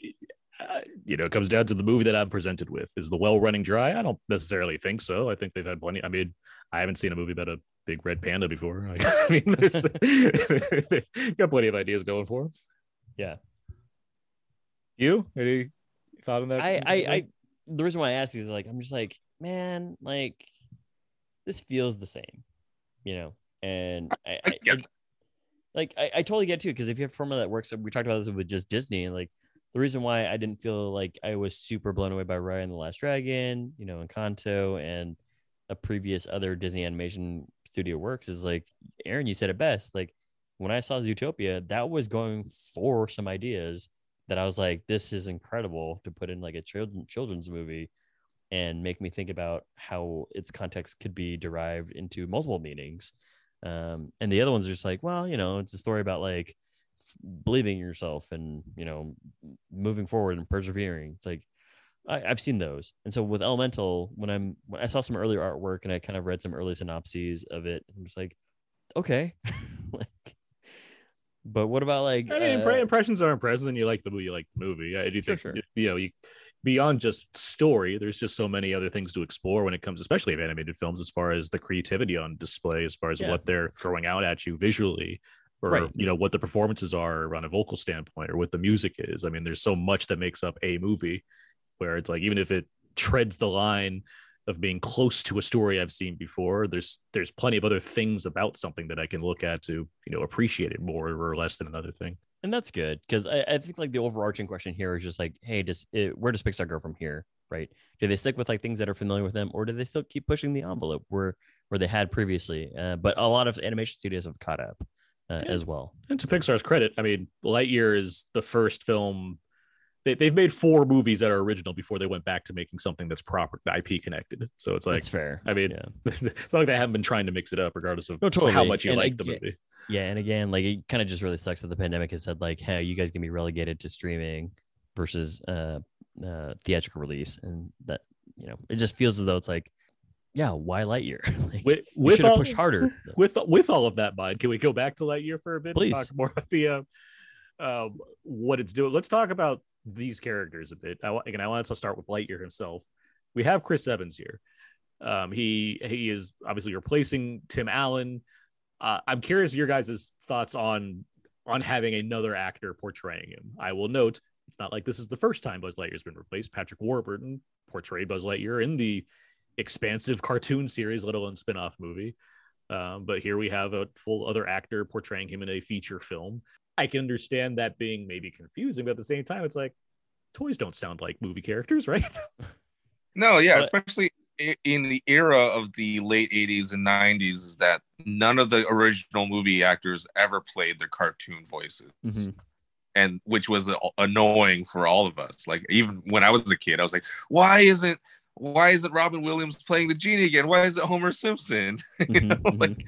A: I, you know, it comes down to the movie that I'm presented with. Is the well running dry? I don't necessarily think so. I think they've had plenty. I mean, I haven't seen a movie about a big red panda before. I mean, there's the, got plenty of ideas going for them.
B: Yeah.
A: You any thought on that?
B: I, I, I, the reason why I ask is like, I'm just like, man, like, this feels the same, you know, and I,
D: I
B: I, like, I, I totally get too, because if you have a formula that works, we talked about this with just Disney, and like, the reason why I didn't feel like I was super blown away by Raya and the Last Dragon, you know, Encanto, and a previous other Disney animation studio works is like, Aaron, you said it best. Like, when I saw Zootopia, that was going for some ideas that I was like, this is incredible to put in like a children children's movie and make me think about how its context could be derived into multiple meanings. Um, and the other ones are just like, well, you know, it's a story about like believing in yourself and you know moving forward and persevering. It's like I, I've seen those, and so with Elemental, when I'm when I saw some earlier artwork and I kind of read some early synopses of it, I'm just like, okay, like. But what about like?
A: I mean,
B: uh,
A: impressions are impressions, and you like the movie, you like the movie. I do
B: Sure,
A: think
B: sure.
A: you know you beyond just story. There's just so many other things to explore when it comes, especially of animated films, as far as the creativity on display, as far as
B: Yeah.
A: what they're throwing out at you visually, or
B: Right.
A: you know what the performances are on a vocal standpoint, or what the music is. I mean, there's so much that makes up a movie, where it's like even if it treads the line of being close to a story I've seen before. There's there's plenty of other things about something that I can look at to you know appreciate it more or less than another thing.
B: and that's good because I, I think like the overarching question here is just like hey does it, where does pixar go from here right do they stick with like things that are familiar with them or do they still keep pushing the envelope where where they had previously uh, but a lot of animation studios have caught up uh,
A: Yeah.
B: as well
A: And to Pixar's credit, I mean, Lightyear is the first film. They, they've made four movies that are original before they went back to making something that's proper IP connected. So it's like,
B: that's fair
A: I mean,
B: yeah
A: it's not like they haven't been trying to mix it up, regardless of
B: No,
A: how much you
B: And
A: like the movie.
B: yeah and again like it kind of just really sucks that the pandemic has said like hey you guys can be relegated to streaming versus uh, uh theatrical release and that you know it just feels as though it's like yeah why lightyear like,
A: With,
B: we
A: with
B: should have pushed harder
A: with with all of that in mind, can we go back to Lightyear for a bit
B: Please.
A: and talk more about the uh, uh, what it's doing? Let's talk about these characters a bit. I, again, I want to start with Lightyear himself. We have Chris Evans here. Um, he he is obviously replacing Tim Allen. Uh, I'm curious your guys' thoughts on on having another actor portraying him. I will note it's not like this is the first time Buzz Lightyear's been replaced. Patrick Warburton portrayed Buzz Lightyear in the expansive cartoon series, let alone spin-off movie. Um, but here we have a full other actor portraying him in a feature film. I can understand that being maybe confusing, but at the same time, it's like toys don't sound like movie characters, right?
D: No, yeah,
B: But-
D: especially in the era of the late 80s and 90s, is that none of the original movie actors ever played their cartoon voices.
B: Mhm.
D: And which was annoying for all of us. Like even when I was a kid, I was like, why isn't why isn't Robin Williams playing the genie again? Why is it Homer Simpson? you
B: Mhm,
D: know,
B: mhm.
D: like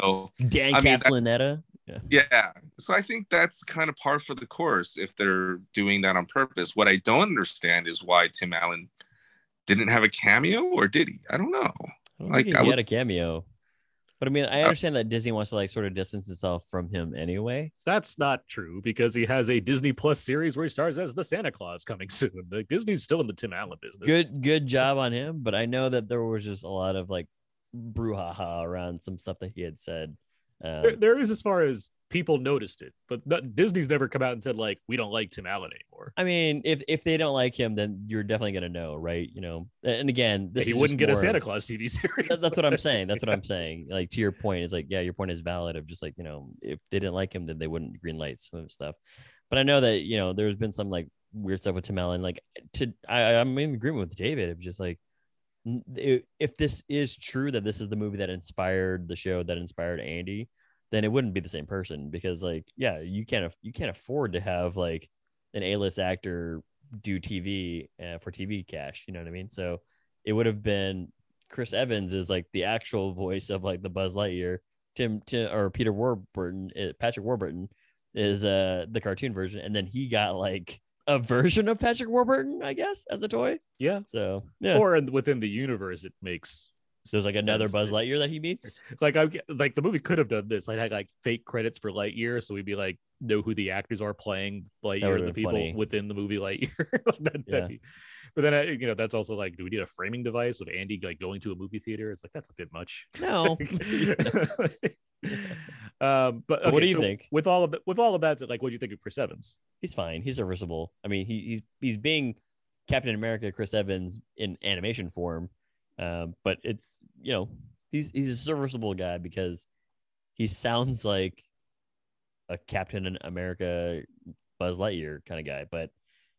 D: so
B: Dan
D: I mean,
B: Castellaneta. Yeah.
D: yeah. So I think that's kind of par for the course if they're doing that on purpose. What I don't understand is why Tim Allen didn't have a cameo or did he? I don't know.
B: I
D: Like,
B: think
D: I
B: he
D: would-
B: had a cameo. But I mean, I
D: Uh,
B: understand that Disney wants to like sort of distance itself from him anyway.
A: That's not true because he has a Disney Plus series where he stars as the Santa Claus coming soon. Like Disney's still in the Tim Allen business.
B: Good, good job on him. But I know that there was just a lot of like brouhaha around some stuff that he had said. Um,
A: There, there is as far as people noticed it, but not, Disney's never come out and said like we don't like Tim Allen anymore.
B: I mean, if if they don't like him, then you're definitely gonna know, right? You know, and again, this
A: he
B: is
A: wouldn't get a Santa Claus TV series.
B: That- that's what I'm saying. That's what I'm saying. Like to your point, is like, yeah, your point is valid. Of just like, you know, if they didn't like him, then they wouldn't green light some of his stuff. But I know that you know there's been some like weird stuff with Tim Allen. Like to, I, I'm in agreement with David. Of just like, if this is true that this is the movie that inspired the show that inspired Andy, then it wouldn't be the same person because like, yeah, you can't aff- you can't afford to have like an A-list actor do TV uh, for TV cash. You know what I mean? So it would have been Chris Evans is like the actual voice of like the Buzz Lightyear. Tim, Tim or Peter Warburton, uh, Patrick Warburton is uh the cartoon version, and then he got like a version of Patrick Warburton, I guess, as a toy.
A: yeah.
B: So yeah,
A: Or in, within the universe, it makes
B: so there's like another. Buzz Lightyear that he meets.
A: like I'm like the movie could have done this. Like had like fake credits for Lightyear, so we'd be like know who the actors are playing Lightyear, and the people
B: funny.
A: within the movie Lightyear. That-
B: Yeah.
A: be- but then I, you know that's also like, do we need a framing device with Andy like going to a movie theater? It's like that's a bit much.
B: No.
A: um, but
B: What do you
A: so
B: think?
A: With all of the, with all of that, like, what do you think of Chris Evans?
B: He's fine. He's serviceable. I mean, he, he's he's being Captain America, Chris Evans in animation form, um, but it's you know he's he's a serviceable guy because he sounds like a Captain America, Buzz Lightyear kind of guy, but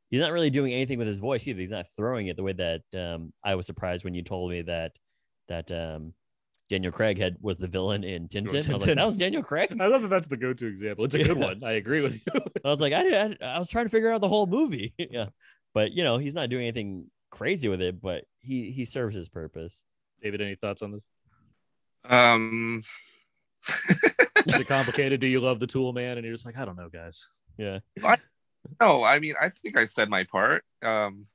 B: he's not really doing anything with his voice either. He's not throwing it the way that um, I was surprised when you told me that that um, Daniel Craig had was the villain in Tintin. I was like, that was Daniel Craig.
A: I love that that's the go-to example. It's a good one. I agree with you.
B: I was like, I, did, I, I was trying to figure out the whole movie. yeah, but you know, he's not doing anything crazy with it, but he he serves his purpose.
A: David, any thoughts on this?
D: Um,
A: Is it complicated? Do you love the Tool Man? And you're just like, I don't know, guys.
B: Yeah, I,
D: no, I mean, I think I said my part. Um,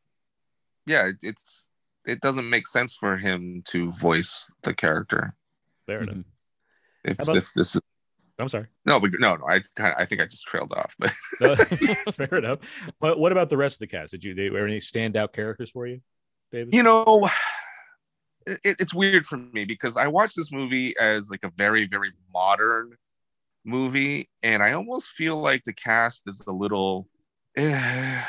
D: yeah, it's it doesn't make sense for him to voice the character.
A: Fair enough.
B: Mhm.
D: If
A: about-
D: this this is
A: I'm sorry.
D: no, but no, no, I kind I think I just trailed off. But
A: No, fair enough. But what about the rest of the cast? Did you they, were any standout characters for you, David?
D: you know, it, it's weird for me because I watch this movie as like a very very modern movie, and I almost feel like the cast is a little. Eh,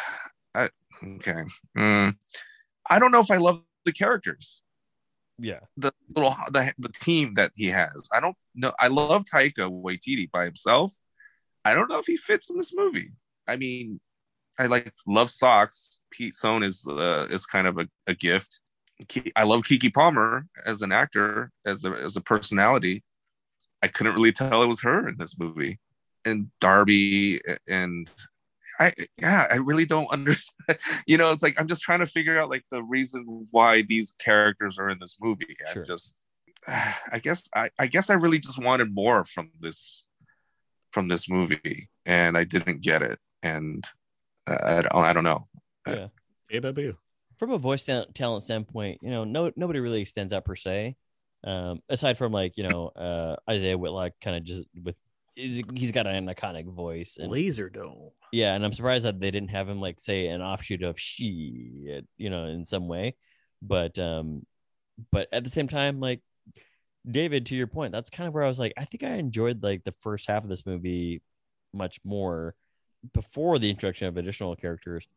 D: I, okay, Mm. I don't know if I love the characters.
B: yeah,
D: the little the, the team that he has. I don't know. I love Taika Waititi by himself. I don't know if he fits in this movie. I mean, I like love Sox. Pete Sohn is uh, is kind of a, a gift. I love Keke Palmer as an actor, as a as a personality. I couldn't really tell it was her in this movie, and Darby and I yeah, I really don't understand. You know, it's like I'm just trying to figure out like the reason why these characters are in this movie. I just I guess I, I guess I really just wanted more from this from this movie and I didn't get it. And I don't I don't know.
B: yeah.
A: Hey, baby.
B: From a voice ta- talent standpoint, you know, no nobody really stands out per se, um, aside from like you know uh, Isiah Whitlock, kind of just with he's, he's got an iconic voice and
A: Laser Dome.
B: Yeah, and I'm surprised that they didn't have him like say an offshoot of she, you know, in some way. But um, but at the same time, like David, to your point, that's kind of where I was like, I think I enjoyed like the first half of this movie much more before the introduction of additional characters.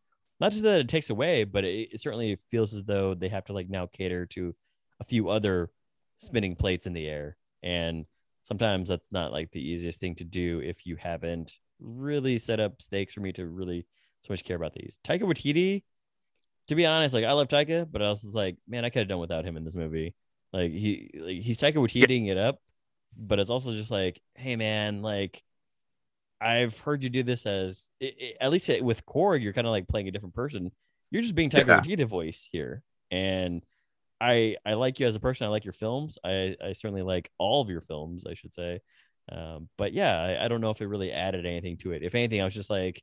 B: Not just that it takes away, but it, it certainly feels as though they have to like now cater to a few other spinning plates in the air. And sometimes that's not like the easiest thing to do if you haven't really set up stakes for me to really so much care about these. Taika Waititi, to be honest, like I love Taika, but I was like, man, I could have done without him in this movie. Like he, like, he's Taika Waititiing it up, but it's also just like, hey man, like I've heard you do this as i i at least with Korg, you're kind of like playing a different person. You're just being Taika
D: Yeah.
B: Waititi voice here, and I I like you as a person. I like your films. I I certainly like all of your films. I should say. Um, but yeah, I, I don't know if it really added anything to it. If anything, I was just like,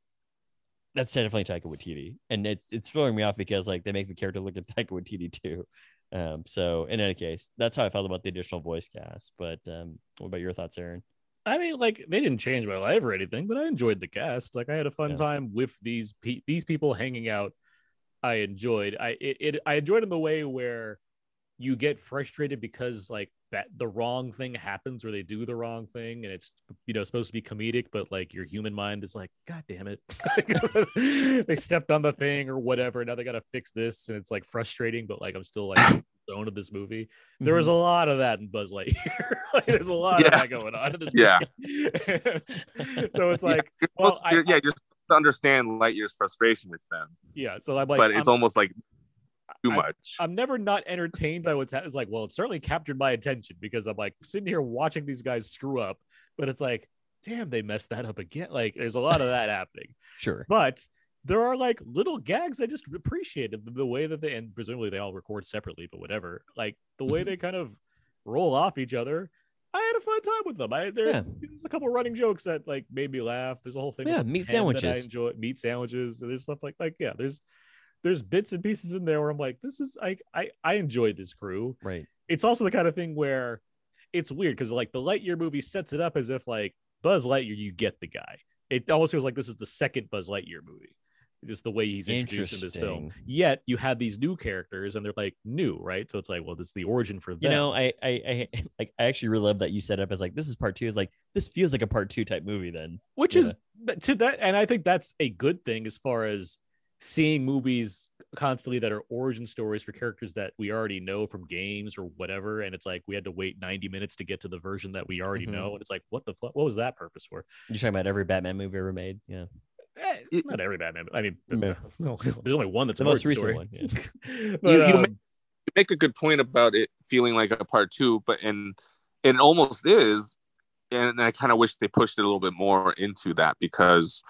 B: that's definitely Taika Waititi, and it's it's throwing me off because like they make the character look like Taika Waititi too. Um, so in any case, that's how I felt about the additional voice cast. But um, what about your thoughts, Aaron?
A: I mean, like they didn't change my life or anything, but I enjoyed the cast. Like I had a fun
B: Yeah.
A: time with these pe- these people hanging out. I enjoyed. I it, it I enjoyed in the way where you get frustrated because like that the wrong thing happens or they do the wrong thing and it's you know supposed to be comedic but like your human mind is like god damn it they stepped on the thing or whatever now they got to fix this and it's like frustrating but like i'm still like in the zone of this movie there was mm-hmm. a lot of that in buzz lightyear like, there's a lot of that going on in this
D: Yeah.
A: so it's like
D: You're
A: well, I-
D: you're- yeah, you're supposed to understand Lightyear's frustration with them,
A: yeah so i'm like
D: but
A: I'm-
D: it's almost like too
A: I-
D: much.
A: I'm never not entertained by what's happening. It's like, well, it certainly captured my attention because I'm like sitting here watching these guys screw up, but it's like, damn, they messed that up again. Like, there's a lot of that happening,
B: Sure.
A: but there are like little gags I just appreciated the, the way that they and presumably they all record separately, but whatever. Like the way
B: Mhm.
A: they kind of roll off each other. I had a fun time with them. I there's, there's a couple running jokes that like made me laugh. There's a whole thing.
B: Yeah, meat
A: sandwiches. I enjoy meat sandwiches. And there's stuff like like yeah. There's there's bits and pieces in there where I'm like, this is I I I enjoyed this crew.
B: Right.
A: It's also the kind of thing where it's weird because like the Lightyear movie sets it up as if like Buzz Lightyear, you get the guy. It almost feels like this is the second Buzz Lightyear movie. Just the way he's introduced in this film. Yet you have these new characters and they're like new, right? So it's like, well, this is the origin for them.
B: You know, I, I, I, like, I actually really love that you set up as like this is part two. It's like this feels like a part two type movie. Then
A: which
B: Yeah.
A: is to that and i think that's a good thing as far as seeing movies constantly that are origin stories for characters that we already know from games or whatever and it's like we had to wait 90 minutes to get to the version that we already
B: Mhm.
A: know and it's like what the fuck what was that purpose for
B: you're talking about every Batman movie ever made. Yeah,
D: It-
A: not every batman i mean
B: Yeah.
A: no, there's only one that's
B: The most recent
A: story.
B: one,
A: But,
D: You- you
A: um,
D: make- you make a good point about it feeling like a part two, but and it almost is. And I kind of wish they pushed it a little bit more into that because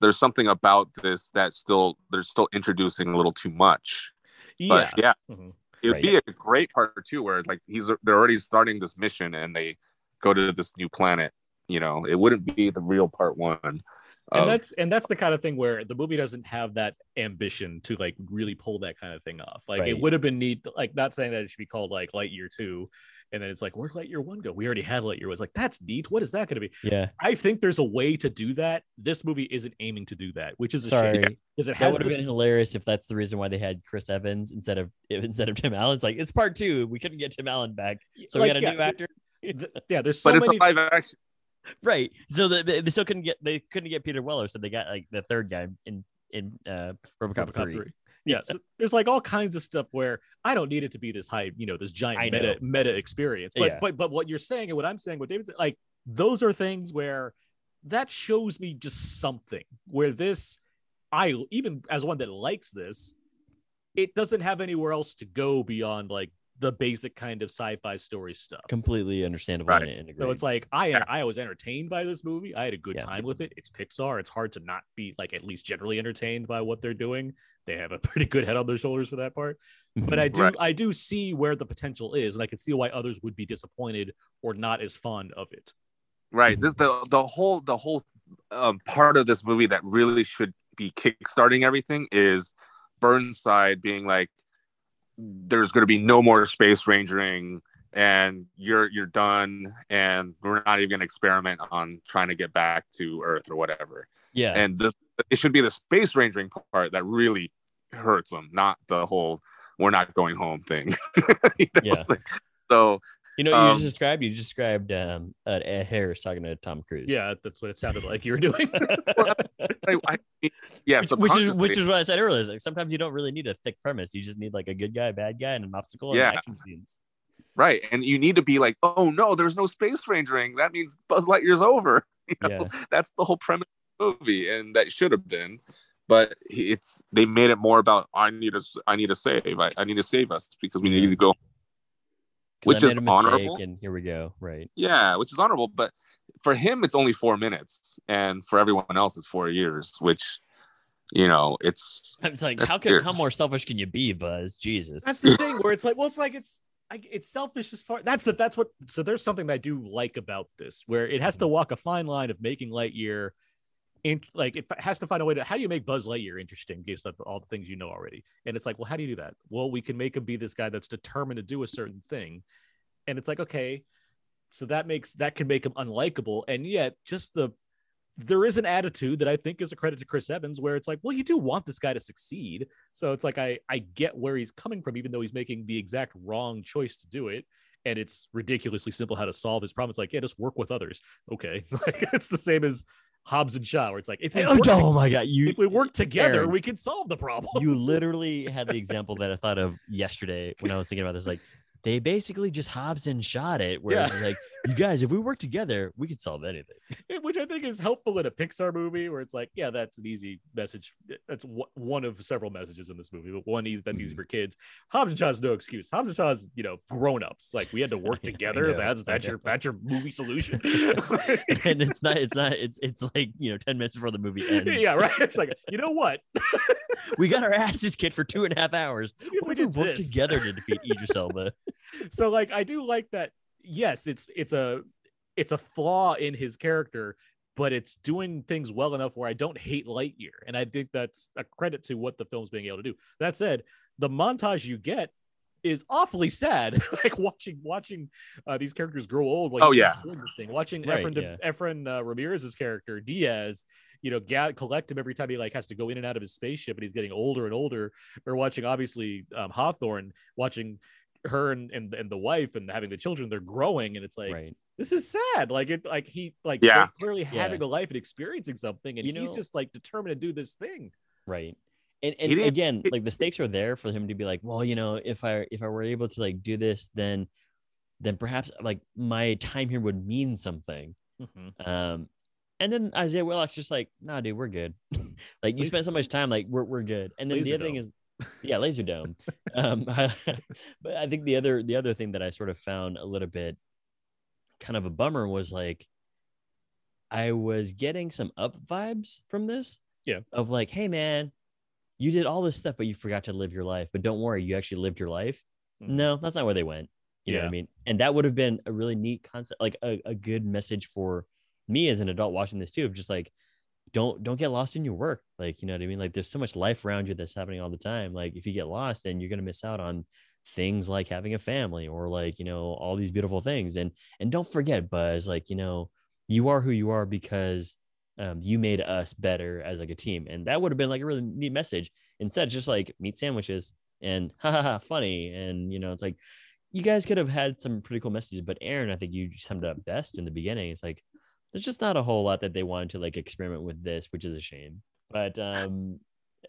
D: there's something about this that still they're still introducing a little too much.
A: yeah
D: But yeah,
A: Mhm.
D: it would
B: Right.
D: be a great part two where like he's they're already starting this mission and they go to this new planet. You know, it wouldn't be the real part one.
A: And
D: of-
A: that's and that's the kind of thing where the movie doesn't have that ambition to like really pull that kind of thing off. Like it would have been neat, like not saying that it should be called like Lightyear Two, and then it's like where'd Lightyear One go? We already had Lightyear. It was like that's neat. What is that going to be?
B: yeah.
A: I think there's a way to do that. This movie isn't aiming to do that, which is a
B: Sorry,
A: shame because it
B: that
A: has
B: would have been hilarious if that's the reason why they had Chris Evans instead of instead of Tim Allen. It's like it's part two. We couldn't get Tim Allen back, so we
A: like,
B: got a
A: yeah,
B: new actor.
A: th- yeah, there's so
D: but it's
A: many.
D: a live action.
B: Right. So the, they- still couldn't get they couldn't get Peter Weller, so they got like the third guy in in uh, RoboCop,
A: Robocop
B: 3.
A: 3. Yeah, so there's like all kinds of stuff where I don't need it to be this high, you know, this giant
B: I
A: meta
B: know.
A: meta experience. But
B: Yeah.
A: but but what you're saying and what I'm saying, what David said, like those are things where that shows me just something where this I even as one that likes this, it doesn't have anywhere else to go beyond like the basic kind of sci-fi story stuff.
B: Completely understandable
D: Right.
B: and integrated.
A: So it's like I I was entertained by this movie. I had a good
B: Yeah.
A: time with it. It's Pixar. It's hard to not be like at least generally entertained by what they're doing. They have a pretty good head on their shoulders for that part. But I do
D: Right.
A: I do see where the potential is, and I can see why others would be disappointed or not as fond of it.
D: right this the the whole the whole um, part of this movie that really should be kickstarting everything is burnside being like there's going to be no more space rangering and you're you're done and we're not even going to experiment on trying to get back to earth or whatever
B: yeah.
D: and the, it should be the space rangering part that really hurts them not the whole we're not going home thing You know,
B: Yeah.
D: like- so
B: you know, what you
D: um,
B: just described you just described um, uh, Ed Harris talking to Tom Cruise.
A: Yeah, that's what it sounded like you were doing.
D: I, I, yeah
B: which, which is which is what I said earlier. is, Like sometimes you don't really need a thick premise. You just need like a good guy, bad guy, and an obstacle and
D: Yeah.
B: action scenes.
D: Right. And you need to be like, oh no, there's no space rangering. That means Buzz Lightyear's over. You know,
B: Yeah.
D: that's the whole premise of the movie, and that should have been. But it's they made it more about I need to I need to save. I, I need to save us because we need to go.
B: 'Cause
D: Which is
B: made a mistake,
D: honorable.
B: And here we go. Right.
D: Yeah, which is honorable. But for him, it's only four minutes, and for everyone else, it's four years. Which, you know, it's
B: It's like
D: That's
B: how can
D: weird.
B: how more selfish can you be, Buzz? Jesus.
A: That's the thing where it's like, well, it's like it's I, it's selfish as far. That's the that's what. So there's something that I do like about this, where it has to walk a fine line of making Lightyear like it has to find a way to how do you make Buzz Lightyear interesting based on all the things you know already? And it's like, well, how do you do that? Well, we can make him be this guy that's determined to do a certain thing, and it's like, okay, so that makes that can make him unlikable, and yet just the there is an attitude that I think is a credit to Chris Evans where it's like, well, you do want this guy to succeed. So it's like I I get where he's coming from, even though he's making the exact wrong choice to do it. And it's ridiculously simple how to solve his problem. It's like, yeah, just work with others. Okay. Like it's the same as Hobbs and Shaw, where it's like, if we,
B: Oh,
A: work,
B: oh my god, you
A: if we work together,
B: Aaron.
A: we can solve the problem.
B: you literally had the example that I thought of yesterday when I was thinking about this. Like, they basically just Hobbs and shot it, where it's like, you guys, if we work together, we could solve anything.
A: which I think is helpful in a Pixar movie where it's like, yeah, that's an easy message. That's w- one of several messages in this movie, but one easy, that's easy
B: Mm-hmm.
A: for kids. Hobbs and Shaw is no excuse. Hobbs and Shaw is, you know, grown ups. Like we had to work together.
B: know,
A: that's that's your that's your movie solution.
B: and it's not, it's not, it's it's like you know, ten minutes before the movie ends.
A: yeah, right. It's like you know what?
B: We got our asses kicked for two and a half hours.
A: We
B: What if we
A: did
B: work together to defeat Idris Elba?
A: so like I do like that. Yes, it's it's a it's a flaw in his character, but it's doing things well enough where I don't hate Lightyear, and I think that's a credit to what the film's being able to do. That said, the montage you get is awfully sad. like watching watching uh, these characters grow old. While
D: Oh, yeah.
A: doing this thing. Watching
B: Right,
A: Efren,
B: yeah.
A: Efren uh, Ramirez's character Diaz. You know, ga- collect him every time he like has to go in and out of his spaceship, and he's getting older and older. Or watching, obviously, um, Hawthorne watching her and, and and the wife and having the children. They're growing, and it's like
B: right.
A: this is sad. Like it, like he, like
D: Yeah.
A: they're clearly having a life and experiencing something, and
B: You
A: he's
B: know-
A: just like determined to do this thing.
B: right and, and again like the stakes are there for him to be like well you know if i if i were able to like do this then then perhaps like my time here would mean something um and then isiah whitlock's just like nah dude we're good like you spent so much time like we're, we're good and then the other thing is yeah laser dome. Um but i think the other the other thing that i sort of found a little bit kind of a bummer was like i was getting some up vibes from this
A: Yeah.
B: of like hey man you did all this stuff but you forgot to live your life but don't worry you actually lived your life.
A: Mhm.
B: no that's not where they went. You know what i mean? And that would have been a really neat concept like a, a good message for me as an adult watching this too of just like don't don't get lost in your work. Like you know what i mean? Like there's so much life around you that's happening all the time. Like if you get lost then you're going to miss out on things like having a family or like you know all these beautiful things. And and don't forget buzz like you know you are who you are because um, you made us better as like a team. And that would have been like a really neat message. Instead just like meat sandwiches and ha ha ha funny. And you know it's like you guys could have had some pretty cool messages but aaron i think you summed up best in the beginning. It's like there's just not a whole lot that they wanted to like experiment with this which is a shame but um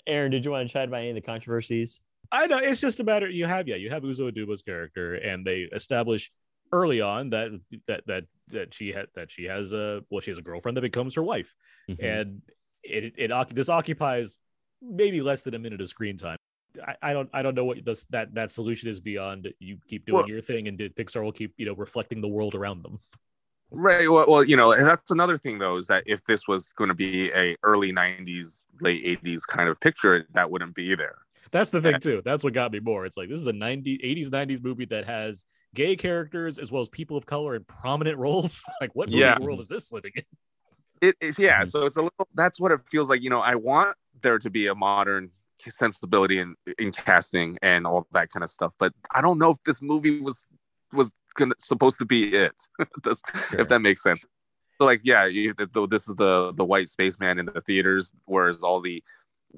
B: aaron did you want to chat about any of the controversies
A: I know it's just a matter. You have yeah, you have Uzo Aduba's character, and they establish early on that that that that she had that she has a well, she has a girlfriend that becomes her wife,
B: Mhm.
A: and it it occ- this occupies maybe less than a minute of screen time. I, I don't I don't know what this that that solution is beyond you keep doing
D: Well-
A: your thing and Pixar will keep you know reflecting the world around them.
D: Right. Well, well, you know, and that's another thing though, is that if this was going to be a early '90s, late '80s kind of picture, that wouldn't be there.
A: That's the thing too. That's what got me more. It's like this is a 90s 80s 90s movie that has gay characters as well as people of color in prominent roles. like what movie
D: Yeah.
A: world is this living in?
D: It is, yeah.
B: Mhm.
D: So it's a little. That's what it feels like. You know, I want there to be a modern sensibility in in casting and all that kind of stuff, but I don't know if this movie was was gonna supposed to be it. This-
B: Sure.
D: If that makes sense. So like, yeah, you, though this is the the white spaceman in the theaters, whereas all the,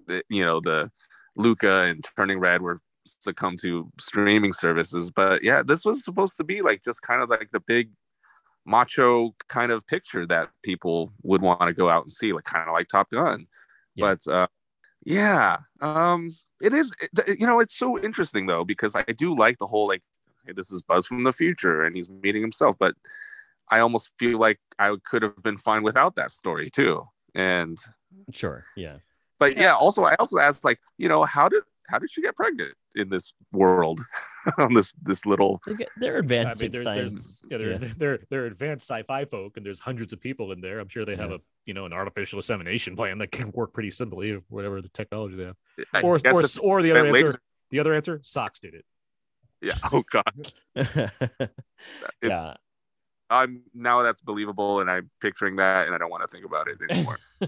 D: the you know the Luca and Turning Red were succumb to streaming services. But yeah, this was supposed to be like just kind of like the big macho kind of picture that people would want to go out and see, like kind of like Top Gun.
B: Yeah.
D: But uh, yeah, um, it is. you know, it's so interesting though because I do like the whole like, this is Buzz from the future and he's meeting himself, but I almost feel like I could have been fine without that story too. And
B: sure yeah
D: but yeah, also I also asked like, you know, how did how did she get pregnant in this world on this this little
B: They've got- they're
A: I
B: advanced
A: mean,
B: in
A: there-
B: science
A: there's, yeah, they're,
B: yeah.
A: they're they're advanced sci-fi folk, and there's hundreds of people in there. I'm sure they have
B: Yeah.
A: a you know an artificial insemination plan that can work pretty simply, whatever the technology they have.
D: I
A: Or or, or the other answer,
D: laser-
A: the other answer, Sox did it.
D: Yeah, oh god. It-
B: yeah
D: I'm now that's believable, and I'm picturing that, and I don't want to think about it anymore.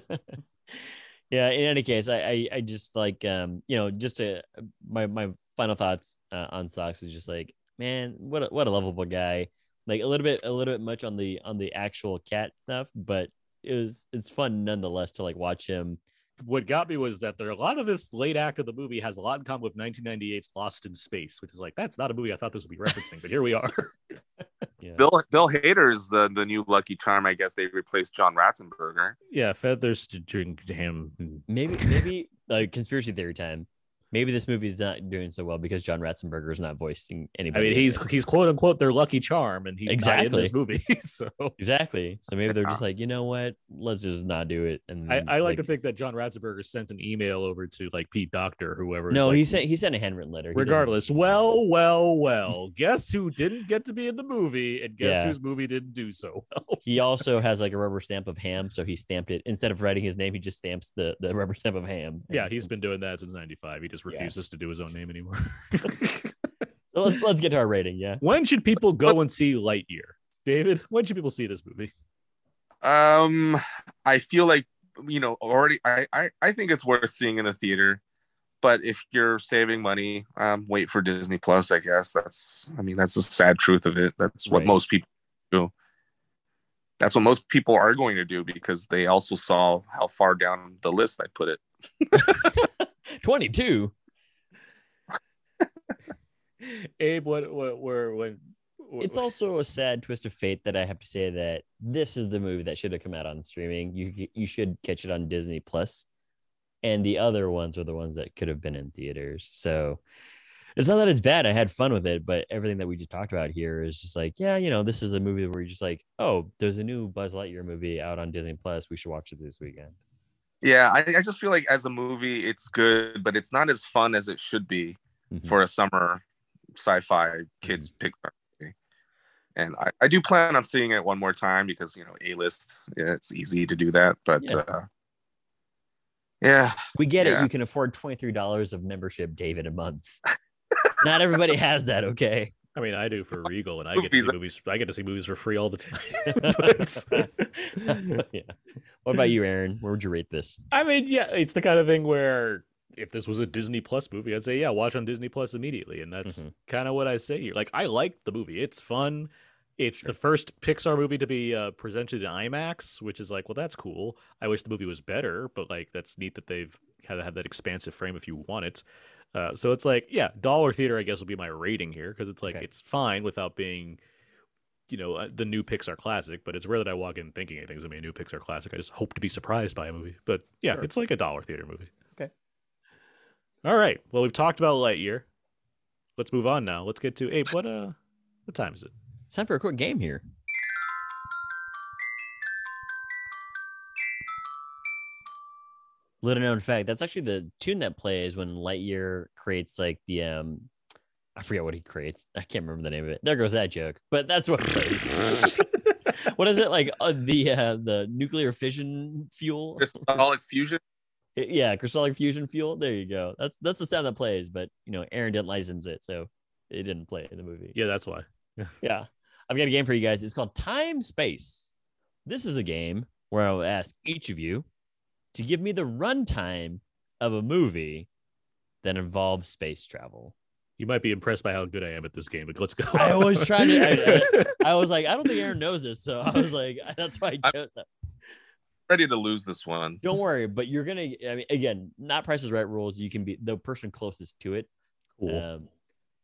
B: yeah. In any case, I, I, I just like, um, you know, just to my, my final thoughts uh, on Sox is just like, man, what a, what a lovable guy. Like a little bit, a little bit much on the on the actual cat stuff, but it was it's fun nonetheless to like watch him.
A: What got me was that there a lot of this late act of the movie has a lot in common with 1998's Lost in Space, which is like that's not a movie I thought this would be referencing, but here we are.
B: Yeah.
D: Bill Bill Hader's the the new Lucky Charm. I guess they replaced John Ratzenberger.
A: yeah, feathers to drink ham.
B: maybe maybe like conspiracy theory time. Maybe this movie is not doing so well because John Ratzenberger is not voicing anybody.
A: I mean, he's he's quote unquote their lucky charm, and he's not in this movie. So
B: exactly. So maybe they're just like, you know what? Let's just not do it. And
A: I, I like to think that John Ratzenberger sent an email over to like Pete Docter, or whoever.
B: No,
A: like,
B: he sent he sent a handwritten letter. He
A: Regardless, well, well, well. guess who didn't get to be in the movie, and guess
B: Yeah.
A: whose movie didn't do so well.
B: He also has like a rubber stamp of ham, so he stamped it instead of writing his name. He just stamps the, the rubber stamp of ham.
A: Yeah, he's been doing that since '95. He just
B: Yeah.
A: refuses to do his own name anymore.
B: So let's, let's get to our rating. Yeah,
A: when should people go and see Lightyear? David, when should people see this movie?
D: Um, I feel like you know already. I I, I think it's worth seeing in the theater. But if you're saving money, um, wait for Disney Plus. I guess that's. I mean, that's the sad truth of it. That's what
B: Right.
D: most people do. That's what most people are going to do because they also saw how far down the list I put it.
B: twenty two.
A: Abe, what, what, where, when? what-
B: It's also a sad twist of fate that I have to say that this is the movie that should have come out on streaming. You you should catch it on Disney Plus. Plus, and the other ones are the ones that could have been in theaters. So it's not that it's bad. I had fun with it, but everything that we just talked about here is just like, yeah, you know, this is a movie where you're just like, oh, there's a new Buzz Lightyear movie out on Disney Plus. We should watch it this weekend.
D: Yeah, I, I just feel like as a movie, it's good, but it's not as fun as it should be
B: Mhm.
D: for a summer sci-fi kids Pixar movie. And I, I do plan on seeing it one more time because you know A list, yeah, it's easy to do that. But
B: Yeah.
D: uh, yeah,
B: We get it. You can afford twenty three dollars of membership, David, a month. not everybody has that. Okay.
A: I mean, I do for Regal, and I get to see movies. I get to see movies for free all the time. But-
B: yeah. What about you, Aaron? Where would you rate this?
A: I mean, yeah, it's the kind of thing where if this was a Disney Plus movie, I'd say, yeah, watch on Disney Plus immediately. And that's
B: Mhm.
A: kind of what I say here. Like, I like the movie. It's fun. It's the first Pixar movie to be uh, presented in IMAX, which is like, well, that's cool. I wish the movie was better, but like, that's neat that they've had to have that expansive frame if you want it. Uh, so it's like, yeah, dollar theater, I guess, will be my rating here because it's like,
B: Okay.
A: it's fine without being, you know, uh, the new Pixar classic. But it's rare that I walk in thinking anything's gonna be a new Pixar classic. I just hope to be surprised by a movie. But yeah,
B: Sure.
A: it's like a dollar theater movie.
B: Okay.
A: All right. Well, we've talked about Lightyear. Let's move on now. Let's get to Abe. What uh, what time is it?
B: It's time for a quick game here. Little known fact, that's actually the tune that plays when Lightyear creates like the um I forget what he creates. I can't remember the name of it. There goes that joke. But that's what plays. what is it like uh, the uh, the nuclear fission fuel?
D: Crystallic Fusion.
B: yeah, crystallic fusion fuel. There you go. That's that's the sound that plays, but you know, Aaron didn't license it, so it didn't play in the movie.
A: Yeah, that's why.
B: Yeah. I've got a game for you guys. It's called Time Space. This is a game where I'll ask each of you to give me the runtime of a movie that involves space travel.
A: You might be impressed by how good I am at this game, but let's go.
B: I was trying to- I was like, I don't think Aaron knows this, so I was like, that's why I chose that.
D: Ready to lose this one.
B: Don't worry, but you're gonna. I mean, again, not Price is Right rules. You can be the person closest to it.
A: cool.
B: Um,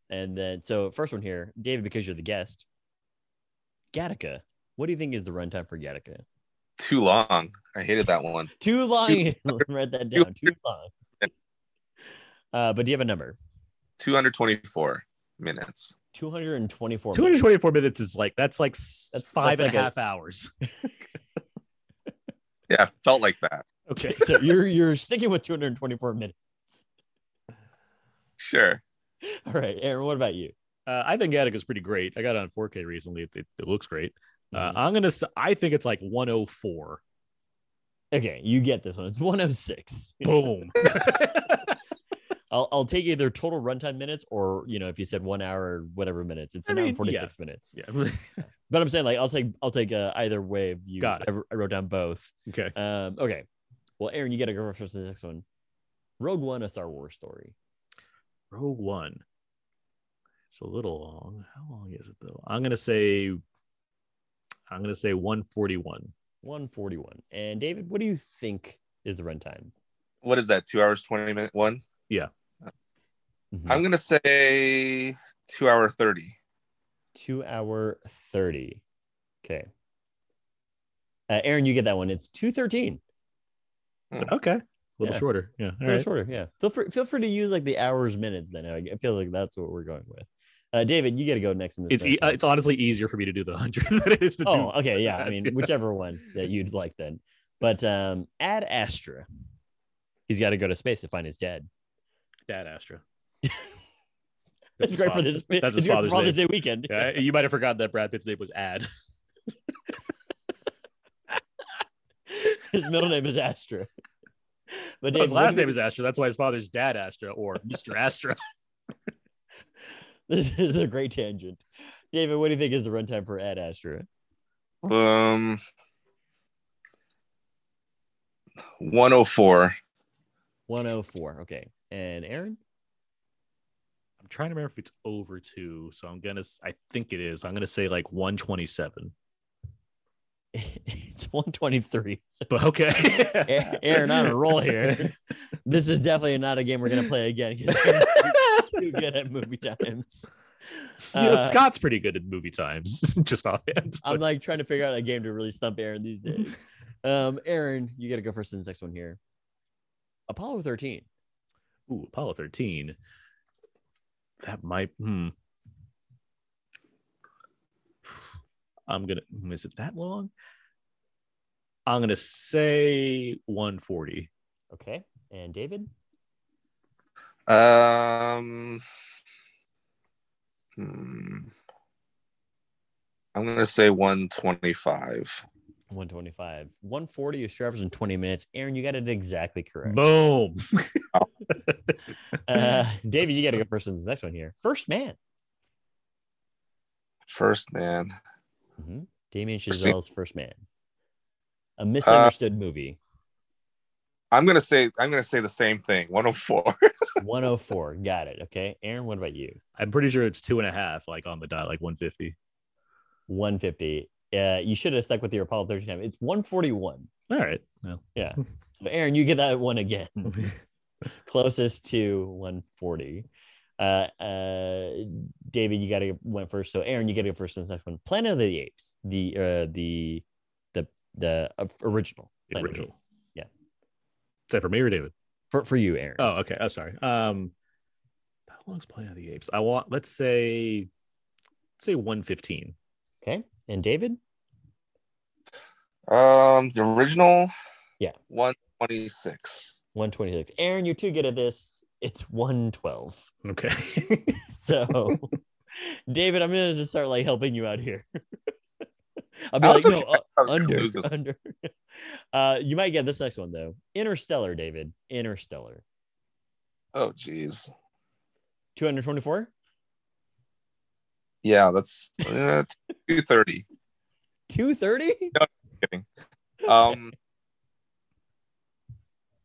B: and then, so first one here, David, because you're the guest. Gattaca. What do you think is the runtime for Gattaca?
D: Too long. I hated that one.
B: Too long. Write that down. Too long. Uh, but do you have a number?
D: 224 minutes.
B: 224
A: 224 minutes is like that's like s-
B: That's-
A: five
B: that's
A: and a half
B: like
A: hours.
D: Yeah, felt like that.
A: Okay.
B: So you're you're sticking with 224 minutes.
D: Sure.
B: All right, Aaron. What about you?
A: Uh, I think Gattaca's pretty great. I got it on 4K recently. It, it, it looks great. Uh,
B: Mhm.
A: I'm gonna. I think it's like 104.
B: Okay, you get this one. It's 106.
A: Boom.
B: I'll I'll take either total runtime minutes or you know if you said one hour or whatever minutes, it's
A: I
B: an hour
A: mean,
B: and forty six minutes.
A: Yeah.
B: But I'm saying like I'll take I'll take uh, either way. If you
A: Got it.
B: I, I wrote down both.
A: okay.
B: Um, okay. Well, Aaron, you got to go first to the next one. Rogue One, a Star Wars story.
A: Rogue One. It's a little long. How long is it though? I'm gonna say. I'm gonna say 141.
B: 141. And David, what do you think is the runtime?
D: What is that? Two hours, 20 minute one?
B: Mhm.
D: I'm going to say two hour 30.
B: two hour 30. Okay. Uh, Aaron, you get that one. It's 213.
A: Okay. A little
B: Yeah.
A: shorter. Yeah. All
B: A little
A: right.
B: shorter. Yeah. Feel free, feel free to use like the hours, minutes then. I I feel like that's what we're going with. Uh, David, you got to go next in this.
A: It's e- uh, it's honestly easier for me to do the hundred than it is to do.
B: oh,
A: do.
B: okay. Yeah. I mean, whichever one that you'd like then. But um, Ad Astra. He's got to go to space to find his dad.
A: Dad Astra.
B: That's great for this.
A: That's his father's
B: Father's. Day weekend.
A: Yeah, you might have forgotten that Brad Pitt's name was Ad.
B: his middle name is Astra. But
A: his
B: David,
A: last name is Astra. That's why his father's Dad Astra or Mr. Astra.
B: This is a great tangent. David, what do you think is the runtime for Ad Astra?
D: Um, 104.
B: 104. Okay. And Aaron?
A: I'm trying to remember if it's over two, so I'm gonna. I think it is. I'm gonna say like 127.
B: It's 123. So
A: But okay,
B: A- Aaron on a roll here. This is definitely not a game we're gonna play again. Too good at movie times.
A: You know,
B: Uh,
A: Scott's pretty good at movie times, just offhand.
B: I'm like trying to figure out a game to really stump Aaron these days. Um, Aaron, you gotta go first in this next one here. Apollo 13.
A: Ooh, Apollo 13. That might. Hmm. I'm gonna. hmm, Is it that long? I'm gonna say 140.
B: Okay. And David?
D: Um, hmm. I'm going to say 125.
B: 125. 140 is two hours and 20 minutes. Aaron, you got it exactly correct.
A: Boom.
B: Uh, David, you got to go first in this next one here. First Man.
D: First man.
B: hmm Damien Chazelle's First Man. A misunderstood movie.
D: I'm going to say I'm going to say the same thing. 104.
B: 104. Got it. Okay. Aaron, what about you?
A: I'm pretty sure it's two and a half, like on the dot, like 150.
B: 150. Uh, you should have stuck with your Apollo 13 time. It's 141.
A: All right. Well,
B: Yeah. So Aaron, you get that one again. Closest to 140. Uh, uh, David, you got to went first. So Aaron, you got to go first in this next one. Planet of the Apes, the uh, the the the uh, original.
A: the
B: Planet of the
A: original.
B: Apes.
A: Is that for me or David?
B: For for you, Aaron.
A: Oh, okay. Oh, sorry. Um, how long's Planet of the Apes? I want. Let's say, let's say 115.
B: Okay. And David?
D: Um, the original.
B: Yeah.
D: 126.
B: 126. Aaron, you're too good at this. It's 112.
A: Okay.
B: So, David, I'm gonna just start like helping you out here. I'll be like,
D: it's
B: no, uh,
D: I was gonna
B: under, under. Uh, you might get this next one though. Interstellar, David. Interstellar.
D: Oh, geez.
B: 224.
D: Yeah, that's uh, 230.
B: 230.
D: Kidding. Um,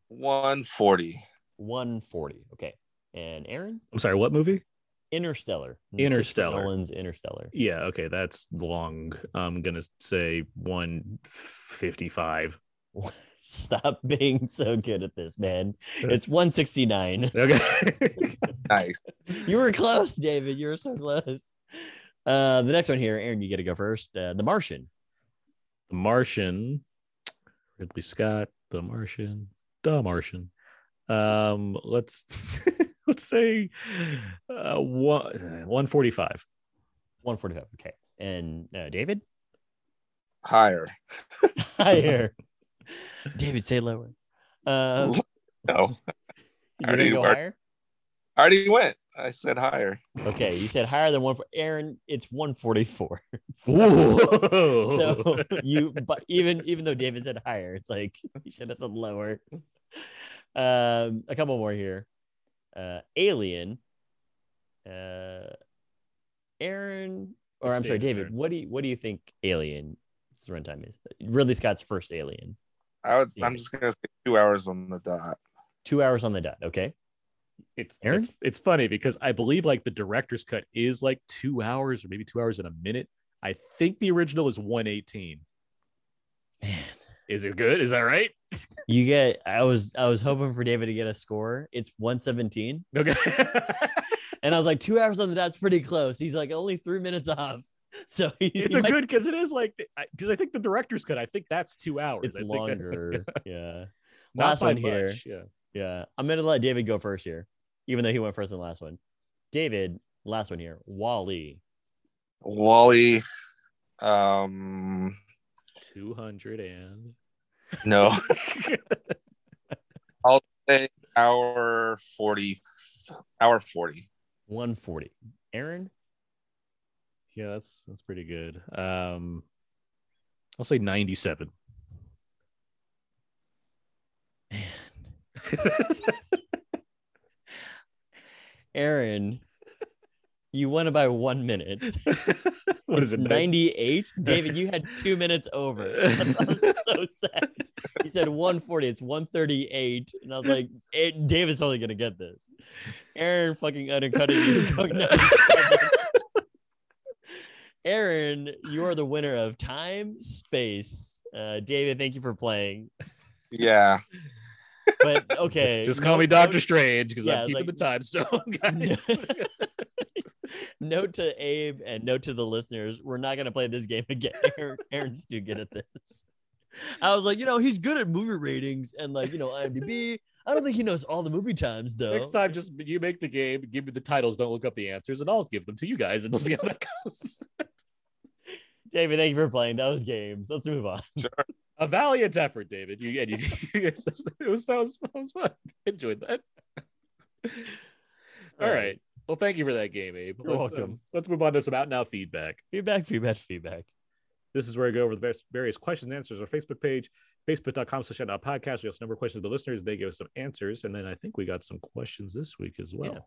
D: 140.
B: 140. Okay. And Aaron,
A: I'm sorry. What movie?
B: Interstellar.
A: Interstellar.
B: Christopher Nolan's Interstellar.
A: Yeah. Okay. That's long. I'm gonna say 155.
B: Stop being so good at this, man. It's 169.
A: Okay.
D: Nice.
B: You were close, David. You were so close. Uh, the next one here, Aaron, you get to go first. Uh, the Martian.
A: the Martian. Ridley Scott. The Martian. The Martian. Um. Let's let's say uh, one 145.
B: 145. Okay. And uh, David?
D: Higher.
B: Higher. David, say lower. Uh,
D: No,
B: you're
D: already
B: go higher?
D: I already went. I said higher.
B: Okay, you said higher than one for Aaron. It's 144.
A: Whoa.
B: so you, but even even though David said higher, it's like you should have said lower. Um, a couple more here. Uh, Alien. Uh, Aaron, or
A: It's
B: I'm sorry, David.
A: turn.
B: What do you what do you think Alien runtime is? Ridley Scott's first Alien.
D: I would.
B: Yeah.
D: I'm just gonna say two hours on the dot.
B: Two hours on the dot. Okay.
A: It's
B: Aaron?
A: it's it's funny because I believe like the director's cut is like two hours or maybe two hours and a minute. I think the original is 118.
B: Man.
A: Is it good? Is that right?
B: You get. I was I was hoping for David to get a score. It's 117,
A: Okay.
B: and I was like, two hours on the dot's pretty close. He's like only three minutes off. So he,
A: it's
B: he
A: a
B: might-
A: good because it is like because I think the director's cut. I think that's two hours.
B: It's
A: I think
B: longer. yeah.
A: Not
B: Last
A: by
B: one here.
A: Yeah.
B: Yeah. I'm gonna let David go first here, even though he went first in the last one. David, last one here. WALL-E.
D: WALL-E. Um.
A: 200 and
D: No. I'll say hour forty. Hour forty.
B: 140. Aaron.
A: yeah, that's that's pretty good. Um, I'll say 97.
B: man Aaron. You won it by one minute.
A: what is it?
B: 98. David, you had two minutes over. I was so sad. You said 140. It's 138. And I was like, eh, David's only going to get this. Aaron fucking undercutting you. Aaron, you are the winner of time, space. Uh, David, thank you for playing.
D: Yeah.
B: But okay.
A: Just call
B: note-
A: me Doctor
B: note-
A: Strange because
B: yeah,
A: I'm keeping
B: like-
A: the time stone, guys.
B: Note to Abe and note to the listeners, we're not gonna play this game again. Aaron, Aaron's too good at this. I was like, you know, he's good at movie ratings and like, you know, IMDb. I don't think he knows all the movie times though.
A: Next time, just you make the game, give me the titles, don't look up the answers, and I'll give them to you guys, and we'll see how that goes.
B: David, thank you for playing. That was games. Let's move on.
A: A valiant effort, David. You, and you, it was that was, that was fun. I enjoyed that. All right. Well, thank you for that game, Abe.
B: You're
A: let's,
B: welcome.
A: um, let's move on to some out now feedback.
B: Feedback, feedback, feedback.
A: This is where I go over the various- questions and answers on our Facebook page, facebook.com slash out podcast. We have a number of questions to the listeners. They give us some answers. And then I think we got some questions this week as well.
B: Yeah.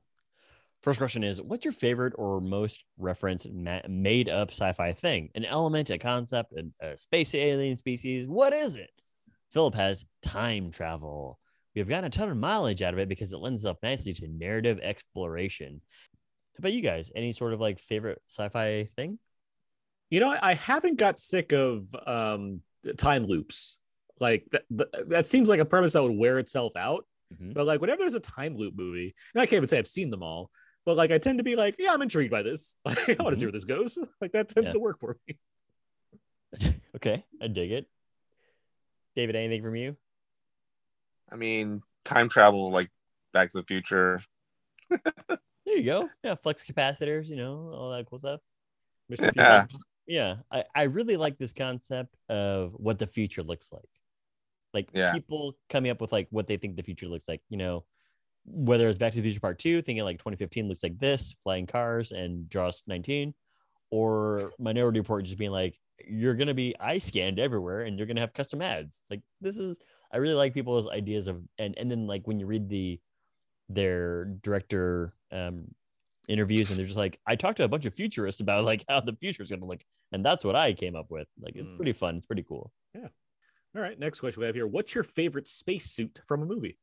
B: First question is What's your favorite or most referenced ma- made up sci fi thing? An element, a concept, a, a space alien species? What is it? Philip has time travel. We have gotten a ton of mileage out of it because it lends itself nicely to narrative exploration. How about you guys? Any sort of like favorite sci fi thing?
A: You know, I, haven't got sick of um, time loops. Like that, that, seems like a premise that would wear itself out.
B: Mhm.
A: But like whenever there's a time loop movie, and I can't even say I've seen them all, but like I tend to be like, yeah, I'm intrigued by this. Like I want to see where this goes. Like that tends
B: Yeah.
A: to work for me.
B: okay, I dig it. David, anything from you?
D: I mean, time travel like Back to the Future.
B: There you go. Yeah, flux capacitors, you know, all that cool stuff.
A: Mr.
D: Yeah.
B: Yeah, I, I really like this concept of what the future looks like. Like
D: Yeah.
B: people coming up with like what they think the future looks like, you know, whether it's Back to the Future Part Two, thinking like 2015 looks like this, flying cars and Jaws 19, or Minority Report just being like, you're gonna be eye scanned everywhere and you're gonna have custom ads. Like this is I really like people's ideas of and and then like when you read the their director um interviews and they're just like, I talked to a bunch of futurists about like how the future is gonna look, and that's what I came up with. Like it's
A: Mm.
B: pretty fun. It's pretty cool. Yeah.
A: All right, next question we have here. What's your favorite spacesuit from a movie?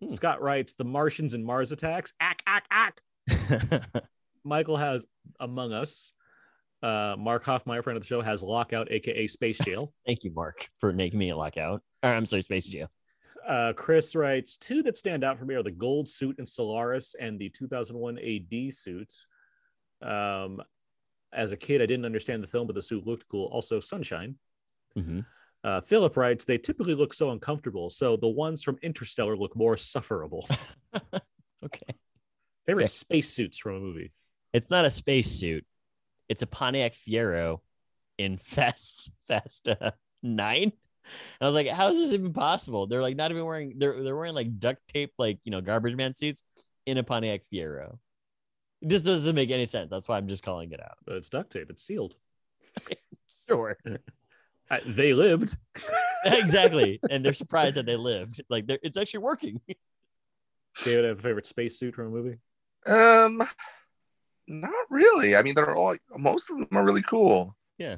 B: Hmm.
A: Scott writes The Martians and Mars Attacks. Ack, ack, ack. Michael has Among Us. Uh, Mark Hoffmeyer, friend of the show, has Lockout, aka Space Jail.
B: Thank you, Mark, for making me a lockout. Or I'm sorry, Space Jail.
A: Uh, Chris writes two that stand out for me are the gold suit in Solaris and the 2001 AD suit. Um, as a kid, I didn't understand the film, but the suit looked cool. Also, Sunshine.
B: Mhm.
A: Uh, Philip writes they typically look so uncomfortable, so the ones from Interstellar look more sufferable.
B: Okay.
A: Favorite
B: Okay.
A: space suits from a movie.
B: It's not a space suit. It's a Pontiac Fiero in Fast Fast uh, Nine. And I was like, how is this even possible? They're like not even wearing they're they're wearing like duct tape, like you know, garbage man seats in a Pontiac Fiero. This doesn't make any sense. That's why I'm just calling it out.
A: But it's duct tape. It's sealed.
B: Sure.
A: Uh, they lived.
B: exactly. And they're surprised that they lived. Like they're it's actually working.
A: David, have a favorite spacesuit from a movie?
D: Um, not really. I mean, they're all most of them are really cool. Yeah.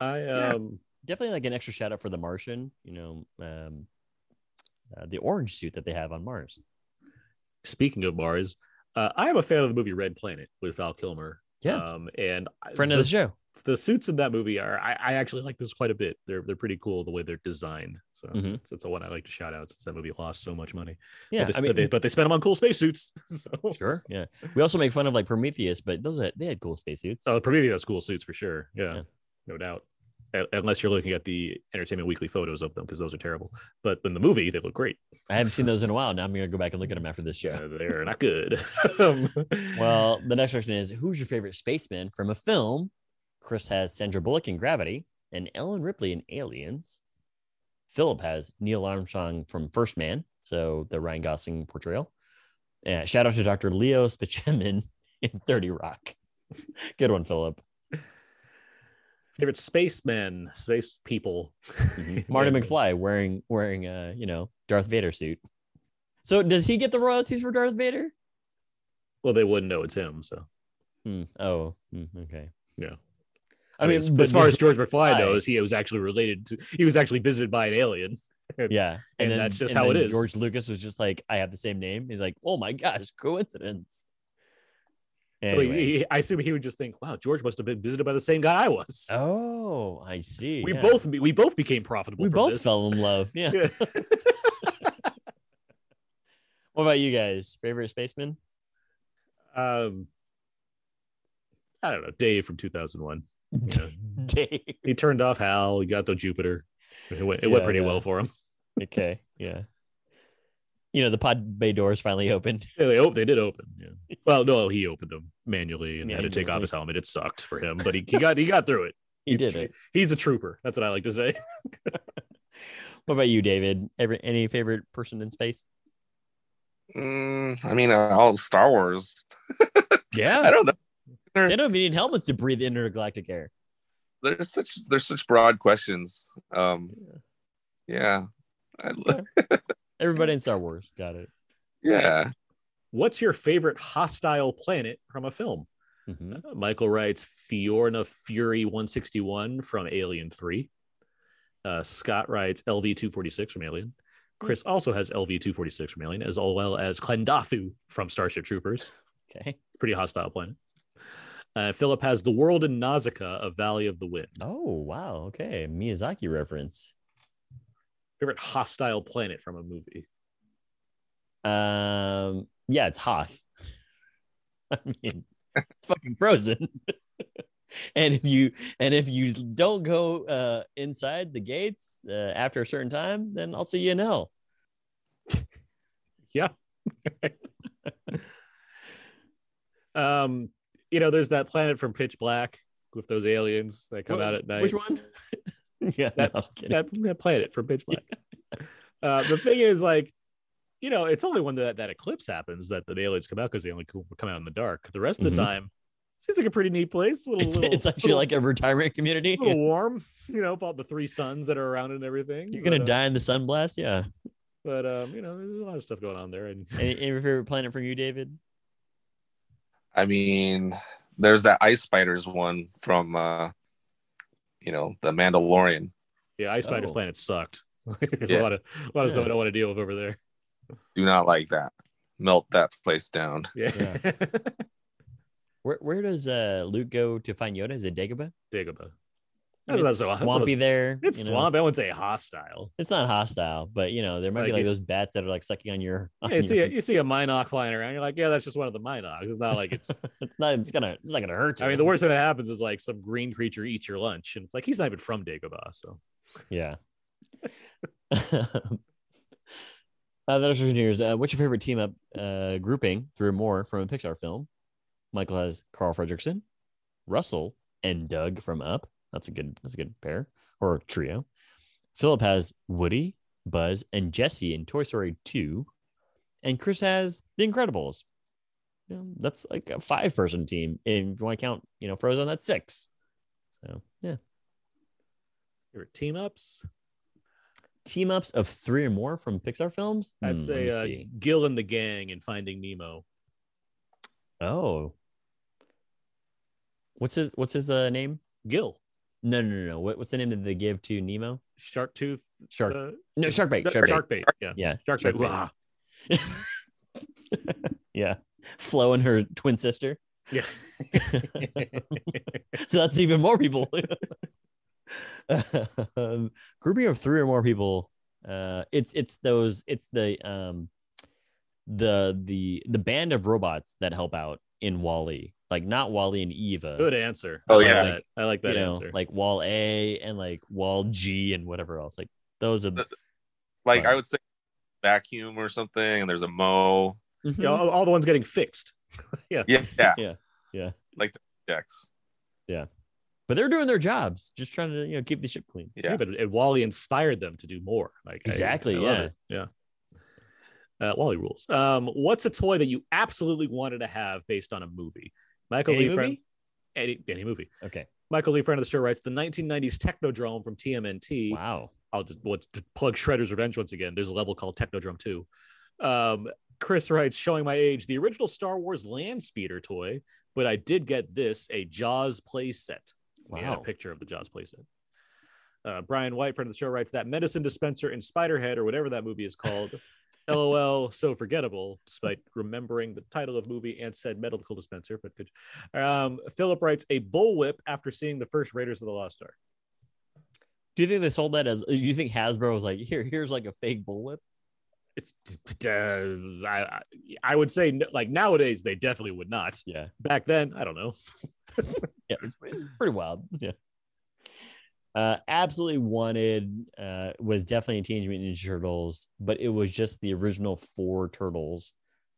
A: I
D: Yeah.
A: um
B: Definitely like an extra shout out for the Martian. You know, um, uh, the orange suit that they have on Mars.
A: speaking of Mars, uh, I am a fan of the movie Red Planet with Val Kilmer.
B: Yeah.
A: Um, and
B: Friend of the show.
A: the suits in that movie are I, I actually like this quite a bit. They're they're pretty cool the way they're designed. So
B: Mhm.
A: it's, it's a one I like to shout out since that movie lost so much money.
B: Yeah,
A: but they,
B: I mean,
A: but they, but they spent them on cool spacesuits. so
B: sure. Yeah, we also make fun of like Prometheus, but those are, they had cool spacesuits.
A: so Prometheus cool suits for sure. Yeah,
B: Yeah.
A: no doubt. Unless you're looking at the Entertainment Weekly photos of them because those are terrible. But in the movie, they look great.
B: I haven't seen those in a while. Now I'm gonna go back and look at them after this show.
A: Uh, they're not good. Um,
B: Well, the next question is who's your favorite spaceman from a film? Chris has Sandra Bullock in Gravity and Ellen Ripley in Aliens. Philip has Neil Armstrong from First Man, so the Ryan Gosling portrayal. Uh, shout out to Dr. Leo Spaceman in 30 Rock. Good one, Philip.
A: Favorite spacemen, space people.
B: Marty McFly wearing wearing a you know, Darth Vader suit. So does he get the royalties for Darth Vader?
A: Well, they wouldn't know it's him. So
B: Hmm. Oh, hmm, okay.
A: yeah.
B: I mean,
A: as,
B: but
A: as far as George McFly knows, he was actually related to. He was actually visited by an alien.
B: Yeah,
A: And that's just
B: and
A: how it
B: then
A: is.
B: George Lucas was just like, I have the same name. He's like, oh my gosh, coincidence.
A: Well, he- I assume he would just think, "Wow, George must have been visited by the same guy I was."
B: oh, I see.
A: we
B: yeah.
A: both we both became profitable.
B: we both
A: this.
B: fell in love. Yeah.
A: Yeah.
B: What about you guys? Favorite spaceman?
A: um, I don't know, Dave from 2001. Yeah.
B: Dave.
A: He turned off Hal. He got the Jupiter. It went. It went pretty
B: yeah.
A: well for him.
B: Okay. Yeah. You know, the pod bay doors finally opened.
A: Yeah, they op- They did open. Yeah. Well, no, he opened them manually and had to take off his helmet. It sucked for him, but he, he got he got through it.
B: He
A: He's
B: did
A: tr-
B: it.
A: He's a trooper. That's what I like to say.
B: What about you, David? Every any favorite person in space?
D: Mm, I mean, uh, all Star Wars.
B: Yeah, I
D: don't know.
B: They don't even need helmets to breathe intergalactic air.
D: There's such there's such broad questions. Um, yeah, I, lo-
B: Everybody in Star Wars. Got it.
D: yeah.
A: What's your favorite hostile planet from a film?
B: Mhm.
A: Uh, Michael writes Fiorina Fury 161 from Alien 3. Uh, Scott writes LV 246 from Alien. Chris also has LV 246 from Alien, as well as Klendathu from Starship Troopers.
B: Okay.
A: It's pretty hostile planet. Uh, Philip has The World in Nausicaa, A Valley of the Wind.
B: Oh wow. Okay. Miyazaki reference.
A: Favorite hostile planet from a movie.
B: Um. Yeah, it's Hoth. I mean, it's fucking frozen. and if you and if you don't go uh inside the gates uh, after a certain time, then I'll see you in hell.
A: Yeah. um, you know, there's that planet from Pitch Black with those aliens that come
B: Wh-
A: out at night.
B: Which one? yeah,
A: That-
B: no, I'm
A: that, that planet from Pitch Black. uh, the thing is, like, you know, it's only when that, that eclipse happens that the aliens come out because they only come out in the dark. The rest of the
B: Mhm.
A: time, seems like a pretty neat place. A little,
B: it's,
A: little,
B: it's actually
A: little,
B: like a retirement community.
A: a little warm. You know, about the three suns that are around and everything.
B: You're gonna
A: but, uh,
B: die in the sun blast. Yeah.
A: But um, you know, there's a lot of stuff going on there, and
B: Any, any favorite planet for you, David?
D: I mean, there's that Ice Spiders one from, uh, you know, the Mandalorian.
A: yeah, Ice Spider's
B: Oh.
A: planet sucked. There's
D: Yeah.
A: a lot of a lot of stuff I don't want to deal with over there.
D: Do not like that. Melt that place down.
A: Yeah.
B: Where where does uh Luke go to find Yoda? Is it Dagobah?
A: Dagobah. That's
B: it's
A: not so-
B: swampy
A: that's-
B: there.
A: It's
B: you know?
A: swamp. I wouldn't say hostile.
B: It's not hostile, but you know there might be
A: Like
B: like those bats that are like sucking on your. on
A: Yeah, you see
B: your-
A: a, you see a Mynock flying around. You're like, yeah, that's just one of the Mynocks. It's not like it's.
B: it's not. It's gonna. It's not gonna hurt you.
A: I mean, the worst thing that happens is like some green creature eats your lunch, and it's like he's not even from Dagobah. So
B: Yeah. uh, that's engineers. Uh, what's your favorite team up uh, grouping through more from a Pixar film? Michael has Carl Fredrickson, Russell, and Doug from Up. That's a good. That's a good pair or trio. Philip has Woody, Buzz, and Jesse in Toy Story 2, and Chris has The Incredibles. You know, that's like a five-person team. And if you want to count, you know, Frozen, that's six. So yeah.
A: favorite team ups.
B: team ups of three or more from Pixar films. Hmm,
A: I'd
B: let
A: say uh. Gill and the gang in Finding Nemo.
B: Oh, what's his What's his uh, name?
A: Gill,
B: No, no, no, no. What, what's the name that they give to Nemo?
A: Shark Tooth,
B: Shark.
A: uh,
B: no, shark bait.
A: Shark,
B: Shark bait.
A: bait. Yeah,
B: Yeah,
A: shark,
B: shark
A: bait.
B: bait. Yeah. Flo and her twin sister.
A: Yeah.
B: so that's even more people. um, grouping of three or more people. Uh, it's it's those it's the um the the the band of robots that help out in WALL-E, like not WALL-E and Eva.
A: Good answer.
D: Oh,
A: I like
D: yeah.
A: I like that
B: you know,
A: answer.
B: like Wall A and like Wall G and whatever else. Like those are.
D: Like
B: Fine.
D: I would say vacuum or something, and there's a mo.
B: Mhm.
A: Yeah, all, all the ones getting fixed.
D: Yeah, yeah,
B: Yeah, yeah.
D: like the checks.
B: But they're doing their jobs, just trying to you know keep the ship clean.
A: Yeah,
D: Yeah.
A: but and WALL-E inspired them to do more. Like
B: Exactly,
A: I love
B: yeah.
A: yeah. Uh, WALL-E rules. Um, what's a toy that you absolutely wanted to have based on a movie? Michael
B: Any
A: Lee, friend,
B: movie?
A: any, any movie.
B: Okay.
A: Michael Lee, friend of the show, writes the 1990s Technodrome from TMNT.
B: Wow.
A: I'll just to plug Shredder's Revenge once again. There's a level called Technodrome 2. Um, Chris writes, showing my age, the original Star Wars Land Speeder toy, but I did get this a Jaws play set. We had a
B: Wow.
A: picture of the Jaws playset. Uh, Brian White, friend of the show, writes that medicine dispenser in Spiderhead or whatever that movie is called. LOL, so forgettable, despite remembering the title of movie and said medical dispenser. But good. Um, Philip writes a bullwhip after seeing the first Raiders of the Lost Ark.
B: Do you think they sold that as? Do you think Hasbro was like, here, here's like a fake bullwhip?
A: It's uh, I, I- I would say like nowadays they definitely would not.
B: Yeah.
A: Back then, I don't know.
B: Yeah. It's, it's pretty wild. Yeah. Uh, absolutely wanted uh, was definitely Teenage Mutant Ninja Turtles, but it was just the original four turtles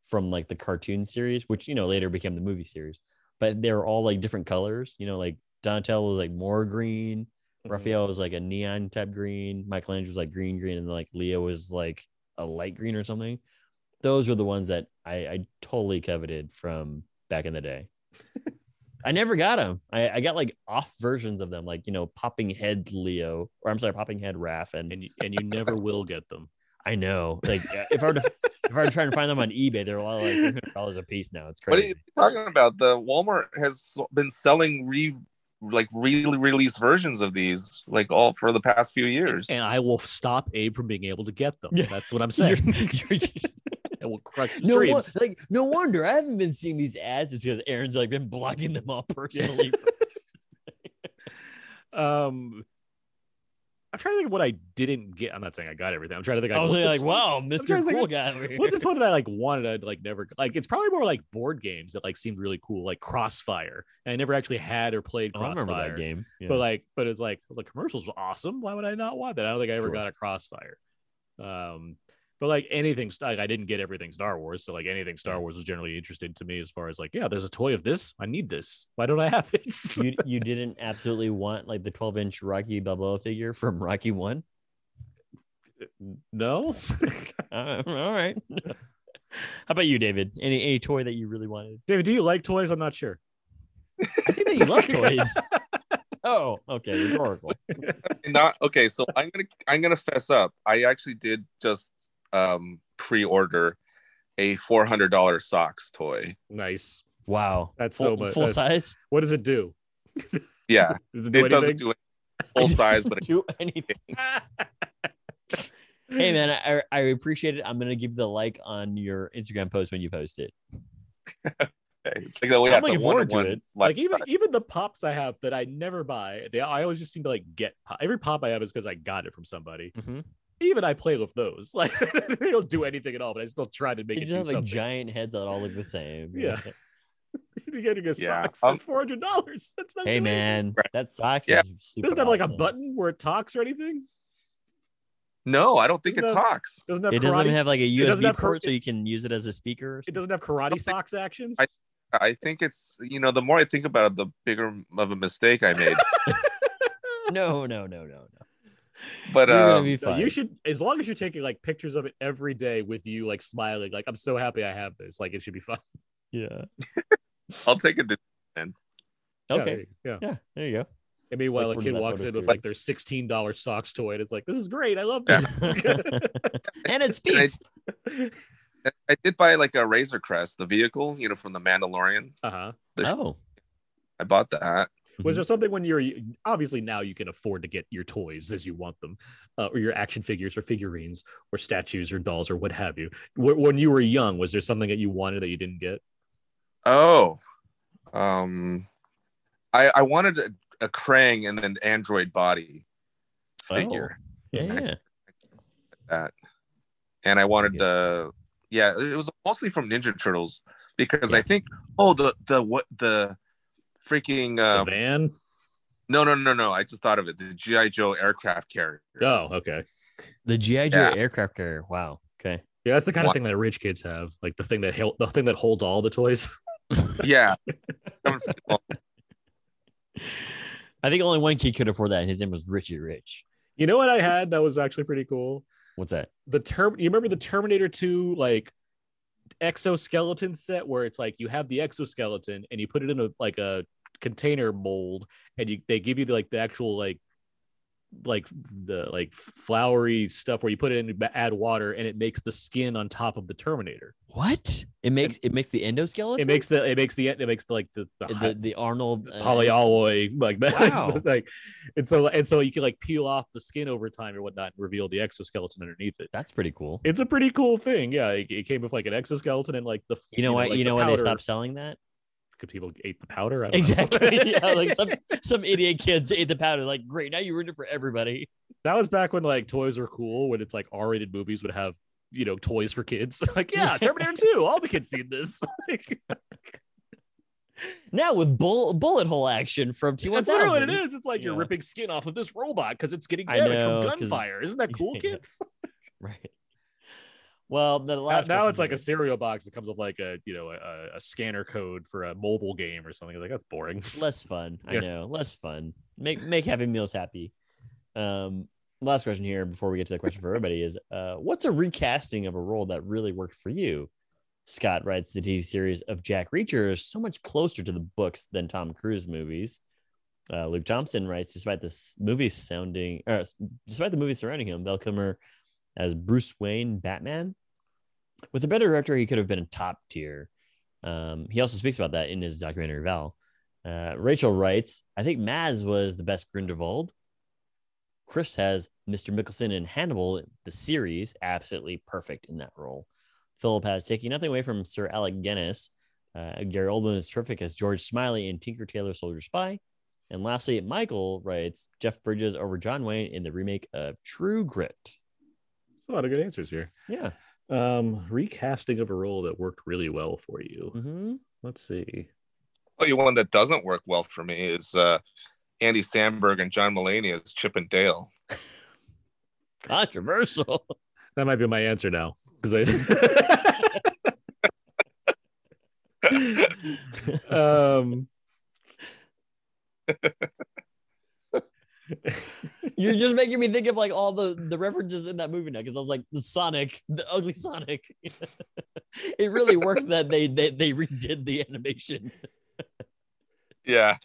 B: from like the cartoon series, which you know later became the movie series. But they were all like different colors. You know, like Donatello was like more green,
A: Mm-hmm.
B: Raphael was like a neon type green, Michelangelo was like green, green, and like Leo was like a light green or something. Those were the ones that I, I totally coveted from back in the day. I never got them. I, I got like off versions of them, like you know, popping head Leo, or I'm sorry, popping head Raph, and
A: And you, and you never will get them.
B: I know, like if I were to if I were trying to try and find them on eBay, they're a lot like three hundred dollars a piece now. It's crazy.
D: What are you talking about? The Walmart has been selling re like re-release versions of these like all for the past few years.
A: And I will stop Abe from being able to get them.
B: Yeah.
A: That's what I'm
B: You're-
A: saying.
B: you're-
A: it will crush
B: no, like no wonder I haven't been seeing these ads. It's because Aaron's like been blocking them all personally.
A: Um, I'm trying to think of what I didn't get. I'm not saying I got everything. I'm trying to think.
B: I was
A: what's
B: like, wow,
A: think
B: Cool Guy.
A: What's a toy that I like wanted? I'd like never like. It's probably more like board games that like seemed really cool, like Crossfire. And I never actually had or played
B: Oh, I
A: Crossfire.
B: remember that game. Yeah.
A: But like, but it's like the commercials were awesome. Why would I not want that? I don't think I ever
B: Sure.
A: got a Crossfire. Um, but like anything, like I didn't get everything Star Wars, so like anything Star Wars was generally interesting to me as far as like, yeah, there's a toy of this. I need this. Why don't I have it?
B: you you didn't absolutely want like the 12 inch Rocky Balboa figure from Rocky One.
A: no.
B: Uh, all right. How about you, David? Any any toy that you really wanted?
A: David, do you like toys? I'm not sure.
B: I think that you love toys. oh, okay, rhetorical.
D: Not okay, so I'm gonna I'm gonna fess up. I actually did just um pre-order a four hundred dollar Sox toy.
A: Nice.
B: Wow,
A: That's
B: full,
A: so much.
B: full
A: that's-
B: size.
A: What does it do?
D: Yeah,
A: Does it do
D: it doesn't do it full size, but it,
B: do anything. Hey man, I, I appreciate it. I'm gonna give the like on your Instagram post when you post it.
D: it's like the way
B: I'm
D: it's a
B: looking forward to
D: one-on-one,
B: it.
A: like even even the pops I have that I never buy, they I always just seem to like get pop. every pop I have is because I got it from somebody.
B: Mhm.
A: Even I play with those, like they don't do anything at all, but I still try to make
B: They
A: it
B: just
A: do
B: have like
A: something.
B: giant heads that all look the same.
A: Yeah. You're getting a
D: Yeah,
A: Sox
D: um,
A: at four hundred dollars. That's not
B: Hey
A: good.
B: man,
D: Right.
B: that Sox
D: Yeah.
B: is super
A: doesn't have like a button where it talks or anything.
D: no, I don't think it
A: Doesn't have-
D: talks.
A: Doesn't have
B: It
A: karate.
B: doesn't have like a USB
A: have kar-
B: port, so you can use it as a speaker. Or
A: it doesn't have karate
D: think-
A: Sox action.
D: I- I think it's you know the more I think about it, the bigger of a mistake I made.
B: No, no, no, no, no.
D: But
B: You're
D: um,
B: be fine.
A: you should, as long as you're taking like pictures of it every day with you, like smiling, like I'm so happy I have this. Like it should be fun.
B: Yeah.
D: I'll take it.
A: Yeah,
B: Okay.
A: there you- yeah.
B: Yeah. There you go.
A: And meanwhile,
B: Like
A: a kid walks
B: photo
A: in with like their sixteen dollar Sox toy, and it's like, "This is great! I love
D: Yeah.
A: this."
B: and it speaks.
D: I did buy like a Razor Crest, the vehicle, you know, from the Mandalorian.
A: uh huh.
D: The-
B: Oh,
D: I bought that.
A: Was there something when you're obviously now you can afford to get your toys as you want them, uh, or your action figures or figurines or statues or dolls or what have you? Wh- When you were young, was there something that you wanted that you didn't get?
D: Oh, um, I I wanted a, a Krang and an android body figure,
B: yeah, yeah.
D: that, and I wanted
B: good.
D: the yeah. It was mostly from Ninja Turtles because I think oh the the what the freaking
A: The
D: um,
A: van?
D: no no no no I just thought of it the GI Joe aircraft carrier.
A: Oh, okay.
B: The GI Joe
D: Yeah.
B: aircraft carrier. Wow. Okay.
A: Yeah, that's the kind of
D: What?
A: thing that rich kids have, like the thing that hel- the thing that holds all the toys.
D: Yeah. Coming from- well,
B: I think only one kid could afford that, and his name was Richie Rich.
A: You know what I had that was actually pretty cool?
B: What's that?
A: The term you remember the Terminator 2 like exoskeleton set where it's like you have the exoskeleton and you put it in a like a container mold and you they give you the, like the actual like like the like flowery stuff where you put it in add water and it makes the skin on top of the Terminator.
B: What? It makes it makes the endoskeleton.
A: It makes the it makes the it makes the like the, the,
B: the, the, Arnold uh,
A: polyalloy like
B: Wow.
A: like and so and so you can like peel off the skin over time or whatnot and reveal the exoskeleton underneath it.
B: That's pretty cool.
A: It's a pretty cool thing. Yeah, it, it came with like an exoskeleton and like the
B: You know why?
A: like
B: you know why they stopped selling that?
A: Because people ate the powder. I don't know.
B: Exactly. yeah, like some some idiot kids ate the powder. Like, great, now you ruined it for everybody.
A: that was back when like toys were cool. When it's like R-rated movies would have you know toys for kids. like yeah, Terminator Two. All the kids seen this.
B: Now with bull, bullet hole action from T one
A: That's literally what it is. It's like you're ripping skin off of this robot because it's getting damaged
B: know,
A: from gunfire. Isn't that cool,
B: Yeah.
A: kids?
B: Right. Well, the
A: Now,
B: last
A: now
B: question
A: it's like a cereal box that comes with like a you know a, a scanner code for a mobile game or something. Like that's boring.
B: less fun. I
A: Yeah.
B: know, less fun. Make make Happy Meals happy. Um, last question here before we get to the question for everybody is, uh, what's a recasting of a role that really worked for you? Scott writes the TV series of Jack Reacher is so much closer to the books than Tom Cruise movies. Uh, Luke Thompson writes, despite this movie sounding, or despite the movie surrounding him, Val Kilmer as Bruce Wayne Batman. With a better director, he could have been a top tier. Um, he also speaks about that in his documentary Val. Uh, Rachel writes, I think Mads was the best Grindelwald. Chris has Mr. Mikkelsen in Hannibal, the series, absolutely perfect in that role. Philip has taking nothing away from Sir Alec Guinness. Uh, Gary Oldman is terrific as George Smiley in Tinker Tailor Soldier Spy. And lastly, Michael writes Jeff Bridges over John Wayne in the remake of True Grit.
A: There's a lot of good answers here.
B: Yeah.
A: Um, recasting of a role that worked really well for you.
B: Mm-hmm.
A: Let's see.
D: tell you one that doesn't work well for me is uh, Andy Samberg and John Mulaney as Chip and Dale.
B: Controversial.
A: That might be my answer now because I. um.
B: You're just making me think of like all the the references in that movie now because I was like the Sonic, the ugly Sonic. it really worked that they they they redid the animation.
D: Yeah,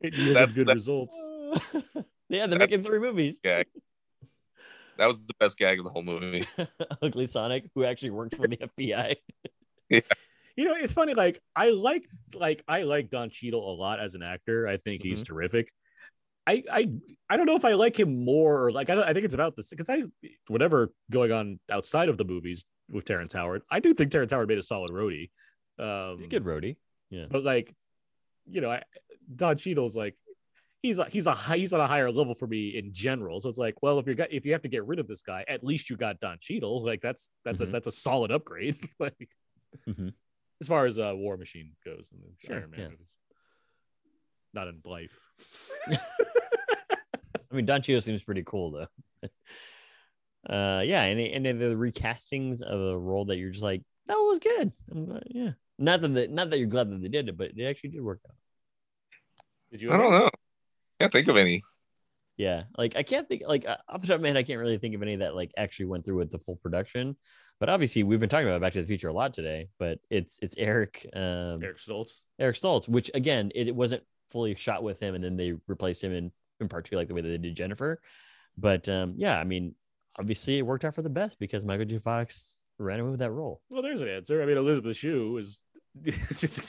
A: It yielded
D: That's-
A: good
D: that-
A: results.
B: yeah, they're making three movies.
D: that was the best gag of the whole movie.
B: ugly Sonic, who actually worked for the FBI.
A: You know, it's funny. Like I like, like I like Don Cheadle a lot as an actor. I think he's mm-hmm. terrific. I, I, I don't know if I like him more or like I, I think it's about this because I, whatever going on outside of the movies with Terrence Howard, I do think Terrence Howard made a solid Rhodey. Um,
B: good Rhodey. Yeah.
A: but like, you know, I, Don Cheadle's like, he's a, he's a high, he's on a higher level for me in general. So it's like, well, if you got if you have to get rid of this guy, at least you got Don Cheadle. Like that's that's
B: Mhm.
A: a that's a solid upgrade. like
B: Mhm.
A: as far as uh, War Machine goes in the
B: Sure,
A: Iron Man
B: yeah.
A: movies, not in life.
B: I mean, Don Cheadle seems pretty cool though. uh, yeah. Any any of the recastings of a role that you're just like that was good. I'm glad, yeah. Not that the, not that you're glad that they did it, but it actually did work out.
A: Did you?
D: I don't know. Can't think of any.
B: Yeah, like I can't think like uh, off the top of my head, I can't really think of any that like actually went through with the full production. But obviously, we've been talking about Back to the Future a lot today. But it's it's Eric um,
A: Eric Stoltz.
B: Eric Stoltz, which again, it, it wasn't fully shot with him, and then they replaced him in in part two, like the way that they did Jennifer. But um, yeah, I mean, obviously it worked out for the best because Michael J. Fox ran away with that role
A: Well, there's an answer. I mean, Elizabeth Shue is a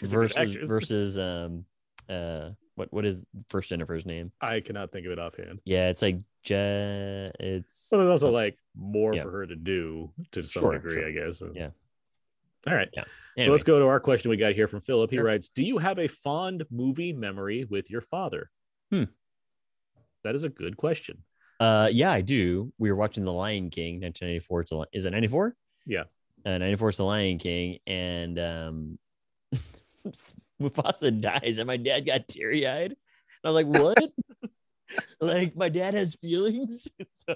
B: versus versus um uh what what is first Jennifer's name?
A: I cannot think of it offhand.
B: Yeah, it's like Je. It's
A: But there's also like more
B: Yeah.
A: for her to do to some
B: Sure,
A: degree,
B: sure.
A: I guess.
B: Yeah.
A: All right.
B: Yeah.
A: So let's go to our question we got here from Philip. He
B: Sure.
A: writes, "Do you have a fond movie memory with your father?"
B: Hmm.
A: That is a good question.
B: Uh, yeah, I do. We were watching The Lion King, 1994. It's a, is it 94?
A: Yeah.
B: Uh, 94 is The Lion King, and um, Mufasa dies, and my dad got teary eyed. I was like, "What?" like my dad has feelings. so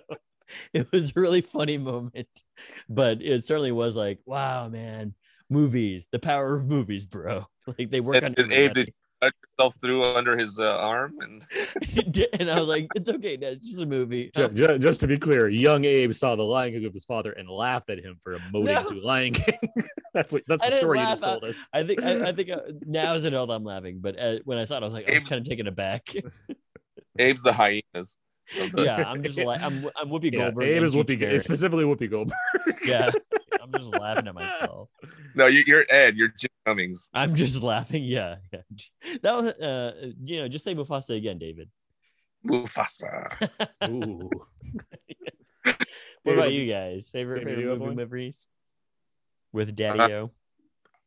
B: it was a really funny moment, but it certainly was like, "Wow, man, movies, the power of movies, bro!" Like they work on.
D: And, and Abe,
B: everybody.
D: did you cut yourself through under his uh, arm? And
B: and I was like, "It's okay, Dad. It's just a movie."
A: Ju- ju- Just, to be clear, young Abe saw the Lion King with his father and laughed at him for emoting
B: No.
A: to Lion King. that's what that's
B: I
A: the story you just told us.
B: I think I, I think uh, now as an adult I'm laughing, but uh, when I saw it, I was like, I was kind of taken aback.
D: Abe's the hyenas. Of the-
B: yeah, I'm just like I'm I'm Whoopi
A: Yeah,
B: Goldberg.
A: Abe is Whoopi,
B: Marin.
A: specifically Whoopi Goldberg.
B: Yeah, I'm just laughing at myself.
D: No, you, you're Ed. You're Jim Cummings.
B: I'm just laughing. Yeah, yeah. That was uh, you know, just say Mufasa again, David.
D: Mufasa.
A: Ooh.
B: What about you guys? Favorite
A: David,
B: favorite movie memories with Daddy O?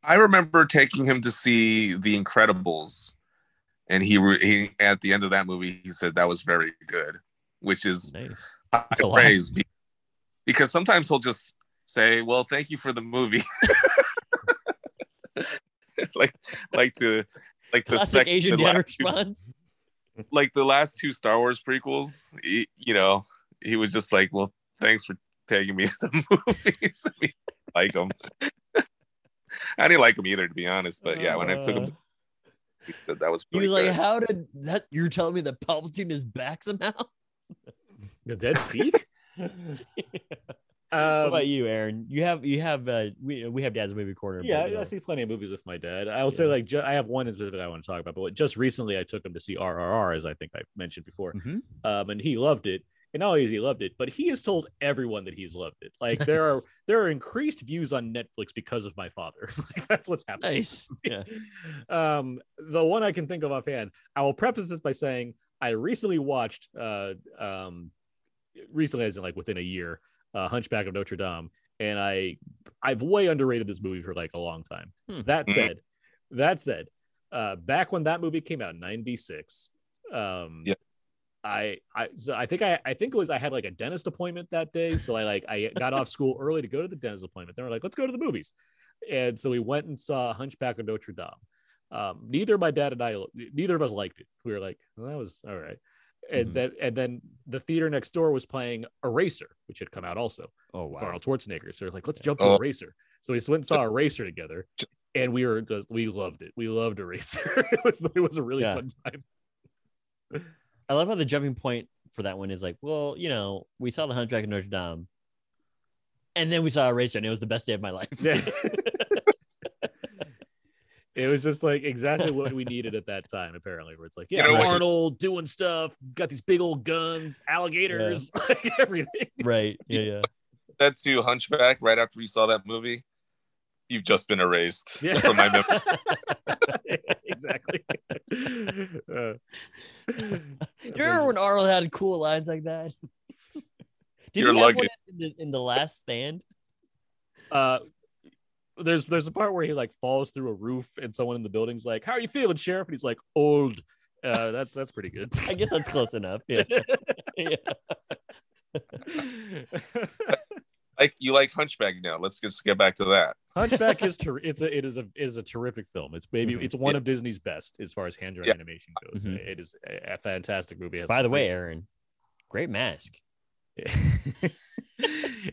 D: I remember taking him to see The Incredibles, and he he at the end of that movie he said that was very good, which is
B: Nice.
D: high
B: That's lot.
D: praise be- because sometimes he'll just say, "Well, thank you for the movie," like like to like the
B: Classic
D: second,
B: Asian
D: the
B: dad
D: last two-
B: response.
D: like the last two Star Wars prequels. He, you know, he was just like, "Well, thanks for taking me to the movies." I mean, like them. I didn't like him either, to be honest. But yeah, when I took him, to, uh. he said that was.
B: He
D: Pretty
B: was like, "How did that? You're telling me that Palpatine is back somehow?"
A: The dead speak?
B: what
A: Um,
B: about you, Aaron? You have you have uh we we have Dad's movie corner.
A: Yeah,
B: but, you
A: I see plenty of movies with my dad. I'll say like ju- I have one in specific I want to talk about, but just recently I took him to see RRR, as I think I mentioned before,
B: Mhm.
A: um, and he loved it. And not only has he loved it, but he has told everyone that he's loved it. Like there are there are increased views on Netflix because of my father. like that's what's happening.
B: nice. Yeah.
A: um, the one I can think of offhand, I will preface this by saying I recently watched, uh, um, recently as in like within a year, uh, Hunchback of Notre Dame, and I, I've way underrated this movie for like a long time.
B: Hmm.
A: That
D: Mhm.
A: said, that said, uh, back when that movie came out in '96, um,
D: Yeah.
A: I, I, so I think I, I think it was I had like a dentist appointment that day, so I like I got off school early to go to the dentist appointment. They were like, let's go to the movies, and so we went and saw Hunchback of Notre Dame. Um, neither my dad and I, neither of us liked it. We were like, well, that was all right. And
B: Mhm.
A: then, and then the theater next door was playing Eraser, which had come out also,
B: Oh
A: with
B: wow.
A: Arnold Schwarzenegger. So we're like, let's jump to
D: Oh.
A: Eraser. So we just went and saw Eraser together, and we were just, we loved it. We loved Eraser. it was it was a really
B: Yeah.
A: fun time.
B: I love how the jumping point for that one is like, well, you know, we saw the Hunchback of Notre Dame, and then we saw Eraser, and it was the best day of my life.
A: Yeah. it was just like exactly what we needed at that time, apparently, where it's like, yeah,
D: You know what?
A: Arnold doing stuff, got these big old guns, alligators, like everything.
B: right. Yeah. Yeah.
D: Said to Hunchback right after you saw that movie, "You've just been erased
A: Yeah.
D: from my memory."
A: exactly. Uh,
B: Do you remember when Arnold had cool lines like that? Did
D: Your
B: he have one
D: luggage.
B: in the, in the last stand?
A: uh, there's there's a part where he like falls through a roof and someone in the building's like, "How are you feeling, sheriff?" And he's like, "Old." Uh, that's that's pretty good.
B: I guess that's close enough. Yeah. yeah.
D: like you like Hunchback now. Let's just get back to that.
A: Hunchback is ter- it's a it is a it is a terrific film. It's maybe
B: Mhm.
A: it's one
D: Yeah.
A: of Disney's best as far as hand drawn
D: Yeah.
A: animation goes.
B: Mhm.
A: It is a, a fantastic movie.
B: By
A: some
B: the way, Aaron, great mask.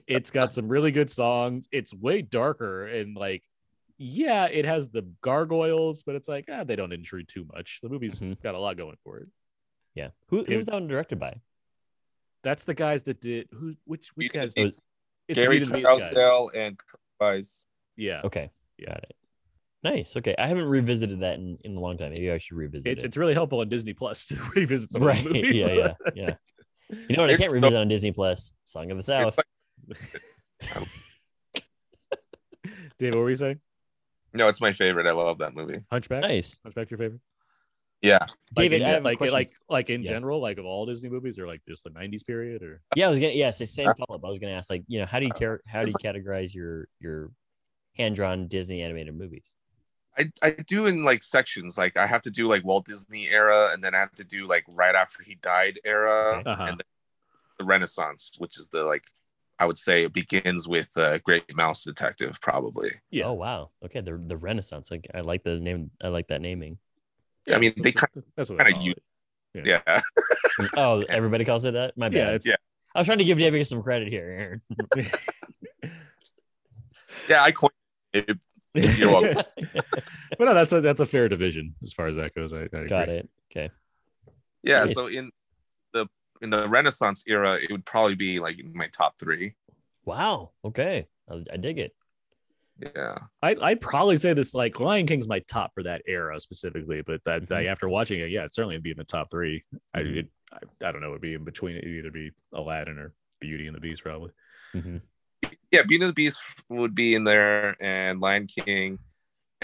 A: it's got some really good songs. It's way darker and like, yeah, it has the gargoyles, but it's like ah, they don't intrude too much. The movie's
B: Mhm.
A: got a lot going for it.
B: Yeah. Who,
A: It-
B: who was that one directed by?
A: That's the guys that did who which which
D: Beat
A: guys?
D: the
B: It
A: It's
D: Gary
A: Beat and the
D: Trousdale and Wise.
A: Yeah,
B: Okay.
A: Yeah.
B: Got it. Nice. Okay, I haven't revisited that in, in a long time. Maybe I should revisit
A: It's
B: it.
A: it's really helpful on Disney Plus to revisit some
B: right.
A: of those movies.
B: Yeah, yeah, yeah. You know what? I can't
D: so-
B: revisit on Disney Plus. Song of the South.
A: Dave, what were you saying?
D: No, it's my favorite. I love that movie.
A: Hunchback.
B: Nice,
A: Hunchback, your favorite?
D: Yeah.
A: Like
B: David.
A: in,
B: I have a
A: like
B: question.
A: like like in
B: Yeah.
A: general, like of all Disney movies, or like just the '90s period, or
B: Yeah, I was gonna. Yes, the same follow up. I was gonna ask, like, you know, how do you
A: Uh,
B: care? How do you categorize your your hand drawn Disney animated movies?
D: I, I do in like sections. Like I have to do like Walt Disney era, and then I have to do like right after he died era,
A: Uh-huh.
D: and then the Renaissance, which is the like I would say it begins with uh, Great Mouse Detective, probably.
A: Yeah.
B: Oh wow. Okay, the the Renaissance. Like, I like the name. I like that naming.
D: yeah, I mean, they kind
A: that's what
D: kinda
A: call
D: use-
A: it.
D: yeah.
B: Oh, everybody calls it that. My bad.
A: Yeah,
D: Yeah.
B: I was trying to give David some credit here. Aaron.
D: yeah, I coined it. You're welcome.
A: but no, that's a that's a fair division as far as that goes. I, I
B: Got it. Okay.
D: Yeah,
B: Nice.
D: so in the in the Renaissance era, it would probably be like in my top three.
B: Wow. Okay. I, I dig it.
D: Yeah.
A: I, I'd probably say this like Lion King's my top for that era specifically, but that like, after watching it, yeah, it certainly would be in the top 3 I,
B: Mhm.
A: it, I I don't know, it'd be in between. It'd either be Aladdin or Beauty and the Beast, probably.
B: Mhm.
D: Yeah, Beauty and the Beast would be in there, and Lion King,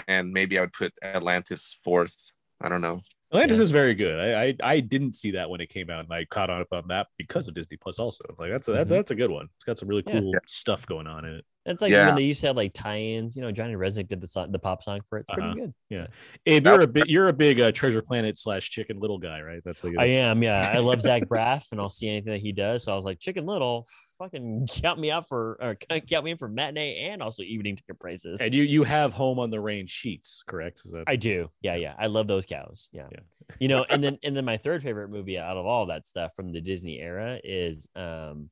D: and maybe I would put Atlantis fourth. I don't know.
A: Atlantis
B: Yeah.
A: is very good. I, I I didn't see that when it came out, and I caught on up on that because of Disney Plus. Also, like that's a, that,
B: Mhm.
A: that's a good one. It's got some really
B: Yeah.
A: cool stuff going on in it.
B: It's like
D: Yeah.
B: when they used to have like tie-ins. You know, Johnny Rzeznik did the song, the pop song for it. It's pretty
A: Uh-huh.
B: good.
A: Yeah,
D: Abe,
A: you're a
D: was-
A: big you're a big uh, Treasure Planet slash Chicken Little guy, right? That's like
B: I am. Yeah, I love Zach Braff, and I'll see anything that he does. So I was like, Chicken Little, fucking count me out for, or count me in for matinee and also evening ticket prices.
A: And you you have Home on the Range sheets, correct? Is that
B: I do. Yeah, yeah. I love those cows. Yeah.
A: Yeah.
B: you know, and then and then my third favorite movie out of all that stuff from the Disney era is um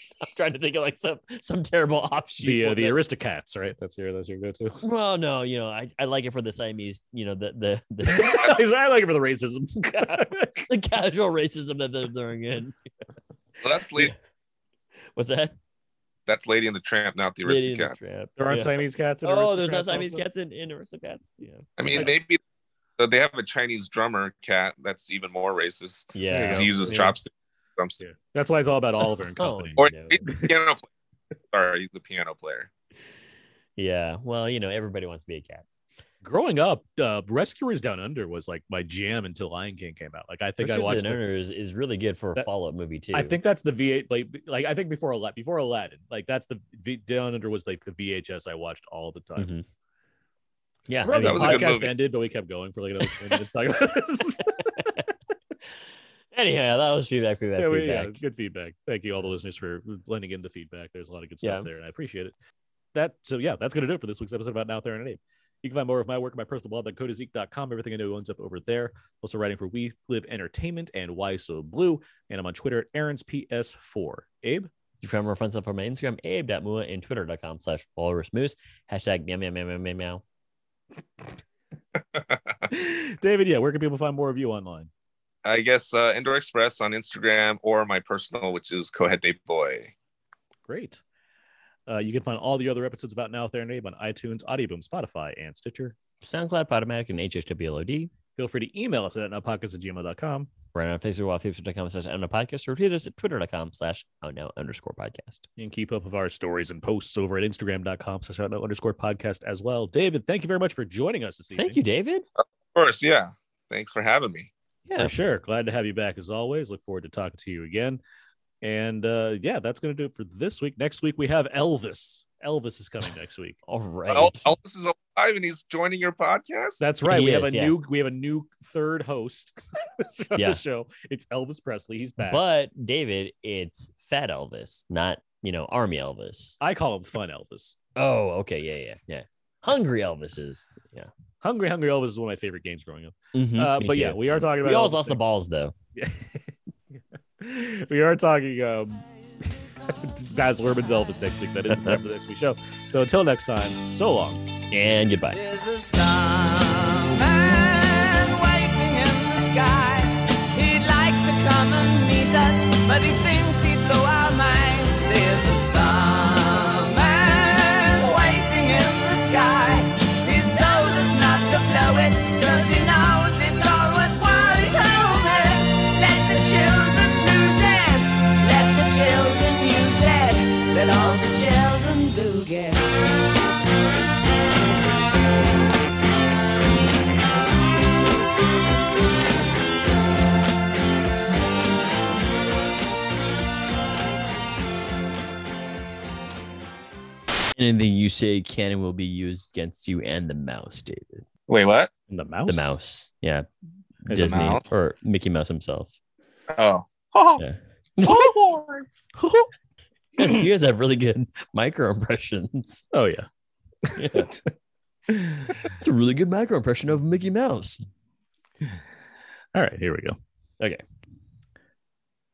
B: I'm trying to think of like some some terrible offshoot.
A: the uh, the Aristocats, right? That's your that's your go to.
B: well, no, you know, I, I like it for the Siamese, you know, the the the,
A: I like it for the racism.
B: the casual racism that they're throwing in.
D: Well, that's lady,
B: What's that?
D: that's Lady and the Tramp, not the
B: Lady in the Tramp.
A: there aren't
B: Yeah.
A: Siamese cats. In
B: Oh, there's not
A: Aristocats
B: Siamese
A: also?
B: cats in, in Aristocats. Yeah.
D: I mean, maybe they have a Chinese drummer cat. That's even more racist.
B: Yeah.
D: he uses
A: Yeah.
D: chopsticks. drumsticks.
A: That's why it's all about Oliver and
B: Oh,
A: Company.
D: Or
B: No.
D: he's the piano player. Sorry, he's the piano player.
B: Yeah. Well, you know, everybody wants to be a cat.
A: Growing up, uh, Rescuers Down Under was like my jam until Lion King came out. Like I think I
B: Pursuit
A: watched.
B: the
A: the-
B: Owner is, is really good for a follow up movie too.
A: I think that's the V8. Like, like I think before Aladdin, before Aladdin, like that's the v- Down Under was like the VHS I watched all the time.
B: Mhm. Yeah,
A: Remember
B: I
A: this
D: was a good
A: podcast
D: movie.
A: ended, but we kept going for like another 20 minutes talking about this.
B: Anyhow, that was feedback, feedback,
A: yeah, we, yeah, good feedback. Thank you, all the listeners, for blending in the feedback. There's a lot of good stuff
B: Yeah.
A: there, and I appreciate it. That so yeah, that's gonna do it for this week's episode about Now There and Abe. You can find more of my work at my personal blog at codazeek.com. Everything I know ends up over there. Also writing for We Live Entertainment and Why So Blu. And I'm on Twitter at Aaron's PS4. Abe?
B: You can find more fun stuff on my Instagram, abe.mua, and twitter.com slash walrus moose. Hashtag meow, meow, meow, meow, meow, meow.
A: David, yeah, where can people find more of you online?
D: I guess uh, Endor Express on Instagram or my personal, which is Cohead Day Boy.
A: Great. Uh, you can find all the other episodes about Now There and Abe on iTunes, Audioboom, Spotify, and Stitcher.
B: SoundCloud, Podomatic, and HHWLOD.
A: Feel free to email us at nowpodcast at gmail.com.
B: Right on Facebook, wallfacebook.com slash outnow podcast, or tweet us at twitter.com slash outnow underscore podcast.
A: You can keep up with our stories and posts over at instagram.com slash outnow underscore podcast as well. David, thank you very much for joining us this evening.
B: Thank you, David.
D: Of course, yeah. Thanks for having me.
B: Yeah.
A: For sure. Glad to have you back as always. Look forward to talking to you again. And uh, yeah, that's going to do it for this week. Next week, we have Elvis. Elvis is coming next week.
B: All right.
D: El- Elvis is alive and he's joining your podcast.
A: That's right.
B: He
A: we have a
B: yeah.
A: new we have a new third host on
B: Yeah.
A: the show. It's Elvis Presley. He's back.
B: But David, it's Fat Elvis, not you know Army Elvis.
A: I call him Fun Elvis.
B: Oh, okay, yeah, yeah, yeah. Hungry Elvis is yeah.
A: Hungry Hungry Elvis is one of my favorite games growing up.
B: Mhm,
A: Uh,
B: me
A: but yeah, we are talking about
B: we always
A: Elvis
B: lost the balls though.
A: we are talking um Baz Luhrmann's Elvis next week. That is the time for the next week show. So until next time, so long.
B: And goodbye. Anything you say can and will be used against you and the mouse, David.
D: Wait, what?
A: The mouse.
B: The mouse. Yeah.
D: There's
B: Disney
D: mouse?
B: or Mickey Mouse himself.
D: Oh.
B: Yeah. you guys have really good micro impressions.
A: Oh yeah.
B: Yeah. it's a really good micro impression of Mickey Mouse.
A: All right, here we go.
B: Okay.